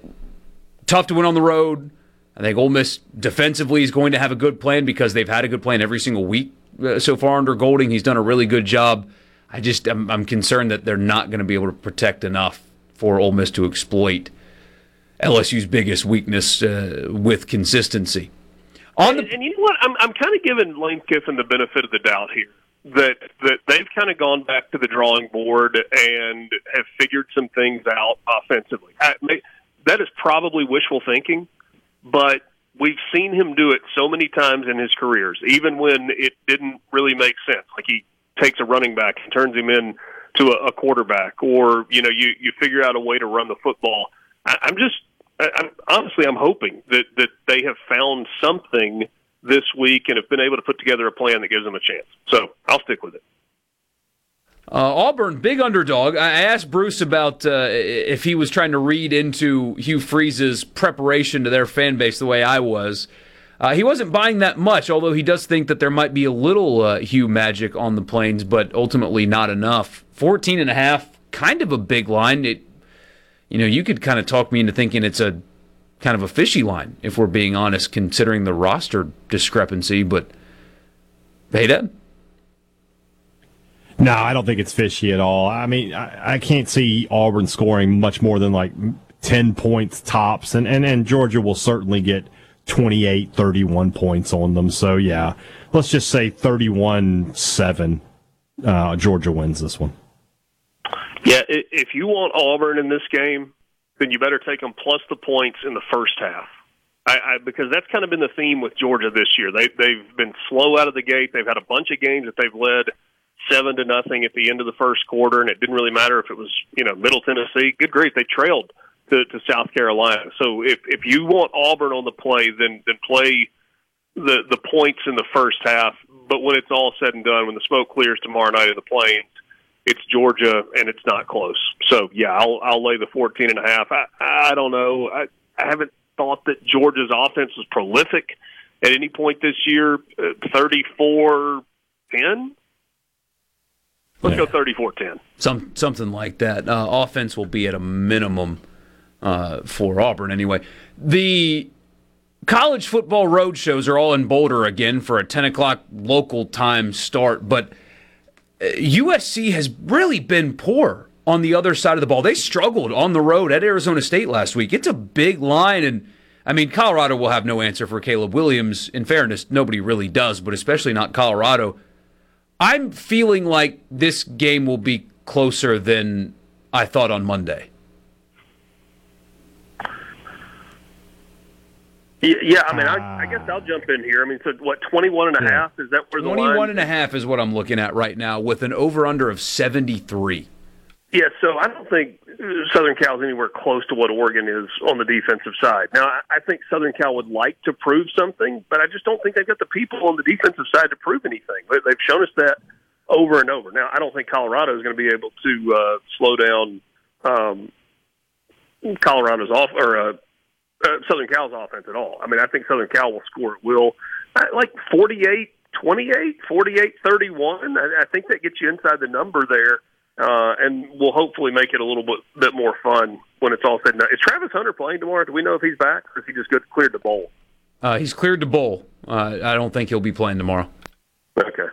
tough to win on the road. I think Ole Miss defensively is going to have a good plan because they've had a good plan every single week uh, so far under Golding. He's done a really good job I just I'm, I'm concerned that they're not going to be able to protect enough for Ole Miss to exploit LSU's biggest weakness uh, with consistency. On the- and, and you know what? I'm I'm kind of giving Lane Kiffin the benefit of the doubt here that that they've kind of gone back to the drawing board and have figured some things out offensively. I, that is probably wishful thinking, but we've seen him do it so many times in his careers, even when it didn't really make sense. Like he takes a running back and turns him in to a, a quarterback, or you know, you you figure out a way to run the football. I, I'm just, I, I'm honestly, I'm hoping that that they have found something this week and have been able to put together a plan that gives them a chance. So I'll stick with it. Uh, Auburn, big underdog. I asked Bruce about uh, if he was trying to read into Hugh Freeze's preparation to their fan base the way I was. Uh, he wasn't buying that much, although he does think that there might be a little uh, Hugh magic on the plains, but ultimately not enough. 14 and a half, kind of a big line. It, you know, you could kind of talk me into thinking it's a kind of a fishy line, if we're being honest, considering the roster discrepancy. But hey, Dad. No, I don't think it's fishy at all. I mean, I, I can't see Auburn scoring much more than like 10 points tops, and, and, and Georgia will certainly get 28, 31 points on them. So, yeah, let's just say 31 7. Uh, Georgia wins this one. Yeah, if you want Auburn in this game, then you better take them plus the points in the first half. I, I, because that's kind of been the theme with Georgia this year. They they've been slow out of the gate. They've had a bunch of games that they've led seven to nothing at the end of the first quarter, and it didn't really matter if it was you know Middle Tennessee. Good grief, they trailed to, to South Carolina. So if if you want Auburn on the play, then then play the the points in the first half. But when it's all said and done, when the smoke clears tomorrow night in the Plains, it's Georgia and it's not close. So yeah, I'll I'll lay the fourteen and a half. I I don't know. I I haven't thought that Georgia's offense was prolific at any point this year. Uh, thirty four ten. Let's yeah. go 34-10. Some something like that. Uh, offense will be at a minimum uh, for Auburn anyway. The college football road shows are all in Boulder again for a 10 o'clock local time start, but USC uh, has really been poor on the other side of the ball. They struggled on the road at Arizona State last week. It's a big line, and I mean, Colorado will have no answer for Caleb Williams. In fairness, nobody really does, but especially not Colorado. I'm feeling like this game will be closer than I thought on Monday. Yeah, I mean, I, I, guess I'll jump in here. I mean, so what, 21 and a yeah. half? Is that where the 21 line? and a half is what I'm looking at right now with an over-under of 73. Yeah, so I don't think Southern Cal is anywhere close to what Oregon is on the defensive side. Now, I think Southern Cal would like to prove something, but I just don't think they've got the people on the defensive side to prove anything. They've shown us that over and over. Now, I don't think Colorado is going to be able to uh, slow down um, Colorado's off or uh, uh, Southern Cal's offense at all. I mean, I think Southern Cal will score at will, uh, like 48 28, 48 31. I, I think that gets you inside the number there. Uh, and will hopefully make it a little bit bit more fun when it's all said and done. Is Travis Hunter playing tomorrow? Do we know if he's back, or is he just good, cleared to bowl? Uh, he's cleared to bowl. Uh, I don't think he'll be playing tomorrow. Okay.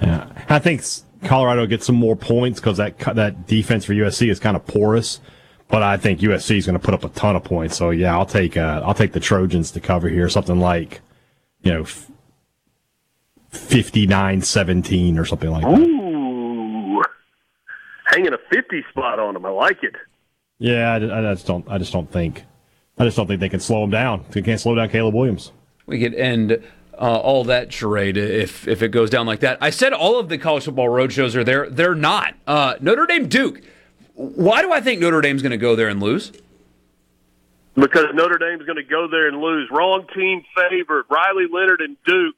Yeah, I think Colorado gets some more points because that that defense for USC is kind of porous. But I think USC is going to put up a ton of points. So yeah, I'll take uh, I'll take the Trojans to cover here. Something like, you know, 59-17 or something like that. Ooh, hanging a fifty spot on them. I like it. Yeah, I, I just don't. I just don't think. I just don't think they can slow him down. They can't slow down Caleb Williams. We could end uh, all that charade if if it goes down like that. I said all of the college football road shows are there. They're not. Uh, Notre Dame Duke. Why do I think Notre Dame's going to go there and lose? Because Notre Dame's going to go there and lose. Wrong team favored. Riley Leonard and Duke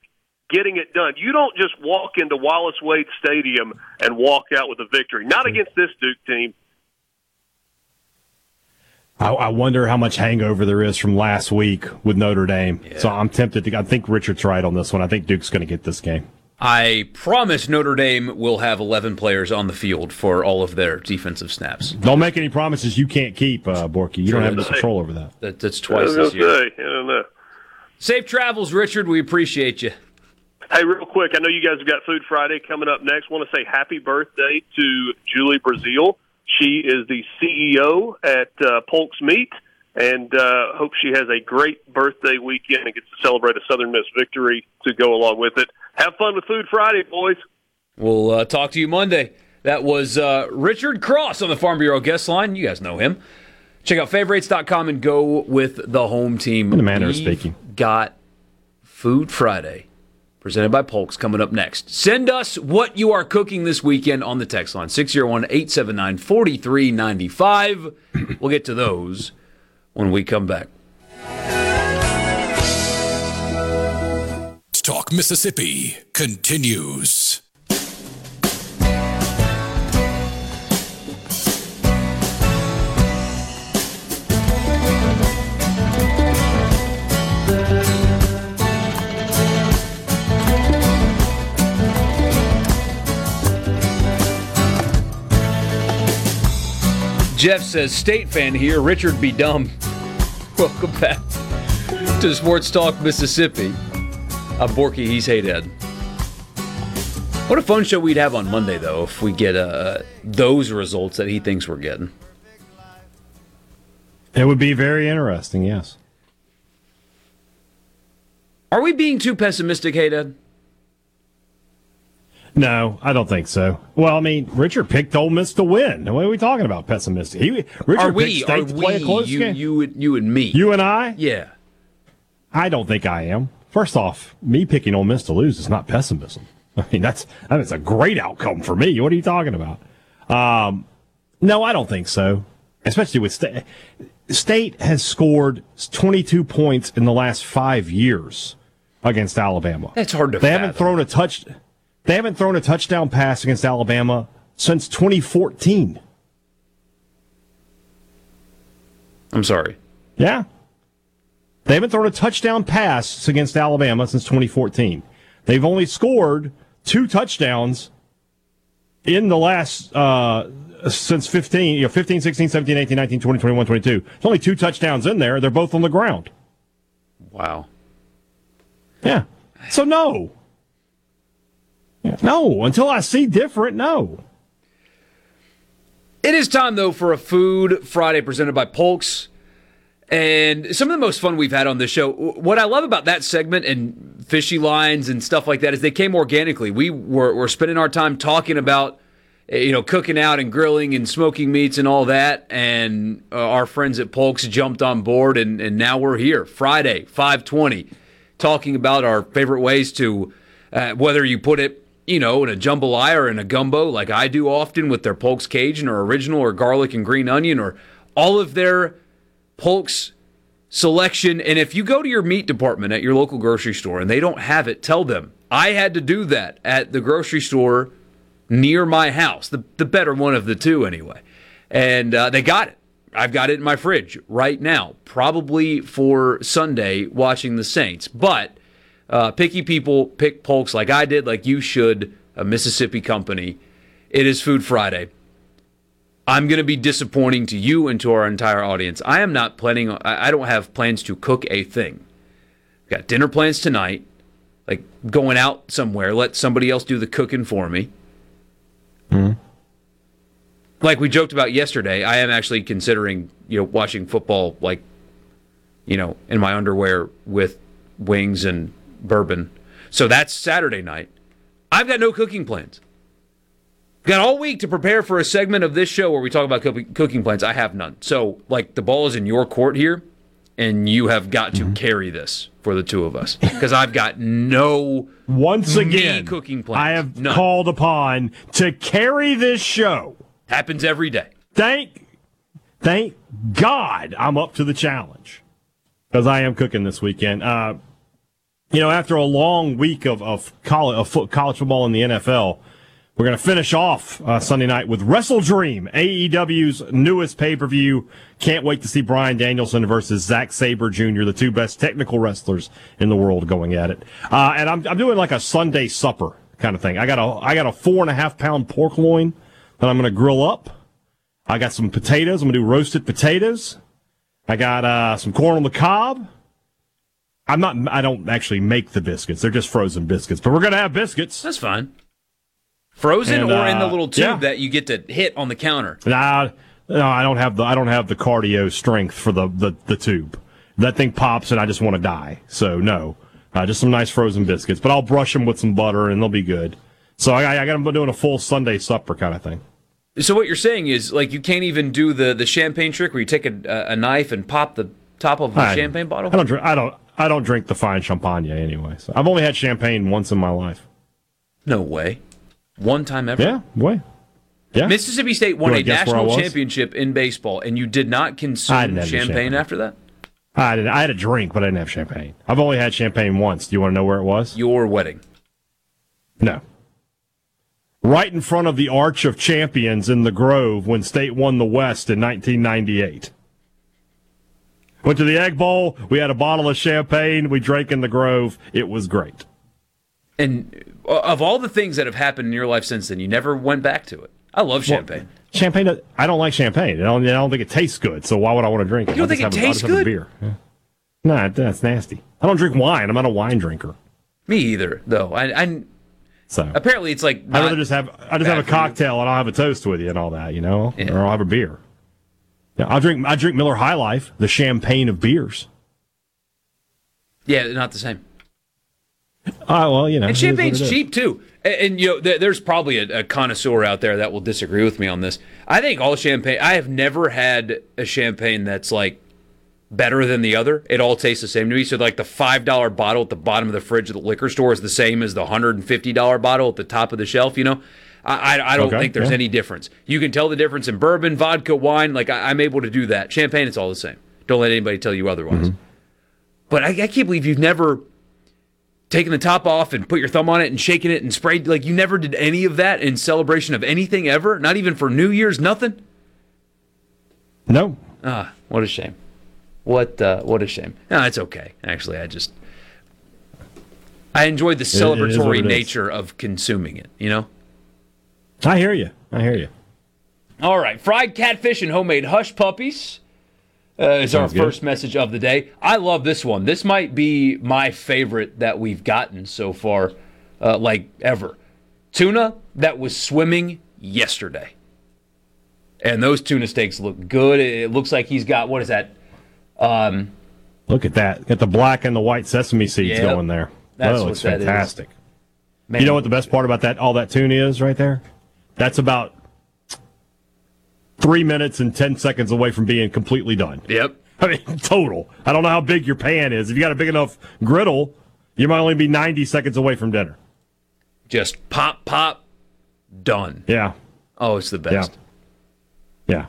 getting it done. You don't just walk into Wallace Wade Stadium and walk out with a victory. Not against this Duke team. I, I wonder how much hangover there is from last week with Notre Dame. Yeah. So I'm tempted to. I think Richard's right on this one. I think Duke's going to get this game. I promise Notre Dame will have 11 players on the field for all of their defensive snaps. Don't make any promises you can't keep, uh, Borky. You don't have any control over that. that that's twice this year. Say, I don't know. Safe travels, Richard. We appreciate you. Hey, real quick, I know you guys have got Food Friday coming up next. want to say happy birthday to Julie Brazil. She is the CEO at uh, Polk's Meat, and uh, hope she has a great birthday weekend and gets to celebrate a Southern Miss victory to go along with it have fun with Food Friday, boys. We'll uh, talk to you Monday. That was uh, Richard Cross on the Farm Bureau guest line. You guys know him. Check out favorites.com and go with the home team. In the manner of speaking. Got Food Friday presented by Polks coming up next. Send us what you are cooking this weekend on the text line 601 879 4395. We'll get to those when we come back. Talk Mississippi continues. Jeff says, State fan here, Richard be dumb. Welcome back to Sports Talk Mississippi. I'm Borky, he's Hey Dad. What a fun show we'd have on Monday, though, if we get uh, those results that he thinks we're getting. It would be very interesting, yes. Are we being too pessimistic, Hayden? No, I don't think so. Well, I mean, Richard picked Ole Miss to win. What are we talking about? Pessimistic? He, Richard are we? picked State Are to play a close You, game. you, you, and me. You and I? Yeah. I don't think I am. First off, me picking Ole Miss to lose is not pessimism. I mean, that's that's a great outcome for me. What are you talking about? Um, no, I don't think so. Especially with State. State has scored 22 points in the last five years against Alabama. That's hard to They haven't thrown a touch. They haven't thrown a touchdown pass against Alabama since 2014. I'm sorry. Yeah. They haven't thrown a touchdown pass against Alabama since 2014. They've only scored two touchdowns in the last uh, since 15, you know, 15, 16, 17, 18, 19, 20, 21, 22. There's only two touchdowns in there. They're both on the ground. Wow. Yeah. So no. No, until I see different, no. It is time, though, for a Food Friday presented by Polks. And some of the most fun we've had on this show. What I love about that segment and fishy lines and stuff like that is they came organically. We were, were spending our time talking about, eh, you know, cooking out and grilling and smoking meats and all that. And uh, our friends at Polks jumped on board, and, and now we're here, Friday, 520, talking about our favorite ways to, uh, whether you put it, you know, in a jambalaya or in a gumbo, like I do often with their Polks Cajun or original or garlic and green onion or all of their Polk's selection. And if you go to your meat department at your local grocery store and they don't have it, tell them. I had to do that at the grocery store near my house, the, the better one of the two, anyway. And uh, they got it. I've got it in my fridge right now, probably for Sunday watching the Saints. But uh, picky people pick Polks like I did, like you should, a Mississippi company. It is Food Friday. I'm going to be disappointing to you and to our entire audience. I am not planning, I I don't have plans to cook a thing. Got dinner plans tonight, like going out somewhere, let somebody else do the cooking for me. Like we joked about yesterday, I am actually considering, you know, watching football like, you know, in my underwear with wings and bourbon. So that's Saturday night. I've got no cooking plans. Got all week to prepare for a segment of this show where we talk about cooking, plans. I have none. So, like, the ball is in your court here, and you have got to carry this for the two of us because I've got no Once again, cooking plans. I have None. called upon to carry this show. Happens every day. Thank, thank God I'm up to the challenge because I am cooking this weekend. Uh, you know, after a long week of of college, of college football in the NFL, we're going to finish off uh, Sunday night with WrestleDream, AEW's newest pay per view. Can't wait to see Bryan Danielson versus Zack Sabre Jr., the two best technical wrestlers in the world, going at it. Uh, and I'm I'm doing like a Sunday supper kind of thing. I got a I got a four and a half pound pork loin that I'm going to grill up. I got some potatoes. I'm going to do roasted potatoes. I got uh, some corn on the cob. I'm not. I don't actually make the biscuits. They're just frozen biscuits. But we're going to have biscuits. That's fine. Frozen And, or in the uh, little tube yeah. that you get to hit on the counter. Nah, no, I don't have the. I don't have the cardio strength for the the, the tube. That thing pops and I just want to die. So no, uh, just some nice frozen biscuits. But I'll brush them with some butter and they'll be good. So I, I got them doing a full Sunday supper kind of thing. So what you're saying is like you can't even do the the champagne trick where you take a, a knife and pop the top of the I- champagne bottle. I don't. I don't. I don't drink the fine champagne anyway. So I've only had champagne once in my life. No way. One time ever. Yeah, way. Yeah. Mississippi State won a wanna guess where I national championship in baseball, and you did not consume didn't have any champagne, champagne. after that. I didn't. I had a drink, but I didn't have champagne. I've only had champagne once. Do you want to know where it was? Your wedding. No. Right in front of the Arch of Champions in the Grove when State won the West in 1998. Went to the Egg Bowl. We had a bottle of champagne. We drank in the Grove. It was great. And uh, of all the things that have happened in your life since then, you never went back to it. I love champagne. Champagne. I don't like champagne. I don't, I don't think it tastes good. So why would I want to drink it? You don't I'll think just it have a- I'll tastes just have a good? beer. Yeah. Nah, that's nasty. I don't drink wine. I'm not a wine drinker. Me either, though. I, I So apparently it's like I'd rather just have I just have a cocktail and I'll have a toast with you and all that, you know, Yeah. or I'll have a beer. Yeah, I'll drink I drink Miller High Life, the champagne of beers. Yeah, not the same. Ah, well, you know, And it is what champagne's cheap too. And, and, you know, th- there's probably a, a connoisseur out there that will disagree with me on this. I think all champagne. I have never had a champagne that's like better than the other. It all tastes the same to me. So like the five dollar bottle at the bottom of the fridge at the liquor store is the same as the hundred and fifty dollar bottle at the top of the shelf. You know. I, I, I don't Okay, think there's yeah. any difference. You can tell the difference in bourbon, vodka, wine. Like I, I'm able to do that. Champagne, it's all the same. Don't let anybody tell you otherwise. Mm-hmm. But I, I can't believe you've never taken the top off and put your thumb on it and shaking it and sprayed like you never did any of that in celebration of anything ever not even for new year's nothing No. ah what a shame what uh, what a shame no it's okay actually i just i enjoyed the it is what celebratory it is. nature of consuming it you know I hear you. I hear you. all right fried catfish and homemade hush puppies uh, is our Sounds good. first message of the day. I love this one. This might be my favorite that we've gotten so far, uh, like ever. Tuna that was swimming yesterday. And those tuna steaks look good. It looks like he's got, what is that? Um, Look at that. Got the black and the white sesame seeds Yep. going there. That's that looks that is. fantastic. man, You know what the best part about that all that tuna is right there? That's about three minutes and ten seconds away from being completely done. Yep. I mean, total. I don't know how big your pan is. If you got a big enough griddle, you might only be 90 seconds away from dinner. Just pop, pop, done. Yeah. Oh, it's the best. Yeah.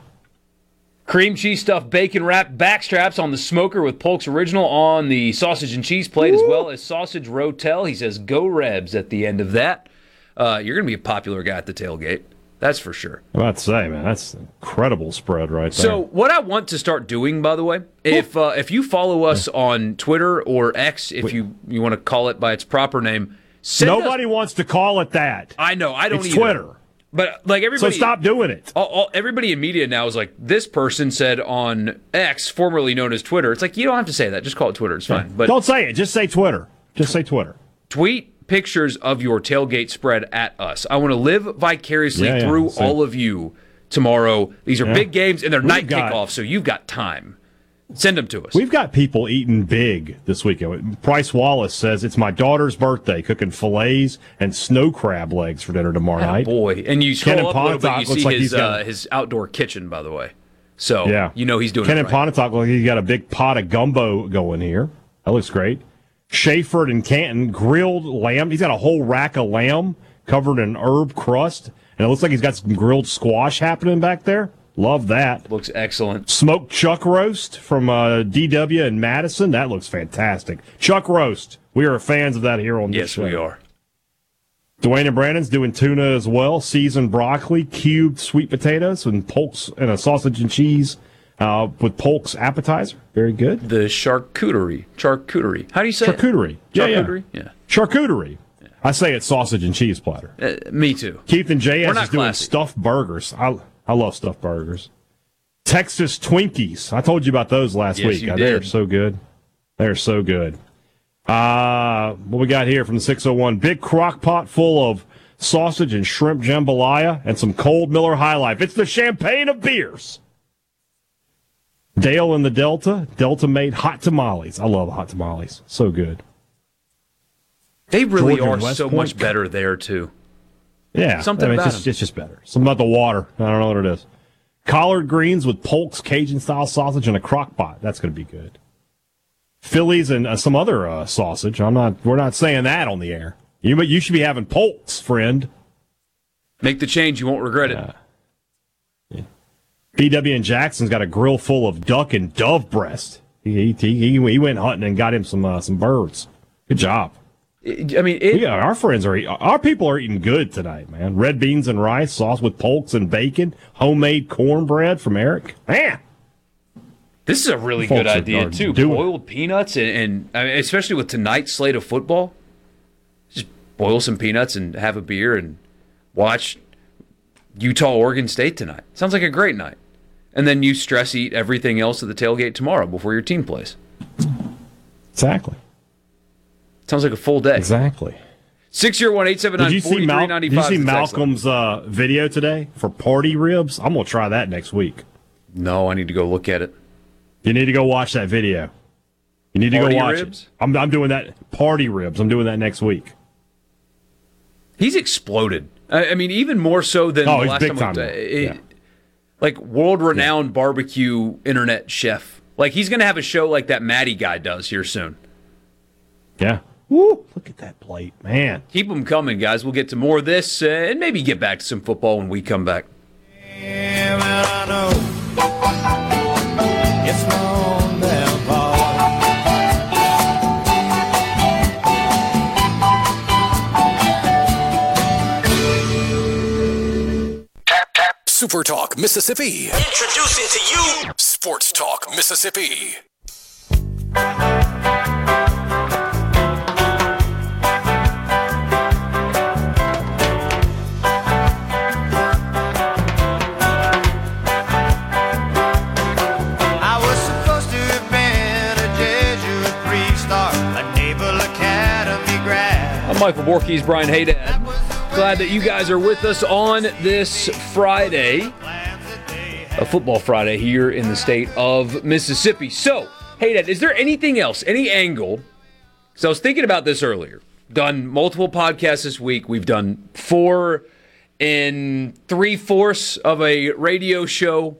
Cream cheese stuffed bacon wrapped backstraps on the smoker with Polk's original on the sausage and cheese plate, as well as sausage rotel. He says, "Go Rebs" at the end of that. Uh, you're going to be a popular guy at the tailgate. That's for sure. I'm about to say, man, that's an incredible spread right there. So, what I want to start doing, by the way, if uh, if you follow us on Twitter or X, if you you want to call it by its proper name, send us- Nobody wants to call it that. I know. I don't. It's either. Twitter. But like everybody, So stop doing it. all, all, everybody in media now is like, this person said on X, formerly known as Twitter. It's like you don't have to say that. Just call it Twitter. It's fine. But Don't say it. Just say Twitter. Just say Twitter. tweet pictures of your tailgate spread at us. I want to live vicariously Yeah, yeah. through So- all of you tomorrow. These are Yeah. big games and they're We've night got- kickoffs, so you've got time. Send them to us. We've got people eating big this weekend. Price Wallace says it's my daughter's birthday, cooking fillets and snow crab legs for dinner tomorrow night. Boy, and you scroll Ken up a little bit, you looks see like his he's got- uh, his outdoor kitchen, by the way. So Yeah. you know he's doing Ken it and right. Pontotoc, like he's got a big pot of gumbo going here. That looks great. Shayford and Canton grilled lamb. He's got a whole rack of lamb covered in herb crust, and it looks like he's got some grilled squash happening back there. Love that. Looks excellent. Smoked chuck roast from uh, DW in Madison. That looks fantastic. Chuck roast. We are fans of that here on this Yes, we are. Dwayne and Brandon's doing tuna as well. Seasoned broccoli, cubed sweet potatoes, and polks and a sausage and cheese uh, with polk's appetizer. Very good. The charcuterie. Charcuterie. How do you say Charcuterie. it? Yeah, yeah. Charcuterie? Yeah. Charcuterie. I say it's sausage and cheese platter. Uh, me too. Keith and JS is doing stuffed burgers. I I love stuffed burgers. Texas Twinkies. I told you about those last Yes, week. you Uh, They're so good. They're so good. Uh, what we got here from the 601? Big crock pot full of sausage and shrimp jambalaya and some cold Miller High Life. It's the champagne of beers. Dale in the Delta. Delta made hot tamales. I love hot tamales. So good. They really Georgia are so Point. much better there too. Yeah, Something I mean, about it's just, 'em. it's just better. Something about the water. I don't know what it is. Collard greens with Polk's Cajun style sausage and a crock pot. That's going to be good. Phillies and uh, some other uh, sausage. I'm not. We're not saying that on the air. You but you should be having Polk's, friend. Make the change, you won't regret it. BW and Jackson's got a grill full of duck and dove breast. He he, he, he went hunting and got him some uh, some birds. Good job. I mean, it, yeah, our friends are our people are eating good tonight, man. Red beans and rice, sauce with polks and bacon, homemade cornbread from Eric. Man, This is a really Folks good idea too. doing. Boiled peanuts and, and I mean, especially with tonight's slate of football, just boil some peanuts and have a beer and watch Utah Oregon State tonight. Sounds like a great night. And then you stress eat everything else at the tailgate tomorrow before your team plays. exactly. Sounds like a full day. Exactly. Six zero one eight seven Did nine you forty see, three ninety did you see Malcolm's uh, video today for party ribs? I'm gonna try that next week. No, I need to go look at it. You need to go watch that video. You need to Party go watch ribs? it. I'm, I'm doing that party ribs. I'm doing that next week. He's exploded. I, I mean, even more so than Oh, the he's last big time. time it- Yeah. Like world renowned barbecue internet chef. Like he's going to have a show like that Maddie guy does here soon. Yeah. Woo! Look at that plate, man. Keep them coming, guys. We'll get to more of this uh, and maybe get back to some football when we come back. Yeah, Super Talk Mississippi. Introducing to you Sports Talk Mississippi. I was supposed to have been a Jesuit priest or a Naval Academy grad. I'm Michael Borkes, Brian Haydad. Glad that you guys are with us on this Friday, a football Friday here in the state of Mississippi. So, Haydad, is there anything else, any angle? So I was thinking about this earlier. Done multiple podcasts this week. We've done four and three fourths of a radio show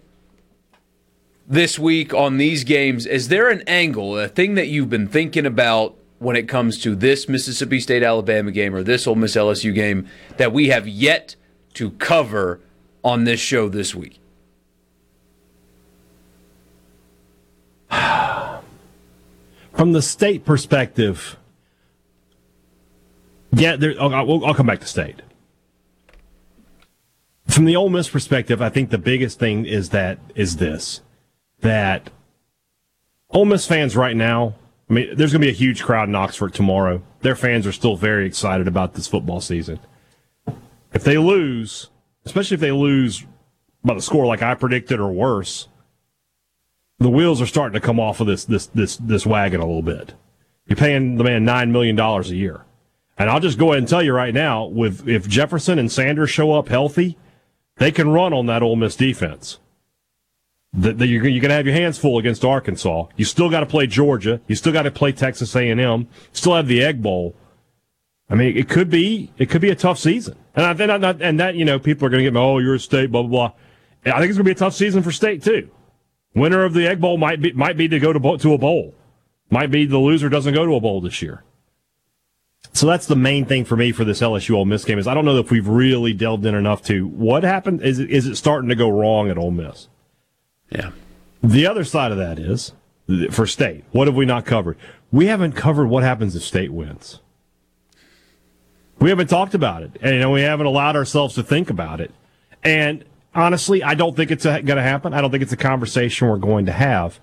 this week on these games. Is there an angle, a thing that you've been thinking about when it comes to this Mississippi State Alabama game or this Ole Miss LSU game that we have yet to cover on this show this week? From the state perspective, yeah, there, I'll, I'll, come back to state. From the Ole Miss perspective, I think the biggest thing is that is this that Ole Miss fans right now. I mean, there's going to be a huge crowd in Oxford tomorrow. Their fans are still very excited about this football season. If they lose, especially if they lose by the score like I predicted or worse, the wheels are starting to come off of this this this this wagon a little bit. You're paying the man nine million dollars a year, and I'll just go ahead and tell you right now: with if Jefferson and Sanders show up healthy, they can run on that Ole Miss defense. That that you're, you're going to have your hands full against Arkansas. You still got to play Georgia. You still got to play Texas A&M. Still have the Egg Bowl. I mean, it could be it could be a tough season, and I think and that you know people are going to get. Oh, you're a state, blah blah blah. I think it's going to be a tough season for state too. Winner of the Egg Bowl might be might be to go to to a bowl. Might be the loser doesn't go to a bowl this year. So that's the main thing for me for this LSU Ole Miss game is I don't know if we've really delved in enough to what happened. Is it, is it starting to go wrong at Ole Miss? Yeah. The other side of that is for state. What have we not covered? We haven't covered what happens if state wins. We haven't talked about it, and you know we haven't allowed ourselves to think about it. And honestly, I don't think it's going to happen. I don't think it's a conversation we're going to have.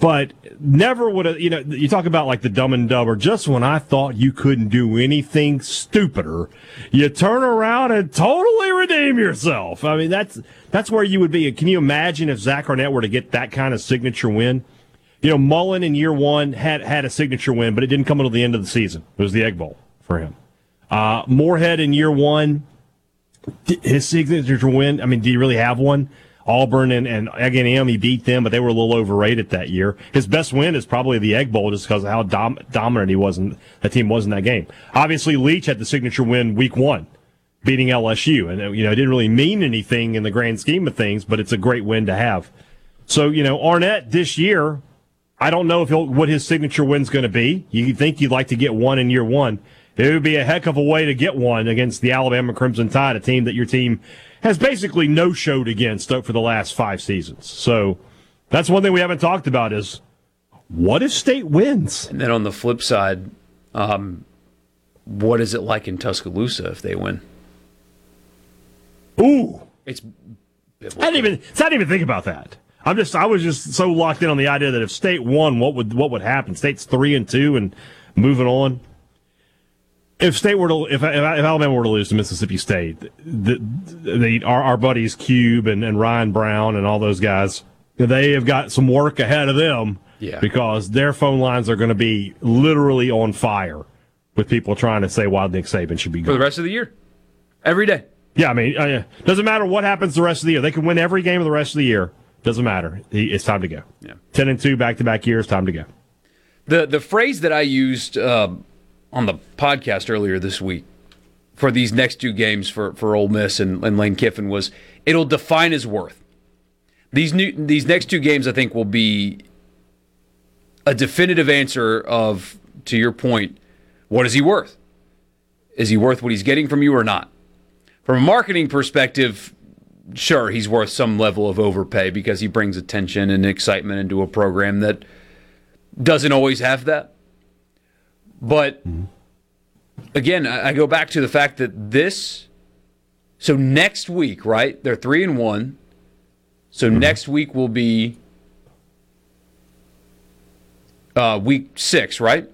But never would have, you know, you talk about like the dumb and dumber. Just when I thought you couldn't do anything stupider, you turn around and totally redeem yourself. I mean, that's that's where you would be. Can you imagine if Zach Arnett were to get that kind of signature win? You know, Mullen in year one had had a signature win, but it didn't come until the end of the season. It was the Egg Bowl for him. Uh, Moorhead in year one, his signature win. I mean, do you really have one? Auburn and, and A&M, he beat them, but they were a little overrated that year. His best win is probably the Egg Bowl just because of how dom- dominant he was and that team was in that game. Obviously, Leach had the signature win week one, beating LSU. And, you know, it didn't really mean anything in the grand scheme of things, but it's a great win to have. So, you know, Arnett this year, I don't know if he'll, what his signature win's going to be. You think you'd like to get one in year one. It would be a heck of a way to get one against the Alabama Crimson Tide, a team that your team has basically no showed against for the last five seasons. So that's one thing we haven't talked about is what if state wins? And then on the flip side, um, what is it like in Tuscaloosa if they win? Ooh, it's. I didn't even. I didn't even think about that. I'm just. I was just so locked in on the idea that if state won, what would what would happen? State's three and two and moving on. If state were to, if, if Alabama were to lose to Mississippi State, the, the our, our buddies Cube and, and Ryan Brown and all those guys, they have got some work ahead of them. Yeah. Because their phone lines are going to be literally on fire with people trying to say why Nick Saban should be for the rest of the year, every day. Yeah, I mean, uh, doesn't matter what happens the rest of the year. They can win every game of the rest of the year. Doesn't matter. He- It's time to go. Yeah. Ten and two back to back years. Time to go. The the phrase that I used uh, on the podcast earlier this week for these next two games for for Ole Miss and, and Lane Kiffin was it'll define his worth. These new these next two games I think will be a definitive answer of to your point, what is he worth? Is he worth what he's getting from you or not? From a marketing perspective, sure, he's worth some level of overpay because he brings attention and excitement into a program that doesn't always have that. But again, I go back to the fact that this. So next week, right? They're three and one. So next week will be uh, week six, right?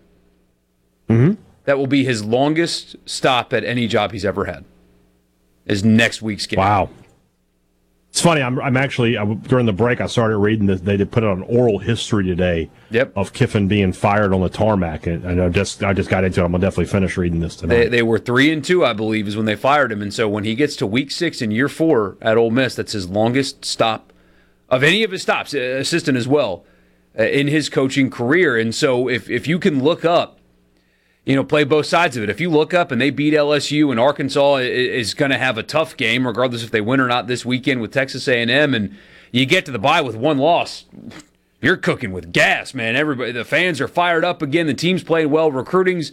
Mm-hmm. That will be his longest stop at any job he's ever had. Is next week's game. Wow. It's funny. I'm, I'm actually I, during the break. I started reading this. They did put it on oral history today. Yep. Of Kiffin being fired on the tarmac, and, and I just I just got into it. I'm gonna definitely finish reading this tonight. They, they were three and two, I believe, is when they fired him. And so when he gets to week six in year four at Ole Miss, that's his longest stop of any of his stops, uh, assistant as well, uh, in his coaching career. And so if if you can look up, you know, play both sides of it. If you look up and they beat LSU and Arkansas is going to have a tough game, regardless if they win or not this weekend with Texas A&M, and you get to the bye with one loss, you're cooking with gas, man. Everybody, the fans are fired up again. The team's playing well, recruiting's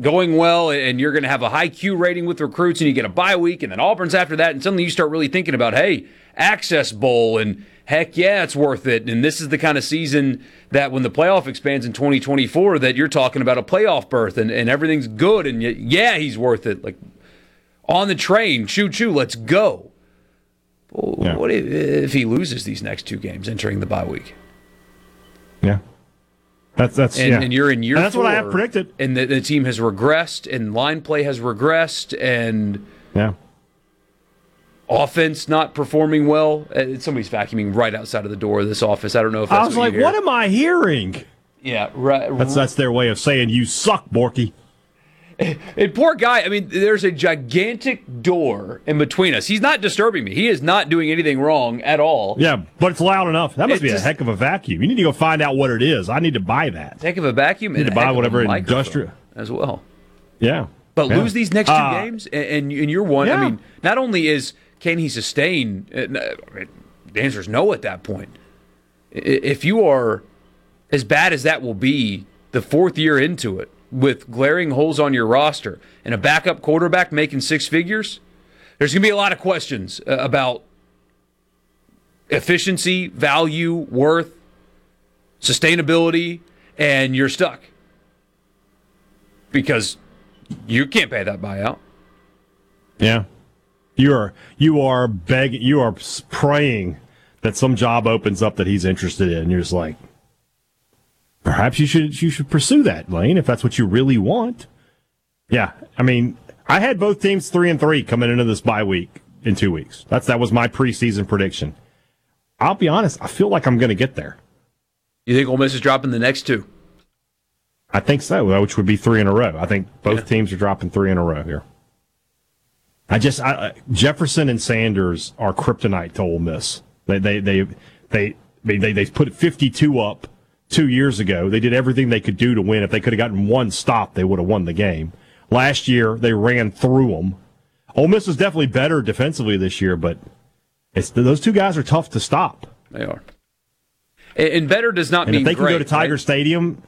going well, and you're going to have a high Q rating with recruits, and you get a bye week, and then Auburn's after that, and suddenly you start really thinking about, hey, Access Bowl, and heck yeah, it's worth it. And this is the kind of season that when the playoff expands in 2024, that you're talking about a playoff berth, and, and everything's good, and yeah, he's worth it. Like on the train, choo choo, let's go. Well, What if, if he loses these next two games entering the bye week? yeah. That's that's and, yeah. and you're in year And that's what I have predicted. And the, the team has regressed, and line play has regressed, and Yeah. Offense not performing well. Uh, Somebody's vacuuming right outside of the door of this office. I don't know if I was what like, what am I hearing? Yeah, right. That's that's their way of saying you suck, Borky. And poor guy, I mean, there's a gigantic door in between us. He's not disturbing me. He is not doing anything wrong at all. Yeah, but it's loud enough. That must be just- a heck of a vacuum. You need to go find out what it is. I need to buy that. Heck of a vacuum Need and to buy heck of a whatever industrial- as well. Yeah. But Yeah. lose these next two Uh, games, and, and and you're one. I mean, not only is can he sustain? uh, mean, the answer is no at that point. If you are as bad as that will be, the fourth year into it, with glaring holes on your roster and a backup quarterback making six figures, there's going to be a lot of questions uh, about efficiency, value, worth, sustainability, and you're stuck because you can't pay that buyout. Yeah. You are you are begging you are praying that some job opens up that he's interested in. You're just like perhaps you should you should pursue that, Lane, if that's what you really want. Yeah. I mean, I had both teams three and three coming into this bye week in two weeks. That's that was my preseason prediction. I'll be honest, I feel like I'm gonna get there. You think Ole Miss is dropping the next two? I think so, which would be three in a row. I think both teams are dropping three in a row here. I just I, Jefferson and Sanders are kryptonite to Ole Miss. They they they they they they, they put 52 up two years ago. They did everything they could do to win. If they could have gotten one stop, they would have won the game. Last year they ran through them. Ole Miss is definitely better defensively this year, but it's those two guys are tough to stop. They are. And, and better does not And mean if they can great, go to Tiger right? Stadium,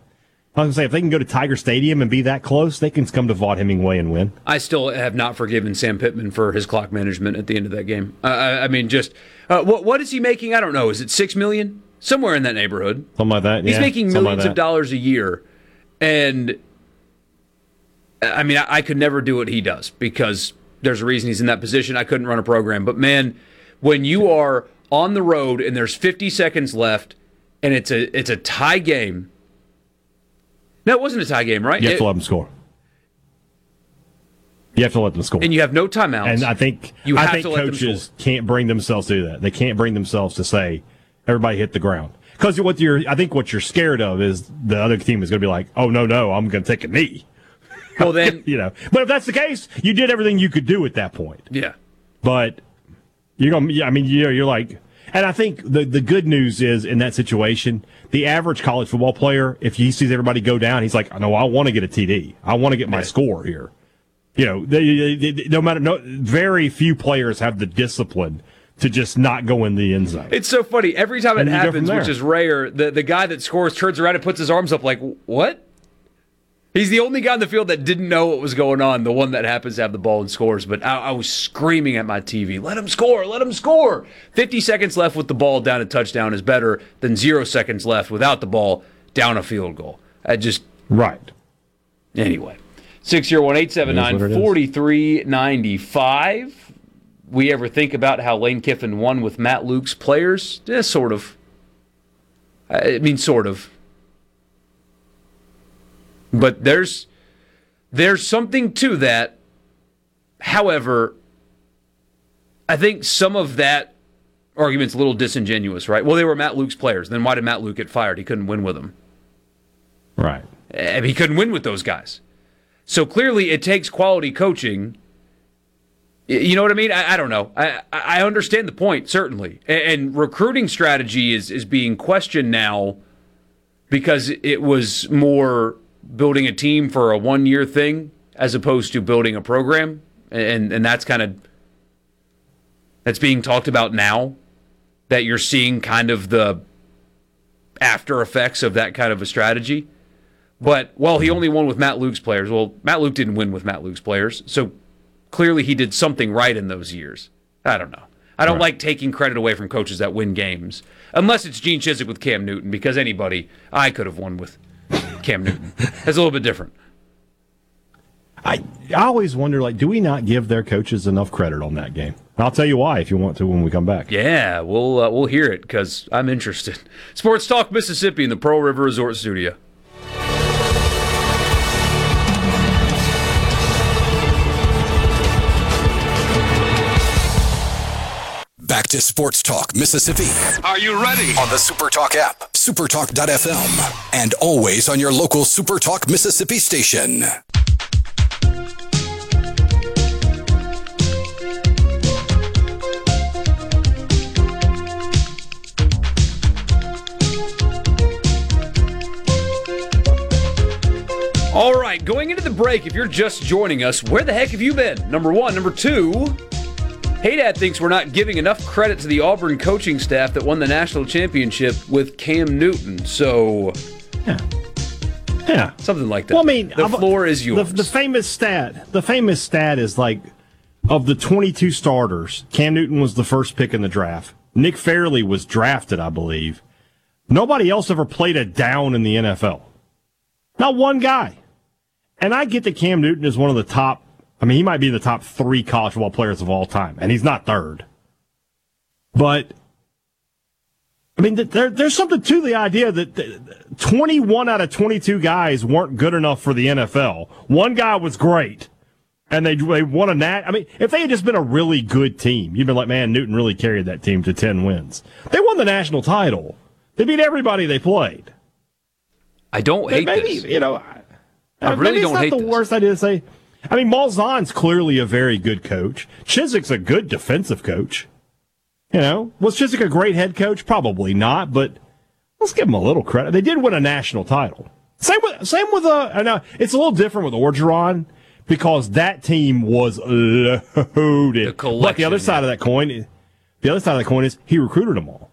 I was gonna say if they can go to Tiger Stadium and be that close, they can come to Vaught Hemingway and win. I still have not forgiven Sam Pittman for his clock management at the end of that game. Uh, I, I mean, just uh, what what is he making? I don't know. Is it six million? Somewhere in that neighborhood. Something like that. He's yeah, making millions like of dollars a year, and I mean, I, I could never do what he does because there's a reason he's in that position. I couldn't run a program, but man, when you are on the road and there's 50 seconds left, and it's a it's a tie game. No, it wasn't a tie game, right? You have It- to let them score. You have to let them score. and you have no timeouts. And I think you I think to coaches can't bring themselves to do that. They can't bring themselves to say everybody hit the ground because what you're I think what you're scared of is the other team is going to be like, oh no no, I'm going to take a knee. Well, then you know. But if that's the case, you did everything you could do at that point. Yeah. But you're gonna. I mean, you know, you're like, and I think the the good news is in that situation, the average college football player, if he sees everybody go down, he's like, no, I want to get a TD. I want to get my score here. You know, they, they, they- no matter no, very few players have the discipline to just not go in the end zone. It's so funny. Every time it And from happens, which is rare, the, the guy that scores turns around and puts his arms up like, what? He's the only guy on the field that didn't know what was going on, the one that happens to have the ball and scores. But I, I was screaming at my TV, let him score, let him score. 50 seconds left with the ball down a touchdown is better than zero seconds left without the ball down a field goal. I just. Right. Anyway, 601 879 4395. We ever think about how Lane Kiffin won with Matt Luke's players? Eh, sort of. I mean, sort of. But there's there's something to that. However, I think some of that argument's a little disingenuous, right? Well, they were Matt Luke's players. Then why did Matt Luke get fired? He couldn't win with them. Right. Eh, He couldn't win with those guys. So clearly, it takes quality coaching. You know what I mean? I, I don't know. I, I understand the point certainly, A- and, recruiting strategy is is being questioned now because it was more building a team for a one year thing as opposed to building a program, and and that's kind of that's being talked about now. That you're seeing kind of the after effects of that kind of a strategy. But well, he only won with Matt Luke's players. Well, Matt Luke didn't win with Matt Luke's players, so clearly he did something right in those years. I don't know. I don't like taking credit away from coaches that win games, unless it's Gene Chizik with Cam Newton, because anybody I could have won with Cam Newton. That's a little bit different. I I always wonder, like, do we not give their coaches enough credit on that game? I'll tell you why if you want to when we come back. Yeah, we'll uh, we'll hear it because I'm interested. Sports Talk Mississippi in the Pearl River Resort Studio. Back to Sports Talk Mississippi. Are you ready? On the Supertalk app, supertalk.fm, and always on your local Supertalk Mississippi station. All right, going into the break, if you're just joining us, where the heck have you been? Number one. Number two, Hey Dad thinks we're not giving enough credit to the Auburn coaching staff that won the national championship with Cam Newton. So, Yeah. something like that. Well, I mean, the I've- floor is yours. The, the famous stat, the famous stat is like of the 22 starters, Cam Newton was the first pick in the draft. Nick Fairley was drafted, I believe. Nobody else ever played a down in the NFL. Not one guy. And I get that Cam Newton is one of the top. I mean, he might be in the top three college football players of all time, and he's not third. But I mean, there, there's something to the idea that 21 out of 22 guys weren't good enough for the NFL. One guy was great, and they, they won a nat. I mean, if they had just been a really good team, you'd been like, man, Newton really carried that team to 10 wins. They won the national title. They beat everybody they played. I don't hate maybe, this. You know, I really maybe don't it's hate not the this. worst idea to say. I mean, Malzahn's clearly a very good coach. Chizik's a good defensive coach. You know, was Chizik a great head coach? Probably not, but let's give him a little credit. They did win a national title. Same with same with uh, I know it's a little different with Orgeron because that team was loaded. but the other side of that coin, the other side of the coin is he recruited them all.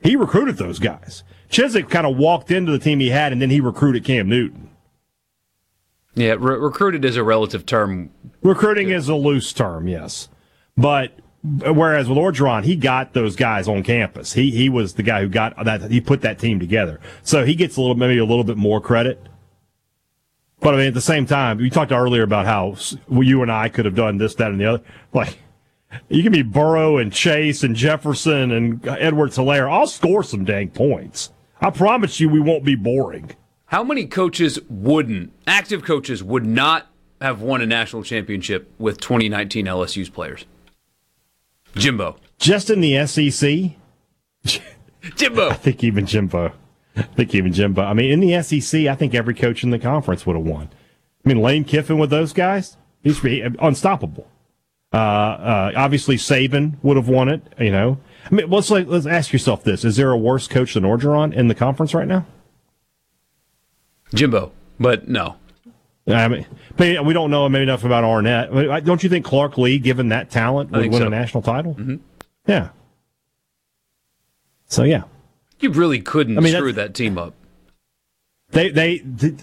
He recruited those guys. Chiswick kind of walked into the team he had, and then he recruited Cam Newton. Yeah, re- recruited is a relative term. Recruiting is a loose term, yes. But whereas with Orgeron, he got those guys on campus. He he was the guy who got that. He put that team together. So he gets a little maybe a little bit more credit. But I mean, at the same time, we talked earlier about how you and I could have done this, that, and the other. Like, you can be Burrow and Chase and Jefferson and Edwards Hilaire. I'll score some dang points. I promise you, we won't be boring. How many coaches wouldn't, active coaches, would not have won a national championship with 2019 LSU's players? Jimbo. Just in the SEC, Jimbo. I think even Jimbo. I think even Jimbo. I mean, in the SEC, I think every coach in the conference would have won. I mean, Lane Kiffin with those guys, he's be unstoppable. Uh, uh, obviously, Saban would have won it. You know, I mean, let's like, let's ask yourself this: Is there a worse coach than Orgeron in the conference right now? Jimbo, but no. I mean, we don't know maybe enough about Arnett. Don't you think Clark Lea, given that talent, would win so. a national title? Mm-hmm. Yeah. So yeah, you really couldn't I mean, screw that team up. They, they they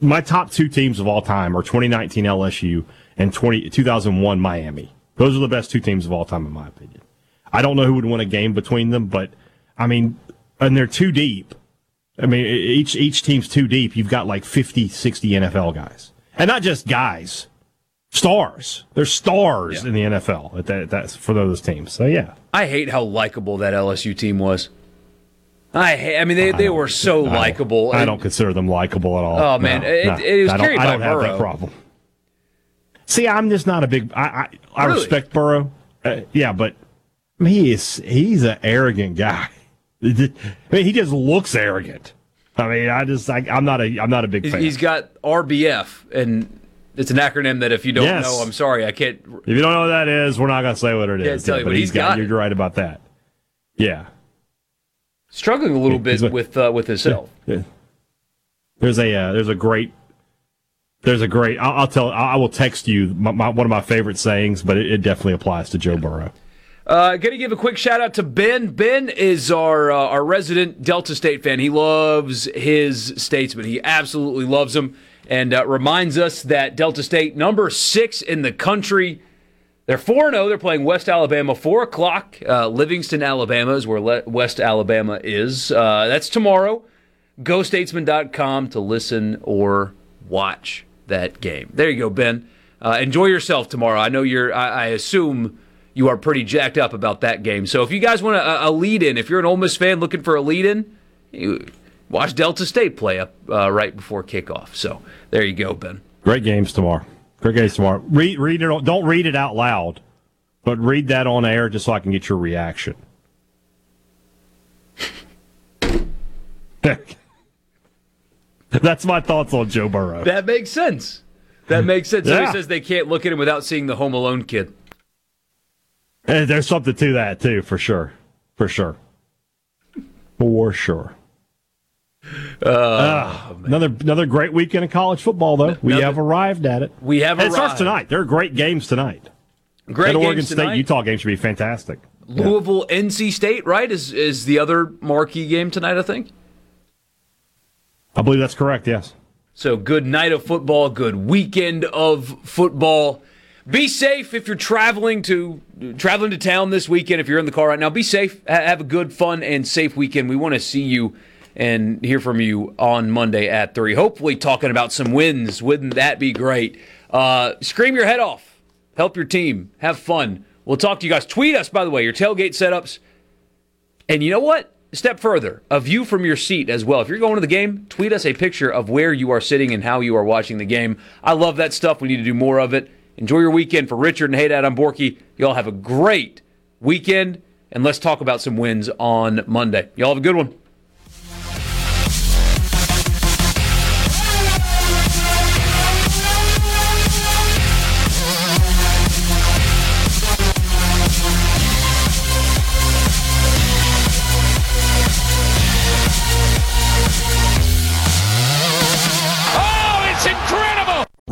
my top two teams of all time are 2019 LSU and 20, 2001 Miami. Those are the best two teams of all time, in my opinion. I don't know who would win a game between them, but I mean, and they're too deep. I mean, each each team's too deep. You've got like 50, 60 NFL guys, and not just guys, stars. They're stars yeah. in the NFL at that, that's for those teams. So yeah, I hate how likable that LSU team was. I hate, I mean, they, they were so likable. I, I, don't consider them likable at all. Oh man, no, it, no, it, was carried I don't, by I don't Burrow. have that problem. See, I'm just not a big. I I, I really? respect Burrow. Uh, yeah, but he is he's an arrogant guy. I mean, he just looks arrogant. I mean, I just I, am not a I'm not a big fan. He's got RBF, and it's an acronym that if you don't yes. know, I'm sorry, I can't. If you don't know what that is, we're not going to say what it is. Tell you, but, he's got. got you're right about that. Yeah, struggling a little bit with uh, with himself. Yeah. There's a uh, there's a great there's a great I'll, I'll tell I will text you my, my, one of my favorite sayings, but it, it definitely applies to Joe Burrow. Uh, to give a quick shout out to Ben. Ben is our uh, our resident Delta State fan. He loves his statesman. He absolutely loves them, and uh, reminds us that Delta State, number six in the country, they're four zero. Oh. They're playing West Alabama, four o'clock. Uh, Livingston, Alabama is where Le- West Alabama is. Uh, that's tomorrow. GoStatesmen.com to listen or watch that game. There you go, Ben. Uh, enjoy yourself tomorrow. I know you're. I, I assume you are pretty jacked up about that game. So if you guys want a, a lead in, if you're an Ole Miss fan looking for a lead in, watch Delta State play up uh, right before kickoff. So there you go, Ben. Great games tomorrow. Great games tomorrow. Read, read it. Don't read it out loud, but read that on air just so I can get your reaction. That's my thoughts on Joe Burrow. That makes sense. That makes sense. Yeah. Somebody says they can't look at him without seeing the Home Alone kid. And there's something to that too, for sure, for sure, for sure. Uh, uh, another another great weekend of college football, though. We have arrived at it. We have. It starts tonight. There are great games tonight. Great that Oregon State tonight. Utah game should be fantastic. Louisville yeah. NC State, right? Is is the other marquee game tonight? I think. I believe that's correct. Yes. So good night of football. Good weekend of football. Be safe if you're traveling to traveling to town this weekend. If you're in the car right now, be safe. Have a good, fun, and safe weekend. We want to see you and hear from you on Monday at three. Hopefully, talking about some wins. Wouldn't that be great? Uh, scream your head off. Help your team. Have fun. We'll talk to you guys. Tweet us, by the way, your tailgate setups. And you know what? step further, a view from your seat as well. If you're going to the game, tweet us a picture of where you are sitting and how you are watching the game. I love that stuff. We need to do more of it. Enjoy your weekend. For Richard and Hey Dad, I'm Borky. Y'all have a great weekend, and let's talk about some wins on Monday. Y'all have a good one.